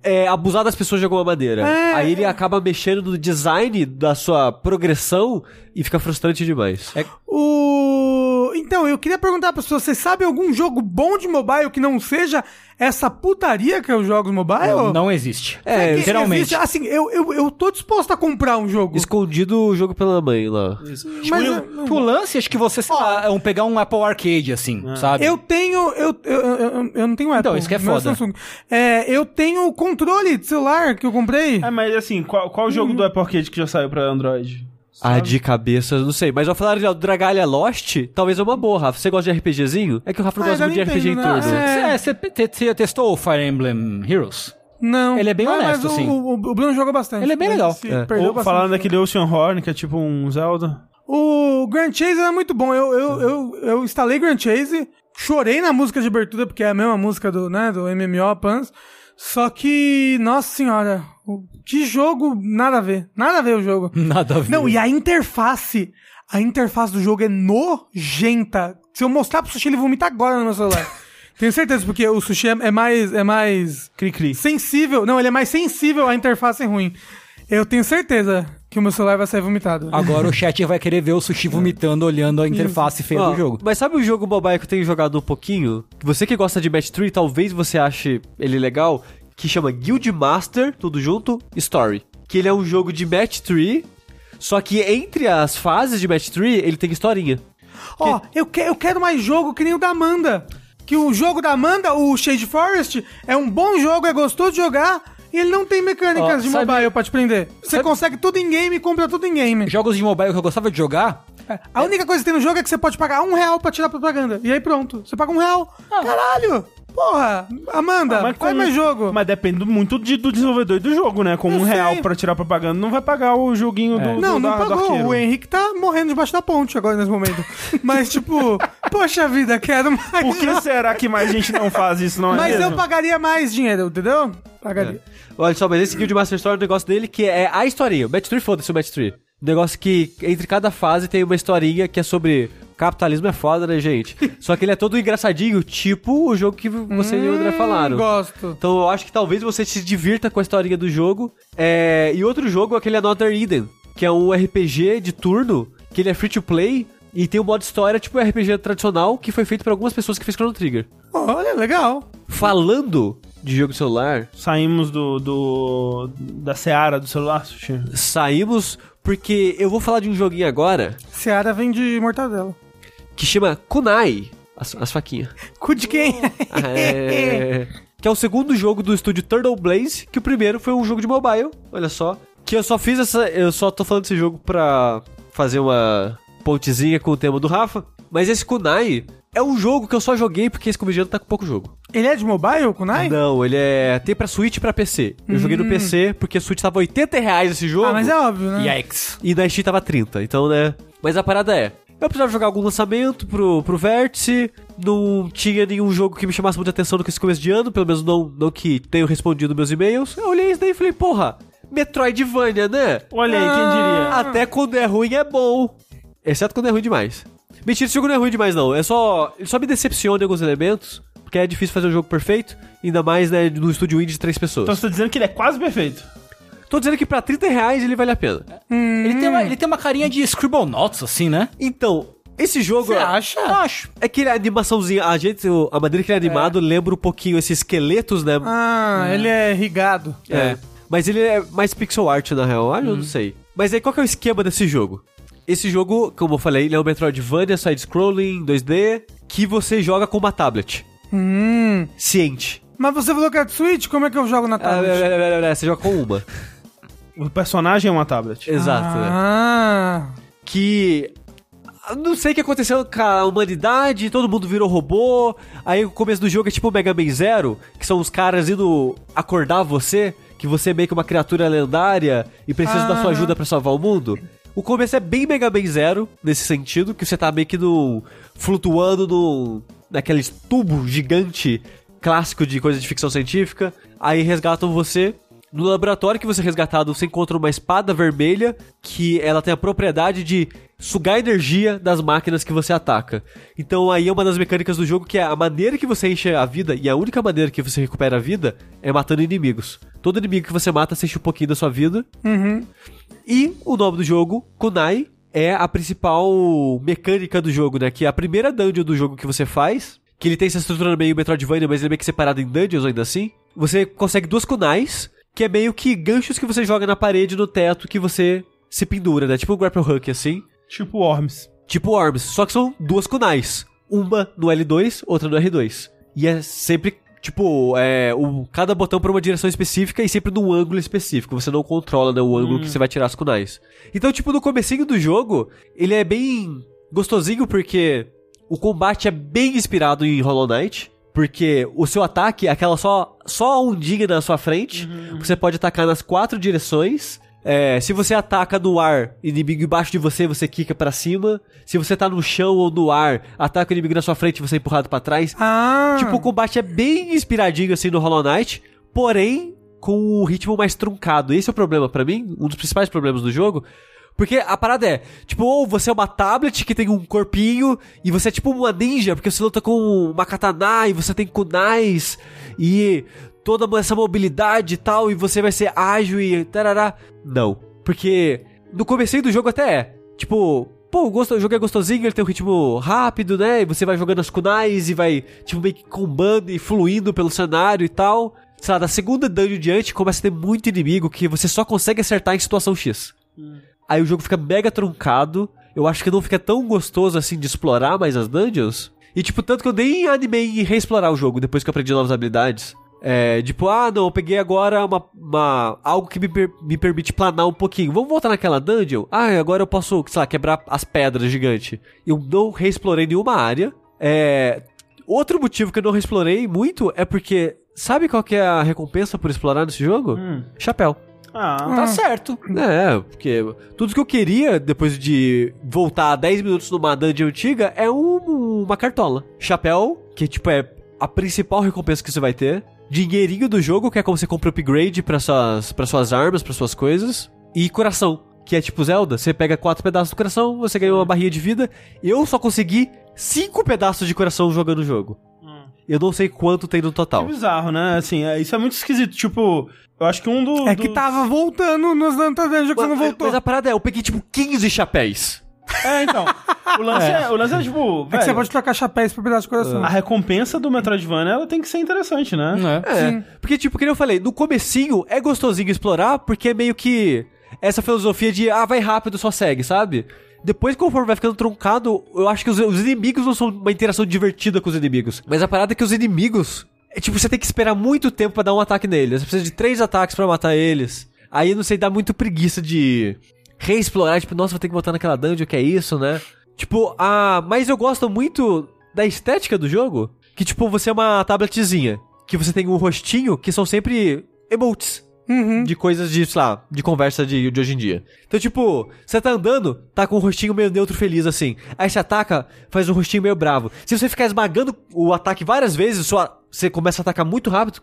é, abusar das pessoas de alguma maneira. É. Aí ele acaba mexendo no design da sua progressão e fica frustrante demais. É, O... Então, eu queria perguntar pra pessoas, vocês sabem algum jogo bom de mobile que não seja essa putaria que é os jogos mobile? Não existe. É, Que literalmente. existe- assim, eu, eu, eu tô disposto a comprar um jogo. Escondido o jogo pela mãe lá. mas eu- eu, O lance, acho que você, sei lá, é um pegar um Apple Arcade, assim, sabe? eu tenho. Eu, eu, eu, eu não tenho Apple. Então, isso que é foda. Samsung. É, eu tenho o controle de celular que eu comprei. É, mas assim, qual, qual jogo do Apple Arcade que já saiu pra Android? Ah, de cabeça, eu não sei. Mas ao falar do Dragalha Lost, talvez é uma boa, Rafa. Você gosta de RPGzinho? É que o Rafa não Ah, gosta muito de RPG em né? turno. É. Você, testou o Fire Emblem Heroes? Não. Ele é bem Ah, honesto, mas o- sim. O, o Bruno joga bastante. Ele é bem legal. É. Ou bastante. falando daquele Ocean Horn, que é tipo um Zelda. O Grand Chase é muito bom. Eu, eu, eu, eu instalei Grand Chase, chorei na música de abertura, porque é a mesma música do, né, do MMO Pans. Só que, nossa senhora, que jogo, nada a ver. Nada a ver o jogo. Nada a ver. Não, e a interface, a interface do jogo é nojenta. Se eu mostrar pro Sushi, ele vomita agora no meu celular. Tenho certeza, porque o Sushi é, é mais, é mais Cri-cri. sensível. Não, ele é mais sensível à interface ruim. Eu tenho certeza que o meu celular vai sair vomitado. Agora o chat vai querer ver o sushi vomitando olhando a interface feia Ó, do jogo. Mas sabe o jogo mobile que eu tenho jogado um pouquinho? Você que gosta de Match 3, talvez você ache ele legal, que chama Guild Master, tudo junto, Story. Que ele é um jogo de Match 3, só que entre as fases de Match 3, ele tem historinha. Ó, eu, que- eu quero mais jogo que nem o da Amanda. Que o jogo da Amanda, o Shade Forest, é um bom jogo, é gostoso de jogar. E ele não tem mecânicas Ó, de sabe- mobile pra te prender. Você sabe- consegue tudo em game e compra tudo em game. Jogos de mobile que eu gostava de jogar. A única coisa que tem no jogo é que você pode pagar um real pra tirar propaganda. E aí pronto. Você paga um real. Caralho! Porra! Amanda, Ah, mas faz com- mais jogo. Mas depende muito de- do desenvolvedor e do jogo, né? Com Eu um sei. real pra tirar propaganda, não vai pagar o joguinho do, do, Não, não da- do pagou. arqueiro. O Henrique tá morrendo debaixo da ponte agora nesse momento. Mas, tipo, poxa vida, quero mais. Por que será que mais gente não faz isso, não é Mas eu mesmo? pagaria mais dinheiro, entendeu? Pagaria. Olha só, mas esse Guild Master Story é um negócio dele que é a historinha. O Match 3, foda-se o Match 3. Um negócio que entre cada fase tem uma historinha que é sobre Capitalismo é foda, né, gente? Só que ele é todo engraçadinho, tipo o jogo que você e o André falaram. Hum, Gosto. Então eu acho que talvez você se divirta com a historinha do jogo. É... E outro jogo é aquele Another Eden, que é um RPG de turno, que ele é free to play e tem um modo história tipo RPG tradicional que foi feito por algumas pessoas que fez Chrono Trigger. Olha, legal. Falando de jogo celular, Saímos do, do da seara do celular, Sushi. saímos porque eu vou falar de um joguinho agora Seara vem de mortadela. que chama Kunai. As, as faquinhas. Cu de quem? É, que é o segundo jogo do estúdio Turtle Blaze, que o primeiro foi um jogo de mobile, olha só. Que eu só fiz essa. Eu só tô falando desse jogo pra fazer uma pontezinha com o tema do Rafa. Mas esse Kunai é um jogo que eu só joguei porque esse comediante tá com pouco jogo. Ele é de mobile, Kunai? Não, ele é. Tem pra Switch e pra PC. Eu joguei no PC porque a Switch tava 80 reais esse jogo. Ah, mas é óbvio, né? Yikes. E na Steam tava 30, então, né? Mas a parada é. Eu precisava jogar algum lançamento pro, pro Vértice, não tinha nenhum jogo que me chamasse muita atenção no que esse começo de ano, pelo menos não, não que tenho respondido meus e-mails. Eu olhei isso daí e falei, porra, Metroidvania, né? Olha aí, quem diria? Até quando é ruim é bom. Exceto quando é ruim demais. Mentira, esse jogo não é ruim demais, não. É só. Ele só me decepciona em alguns elementos. Porque é difícil fazer um jogo perfeito. Ainda mais, né, no estúdio indie de três pessoas. Então você tá dizendo que ele é quase perfeito. Tô dizendo que pra 30 reais ele vale a pena. Ele, tem uma, ele tem uma carinha de Scribble Notes, assim, né? Então, esse jogo. Você acha? Eu acho. É que a animaçãozinha, a gente, a maneira que ele é animado lembra um pouquinho esses esqueletos, né? Ah, ele é rigado. É. Mas ele é mais pixel art, na real. Ah, eu não sei. Mas aí, qual que é o esquema desse jogo? Esse jogo, como eu falei, ele é um Metroidvania side-scrolling 2D que você joga com uma tablet. Hum. Ciente. Mas você falou que é de Switch? Como é que eu jogo na Ah, tablet? é, é, é, é, você joga com uma. O personagem é uma tablet. Exato. né? Ah. que não sei o que aconteceu com a humanidade, todo mundo virou robô. Aí o começo do jogo é tipo o Mega Man Zero, que são os caras indo acordar você, que você é meio que uma criatura lendária e precisa da sua Ah. ajuda pra salvar o mundo. O começo é bem Mega Man Zero, nesse sentido, que você tá meio que no, flutuando no, naquele tubo gigante clássico de coisa de ficção científica. Aí resgatam você. No laboratório que você é resgatado, você encontra uma espada vermelha que ela tem a propriedade de sugar energia das máquinas que você ataca. Então aí é uma das mecânicas do jogo que é a maneira que você enche a vida e a única maneira que você recupera a vida é matando inimigos. Todo inimigo que você mata, você enche um pouquinho da sua vida. Uhum. E o nome do jogo, Kunai, é a principal mecânica do jogo, né? Que é a primeira dungeon do jogo que você faz, que ele tem essa estrutura meio Metroidvania, mas ele é meio que separado em dungeons ainda assim. Você consegue duas kunais, que é meio que ganchos que você joga na parede, no teto, que você se pendura, né? Tipo um grapple hook, assim. Tipo Worms. Tipo Worms, só que são duas kunais. Uma no L2, outra no R2. E é sempre, tipo, é, o, cada botão para uma direção específica e sempre num ângulo específico. Você não controla, né, o ângulo que você vai tirar as kunais. Então, tipo, no comecinho do jogo, ele é bem gostosinho porque o combate é bem inspirado em Hollow Knight. Porque o seu ataque é aquela só, só ondinha na sua frente. Você pode atacar nas quatro direções. É, se você ataca no ar, inimigo embaixo de você, você quica pra cima. Se você tá no chão ou no ar, ataca o inimigo na sua frente, você é empurrado pra trás. Ah. Tipo, o combate é bem inspiradinho assim no Hollow Knight, porém com o ritmo mais truncado. Esse é o problema pra mim, um dos principais problemas do jogo. Porque a parada é, tipo, ou você é uma tablet que tem um corpinho, e você é tipo uma ninja, porque você luta com uma katana, e você tem kunais, e toda essa mobilidade e tal, e você vai ser ágil e tarará. Não. Porque no começo do jogo até é. Tipo, pô, o, jogo é gostosinho, ele tem um ritmo rápido, né? E você vai jogando as kunais e vai, tipo, meio que combando e fluindo pelo cenário e tal. Sei lá, da segunda dungeon diante começa a ter muito inimigo que você só consegue acertar em situação X. Aí o jogo fica mega truncado. Eu acho que não fica tão gostoso assim de explorar mais as dungeons. E tipo, tanto que eu nem animei em reexplorar o jogo depois que eu aprendi novas habilidades. É, tipo, ah, não, eu peguei agora uma, uma- algo que me, per- me permite planar um pouquinho. Vamos voltar naquela dungeon? Ah, agora eu posso, sei lá, quebrar as pedras gigante. Eu não reexplorei nenhuma área. É, outro motivo que eu não reexplorei muito é porque, sabe qual que é a recompensa por explorar nesse jogo? Chapéu. Ah, Tá certo. É, porque tudo que eu queria depois de voltar 10 minutos numa dungeon antiga é um- uma cartola. Chapéu, que tipo é a principal recompensa que você vai ter. Dinheirinho do jogo, que é como você compra upgrade para suas, pra suas armas, para suas coisas. E coração, que é tipo Zelda. Você pega quatro pedaços do coração, você ganha uma barrinha de vida. Eu só consegui cinco pedaços de coração jogando o jogo. Eu não sei quanto tem no total. Que bizarro, né? Assim, é- isso é muito esquisito. Tipo, eu acho que um do. É que tava voltando nos Danta Dungeon que você não Mas, voltou. mas a parada é, eu peguei tipo 15 chapéus. É, então. O lance é, o lance é tipo. É que velho, você pode trocar chapéus por pedaço de coração. A recompensa do Metroidvania ela tem que ser interessante, né? É. É, porque tipo, que nem eu falei, no comecinho é gostosinho explorar, porque é meio que essa filosofia de, ah, vai rápido, só segue, sabe? Depois, conforme vai ficando truncado, eu acho que os, os inimigos não são uma interação divertida com os inimigos. Mas a parada é que os inimigos, é tipo, você tem que esperar muito tempo pra dar um ataque neles. Você precisa de três ataques pra matar eles. Aí, não sei, dá muito preguiça de reexplorar, tipo, nossa, vou ter que voltar naquela dungeon, que é isso, né? Tipo, ah, mas eu gosto muito da estética do jogo, que tipo, você é uma tabletzinha, que você tem um rostinho, que são sempre emotes. Uhum. De coisas de, sei lá, de conversa de, de hoje em dia. Então, tipo, você tá andando, tá com um rostinho meio neutro feliz assim. Aí você ataca, faz um rostinho meio bravo. Se você ficar esmagando o ataque várias vezes, sua, você começa a atacar muito rápido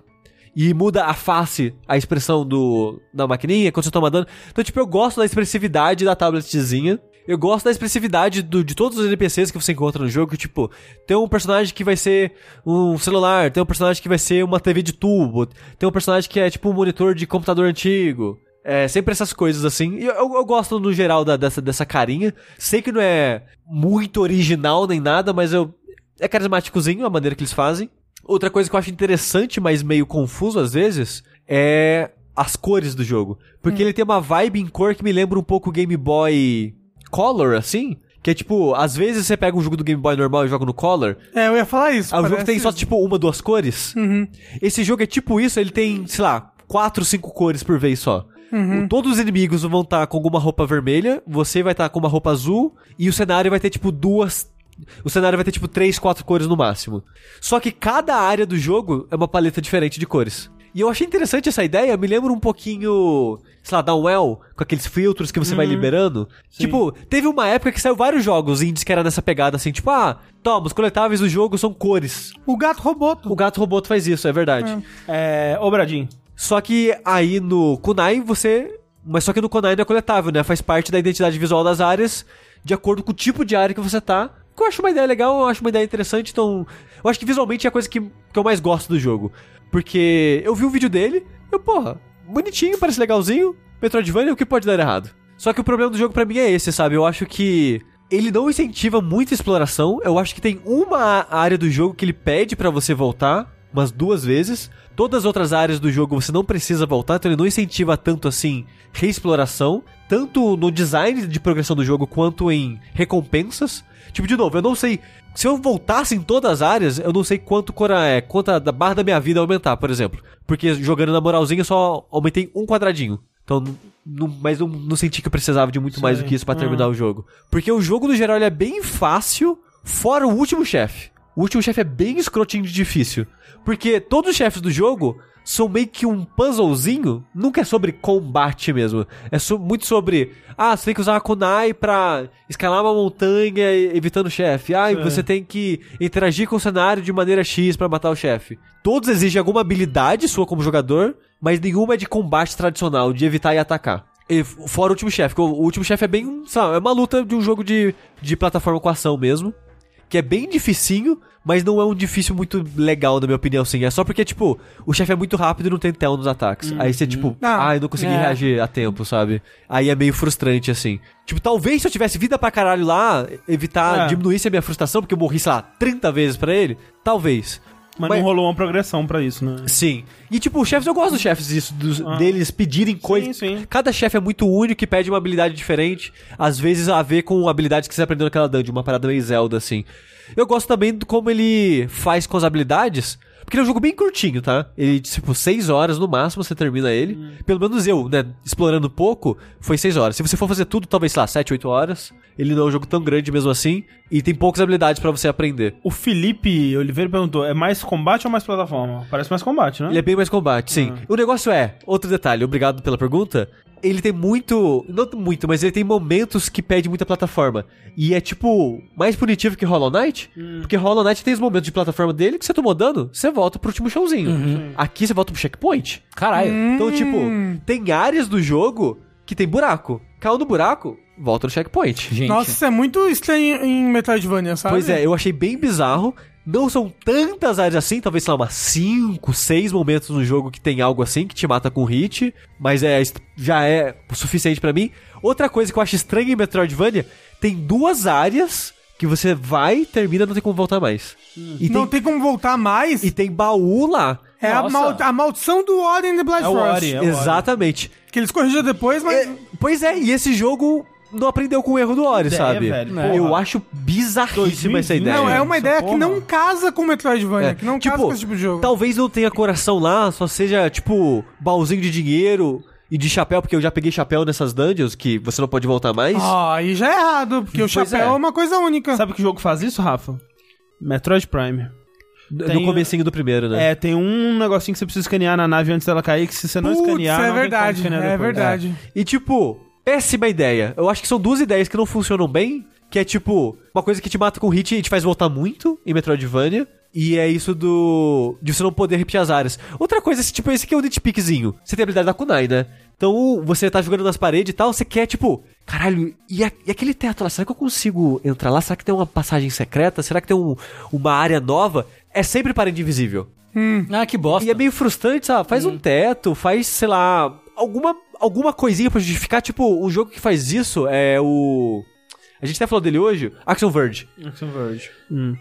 e muda a face, a expressão do da maquininha quando você toma dano. Então, tipo, eu gosto da expressividade da tabletzinha. Eu gosto da expressividade do- de todos os NPCs que você encontra no jogo. que, Tipo, tem um personagem que vai ser um celular, tem um personagem que vai ser uma TV de tubo, tem um personagem que é tipo um monitor de computador antigo. É, sempre essas coisas assim. E eu, eu gosto no geral da- dessa, dessa carinha. Sei que não é muito original nem nada, mas eu. É carismáticozinho a maneira que eles fazem. Outra coisa que eu acho interessante, mas meio confuso às vezes, é as cores do jogo. Porque ele tem uma vibe em cor que me lembra um pouco o Game Boy Color, assim. Que é tipo, às vezes você pega um jogo do Game Boy normal e joga no Color. É, eu ia falar isso. Ah, o jogo tem só tipo uma, duas cores. Uhum. Esse jogo é tipo isso, ele tem, sei lá, quatro, cinco cores por vez só. Uhum. O- Todos os inimigos vão estar com alguma roupa vermelha, você vai estar com uma roupa azul, e o cenário vai ter tipo duas. O cenário vai ter tipo três, quatro cores no máximo. Só que cada área do jogo é uma paleta diferente de cores. E eu achei interessante essa ideia, me lembra um pouquinho, sei lá, Downwell, com aqueles filtros que você vai liberando. Tipo, teve uma época que saiu vários jogos indies que era nessa pegada assim, tipo, ah, toma, os coletáveis do jogo são cores. O gato roboto. O gato roboto faz isso, é verdade. É. Ô, Bradinho. Só que aí no Kunai você. Mas só que no Kunai não é coletável, né? Faz parte da identidade visual das áreas, de acordo com o tipo de área que você tá. Que eu acho uma ideia legal, eu acho uma ideia interessante, então. Eu acho que visualmente é a coisa que, que eu mais gosto do jogo. Porque eu vi um vídeo dele, eu, porra, bonitinho, parece legalzinho. Metroidvania, o que pode dar errado? Só que o problema do jogo pra mim é esse, sabe? Eu acho que ele não incentiva muita exploração. Eu acho que tem uma área do jogo que ele pede pra você voltar umas duas vezes. Todas as outras áreas do jogo você não precisa voltar, então ele não incentiva tanto assim reexploração, tanto no design de progressão do jogo quanto em recompensas. Tipo, de novo, eu não sei. Se eu voltasse em todas as áreas, eu não sei quanto cora é, quanto a da barra da minha vida aumentar, por exemplo. Porque jogando na moralzinha eu só aumentei um quadradinho. Então, não- mas não, não senti que eu precisava de muito mais do que isso pra terminar o jogo. Porque o jogo, no geral, é bem fácil, fora o último chefe. O último chefe é bem escrotinho de difícil. Porque todos os chefes do jogo são meio que um puzzlezinho. Nunca é sobre combate mesmo. É so- muito sobre. Ah, você tem que usar a kunai pra escalar uma montanha evitando o chefe. Ah, e você tem que interagir com o cenário de maneira X pra matar o chefe. Todos exigem alguma habilidade sua como jogador, mas nenhuma é de combate tradicional, de evitar e atacar. E fora o último chefe, o último chefe é bem, lá, é uma luta de um jogo de, de plataforma com ação mesmo que é bem dificinho, mas não é um difícil muito legal, na minha opinião, assim. É só porque, tipo, o chefe é muito rápido e não tem tel nos ataques. Aí você, tipo, Ah, ah, eu não consegui é. reagir a tempo, sabe? Aí é meio frustrante, assim. Tipo, talvez se eu tivesse vida pra caralho lá, evitar, É. diminuísse a minha frustração, porque eu morri, sei lá, 30 vezes pra ele, talvez. Mas, Mas- não rolou uma progressão pra isso, né? Sim. E, tipo, os chefes, eu gosto dos chefes disso, dos- Ah. deles pedirem coisas. Cada chefe é muito único e pede uma habilidade diferente. Às vezes a ver com habilidades que você aprendeu naquela dungeon, uma parada meio Zelda, assim. Eu gosto também de como ele faz com as habilidades. Porque ele é um jogo bem curtinho, tá? Ele, tipo, 6 horas no máximo você termina ele. Hum. Pelo menos eu, né, explorando pouco, foi 6 horas. Se você for fazer tudo, talvez, sei lá, 7, 8 horas. Ele não é um jogo tão grande mesmo assim. E tem poucas habilidades pra você aprender. O Felipe Oliveira perguntou: é mais combate ou mais plataforma? Parece mais combate, né? Ele é bem mais combate, sim. O negócio é, outro detalhe, obrigado pela pergunta. Ele tem muito. Não muito, mas ele tem momentos que pede muita plataforma. E é tipo, mais punitivo que Hollow Knight. Porque Hollow Knight tem os momentos de plataforma dele que você tomou dano, você volta pro último chãozinho. Aqui você volta pro checkpoint. Caralho. Então, tipo, tem áreas do jogo que tem buraco. caiu no buraco, volta no checkpoint. Gente, Nossa, isso é muito estranho em Metroidvania, sabe? Pois é, eu achei bem bizarro. Não são tantas áreas assim, talvez, sei lá, umas 5, 6 momentos no jogo que tem algo assim, que te mata com hit, mas é, já é o suficiente pra mim. Outra coisa que eu acho estranha em Metroidvania, tem duas áreas que você vai, termina, não tem como voltar mais. E, Não tem, tem como voltar mais. e tem baú lá. É a, mal- a maldição do Ori and the Blood É Frost. Ori, é. Exatamente. Que eles corrigiram depois, mas... É, pois é, e esse jogo não aprendeu com o erro do Ori, Ideia, sabe? velho. Eu acho bizarríssima essa 2020. ideia. Não, é uma ideia que porra. não casa com Metroidvania, É, que não tipo, casa com esse tipo de jogo. Talvez não tenha coração lá, só seja, tipo, baúzinho de dinheiro e de chapéu, porque eu já peguei chapéu nessas dungeons que você não pode voltar mais. Ah, aí já é errado, porque o Pois chapéu é. é. uma coisa única. Sabe que jogo faz isso, Rafa? Metroid Prime. no tem- comecinho do primeiro, né? É, tem um negocinho que você precisa escanear na nave antes dela cair, que se você não Putz, escanear, é não tem como verdade, é depois. verdade. E tipo, péssima ideia. Eu acho que são duas ideias que não funcionam bem, que é tipo, uma coisa que te mata com hit e te faz voltar muito em Metroidvania. E é isso do. de você não poder repetir as áreas. Outra coisa, esse, tipo, esse aqui é um nitpickzinho. Você tem a habilidade da Kunai, né? Então, você tá jogando nas paredes e tal, você quer, tipo, caralho, e, a- e aquele teto lá? Será que eu consigo entrar lá? Será que tem uma passagem secreta? Será que tem um- uma área nova? É sempre parede invisível. ah, que bosta. E é meio frustrante, sabe? Faz um teto, faz, sei lá, alguma, alguma coisinha pra justificar. Tipo, o jogo que faz isso é o. A gente até falou dele hoje, Action Verge. Action Verge.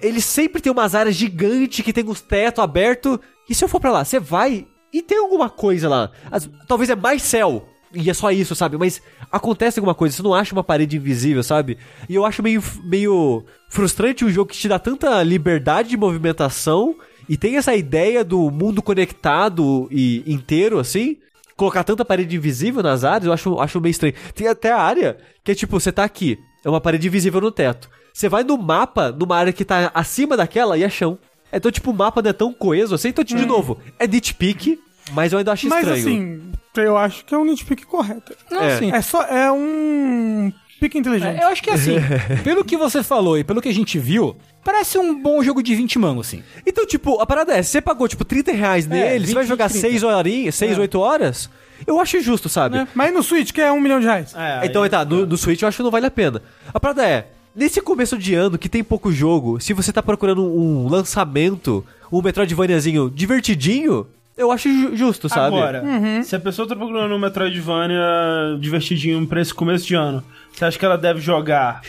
Ele sempre tem umas áreas gigantes que tem os tetos abertos. E se eu for pra lá, você vai e tem alguma coisa lá. As- talvez é mais céu. E é só isso, sabe? Mas acontece alguma coisa, você não acha uma parede invisível, sabe? E eu acho meio, meio frustrante um jogo que te dá tanta liberdade de movimentação e tem essa ideia do mundo conectado e inteiro, assim. Colocar tanta parede invisível nas áreas, eu acho, acho meio estranho. Tem até a área que é tipo, você tá aqui, é uma parede invisível no teto. Você vai no mapa, numa área que tá acima daquela e é chão. Então, tipo, o mapa não é tão coeso assim. Então, de novo, é nitpick, mas eu ainda acho Mas estranho. assim, eu acho que é um nitpick correto. Não, É. assim, É só, é um pique inteligente. É, Eu acho que assim, pelo que você falou e pelo que a gente viu, parece um bom jogo de 20 mangos, assim. Então, tipo, a parada é, você pagou, tipo, 30 reais nele, 20, você vai jogar 30. 6 horinhas, 6, 8 horas, eu acho justo, sabe? É. Mas no Switch, que é um milhão de reais. É, Então, aí- tá, no, no Switch eu acho que não vale a pena. A parada é, nesse começo de ano que tem pouco jogo, se você tá procurando um lançamento, um Metroidvaniazinho divertidinho, eu acho ju- justo, sabe? Agora, Uhum. se a pessoa tá procurando um Metroidvania divertidinho pra esse começo de ano, você acha que ela deve jogar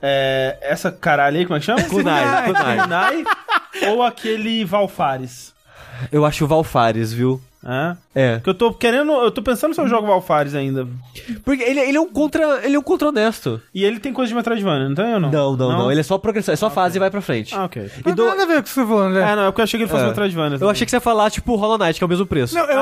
é, essa caralho aí, como é que chama? Kunai, Kunai. Kunai ou aquele Valfares? Eu acho o Valfares, viu? É? É. Porque eu tô querendo, eu tô pensando se eu jogo Valfares ainda. Porque ele, ele é um contra. Ele é um contra honesto. E ele tem coisa de Metroidvania, não tem ou não? Não, não, não. Ele é só progressão, é só fase e vai pra frente. Ah, ok. E Não do- tem nada a ver com o que você tá falando, né? É, não, é porque eu achei que ele fosse É. Metroidvania. Eu achei que você ia falar, tipo, Hollow Knight, que é o mesmo preço. Não, eu,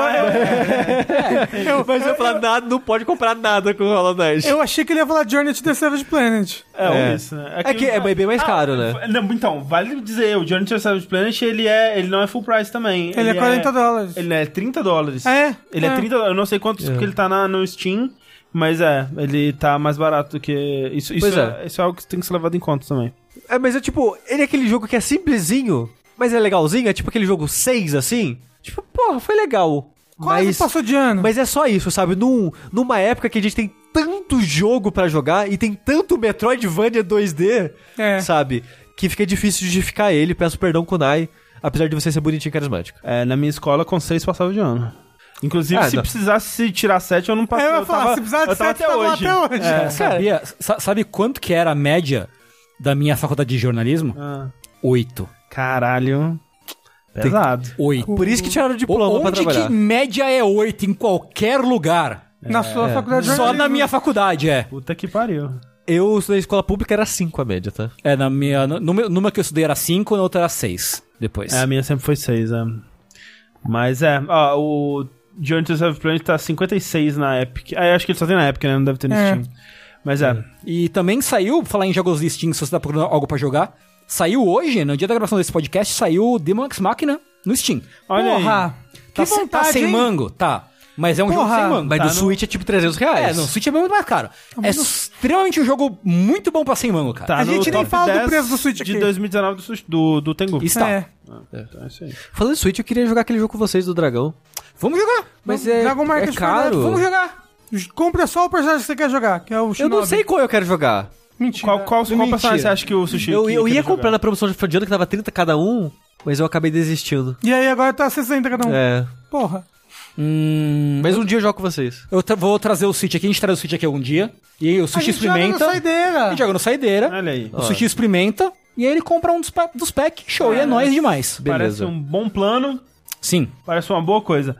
eu, Mas eu ia falar, nada, não pode comprar nada com o Hollow Knight. eu achei que ele ia falar Journey to the Savage Planet. É, É. isso, né? É que é bem mais caro, né? Não, então, vale dizer, o Journey to the Savage Planet, ele, é, ele não é full price também. Ele, é 40 dólares. Ele é 30 dólares. É, Ele é, é. 30 dólares. Eu não sei quantos que ele tá na, no Steam, mas é, ele tá mais barato do que. Isso, isso, Pois é. é. isso é algo que tem que ser levado em conta também. É, mas é tipo, ele é aquele jogo que é simplesinho, mas é legalzinho, é tipo aquele jogo 6, assim. Tipo, porra, foi legal. Quase mas, passou de ano. mas é só isso, sabe? Num, numa época que a gente tem tanto jogo pra jogar e tem tanto Metroidvania 2D, É. sabe? Que fica difícil de justificar ele. Peço perdão, Kunai, apesar de você ser bonitinho e carismático. É, na minha escola, com 6 passava de ano. Inclusive, Ah, se não. precisasse tirar 7, eu não passei. É, eu ia falar, tava, se precisar de sete, tava lá até hoje. É. Sabia, sa- sabe quanto que era a média da minha faculdade de jornalismo? Ah, Oito. caralho. Pesado. Oito. Por isso que tiraram o diploma pra Onde trabalhar. que média é oito em qualquer lugar? Na sua faculdade de Só jornalismo. na minha faculdade, é. Puta que pariu. Eu estudei escola pública, era 5 a média, tá? É, na minha. Numa, numa que eu estudei era cinco, na outra era seis. Depois. É, a minha sempre foi 6, é. Mas é, ó, o Journey to the Savage Planet tá 56 na Epic. Ah, eu acho que ele só tem na Epic, né? Não deve ter no É. Steam. Mas é. E também saiu, falar em jogos de Steam, se você tá procurando algo pra jogar, saiu hoje, no dia da gravação desse podcast, saiu Demon X Machina no Steam. Olha aí. Porra, que Tá, vontade, tá sem hein? mango? Tá. Mas é um jogo Porra, sem mango. Mas tá no no- Switch é tipo 300 reais. É, no Switch é muito mais caro. É extremamente um jogo muito bom pra sem mango, cara. Tá A no gente nem fala do 10 preço do Switch de aqui. 2019 do, Switch- do, do Tengu. Está. É. Então é isso aí. Falando em Switch, eu queria jogar aquele jogo com vocês do Dragão. Vamos jogar. Mas Vamos- é, Dragon é caro. Vamos jogar. Compra só o personagem que você quer jogar, que é o Eu Shinobi. não sei qual eu quero jogar. Mentira. Qual, qual, qual Mentira. personagem você acha que o Sushi Eu, eu ia jogar? comprar na promoção de final de ano que tava 30 cada um, mas eu acabei desistindo. E aí agora tá 60 cada um. É. Porra. Hum, Mas um dia eu jogo com vocês. eu tra- vou trazer o Switch aqui, a gente traz o Switch aqui algum dia. E aí o A Sushi gente joga experimenta. saideira. A gente joga no saideira. Olha aí. O Sushi experimenta. E aí ele compra um dos, pa- dos packs. Show. e é nóis demais. Parece Beleza. um bom plano, Sim. parece uma boa coisa.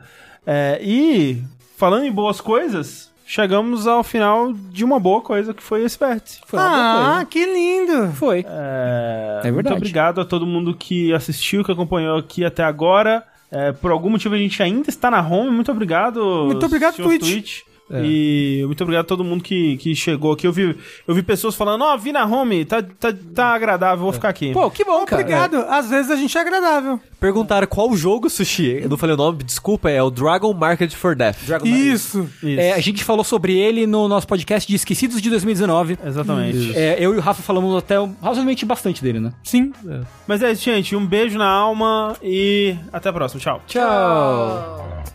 É, e, falando em boas coisas, chegamos ao final de uma boa coisa que foi esse vértice. Foi uma boa Ah, que lindo. coisa. Foi. É, É verdade. Muito obrigado a todo mundo que assistiu, que acompanhou aqui até agora. É, por algum motivo a gente ainda está na home. Muito obrigado. Muito obrigado, senhor Twitch. E muito obrigado a todo mundo que, que chegou aqui. Eu vi, eu vi pessoas falando: Ó, vi na home, tá, tá, tá agradável, vou ficar aqui. Pô, que bom, cara. Obrigado. Às vezes a gente é agradável. Perguntaram qual jogo, Sushi. Eu não falei o nome, desculpa, é o Dragon Market for Death. Dragon Isso. Isso. É, a gente falou sobre ele no nosso podcast de Esquecidos de 2019. Exatamente. É, eu e o Rafa falamos até razoavelmente bastante dele, né? Sim. Mas é isso, gente. Um beijo na alma e até a próxima. Tchau. Tchau.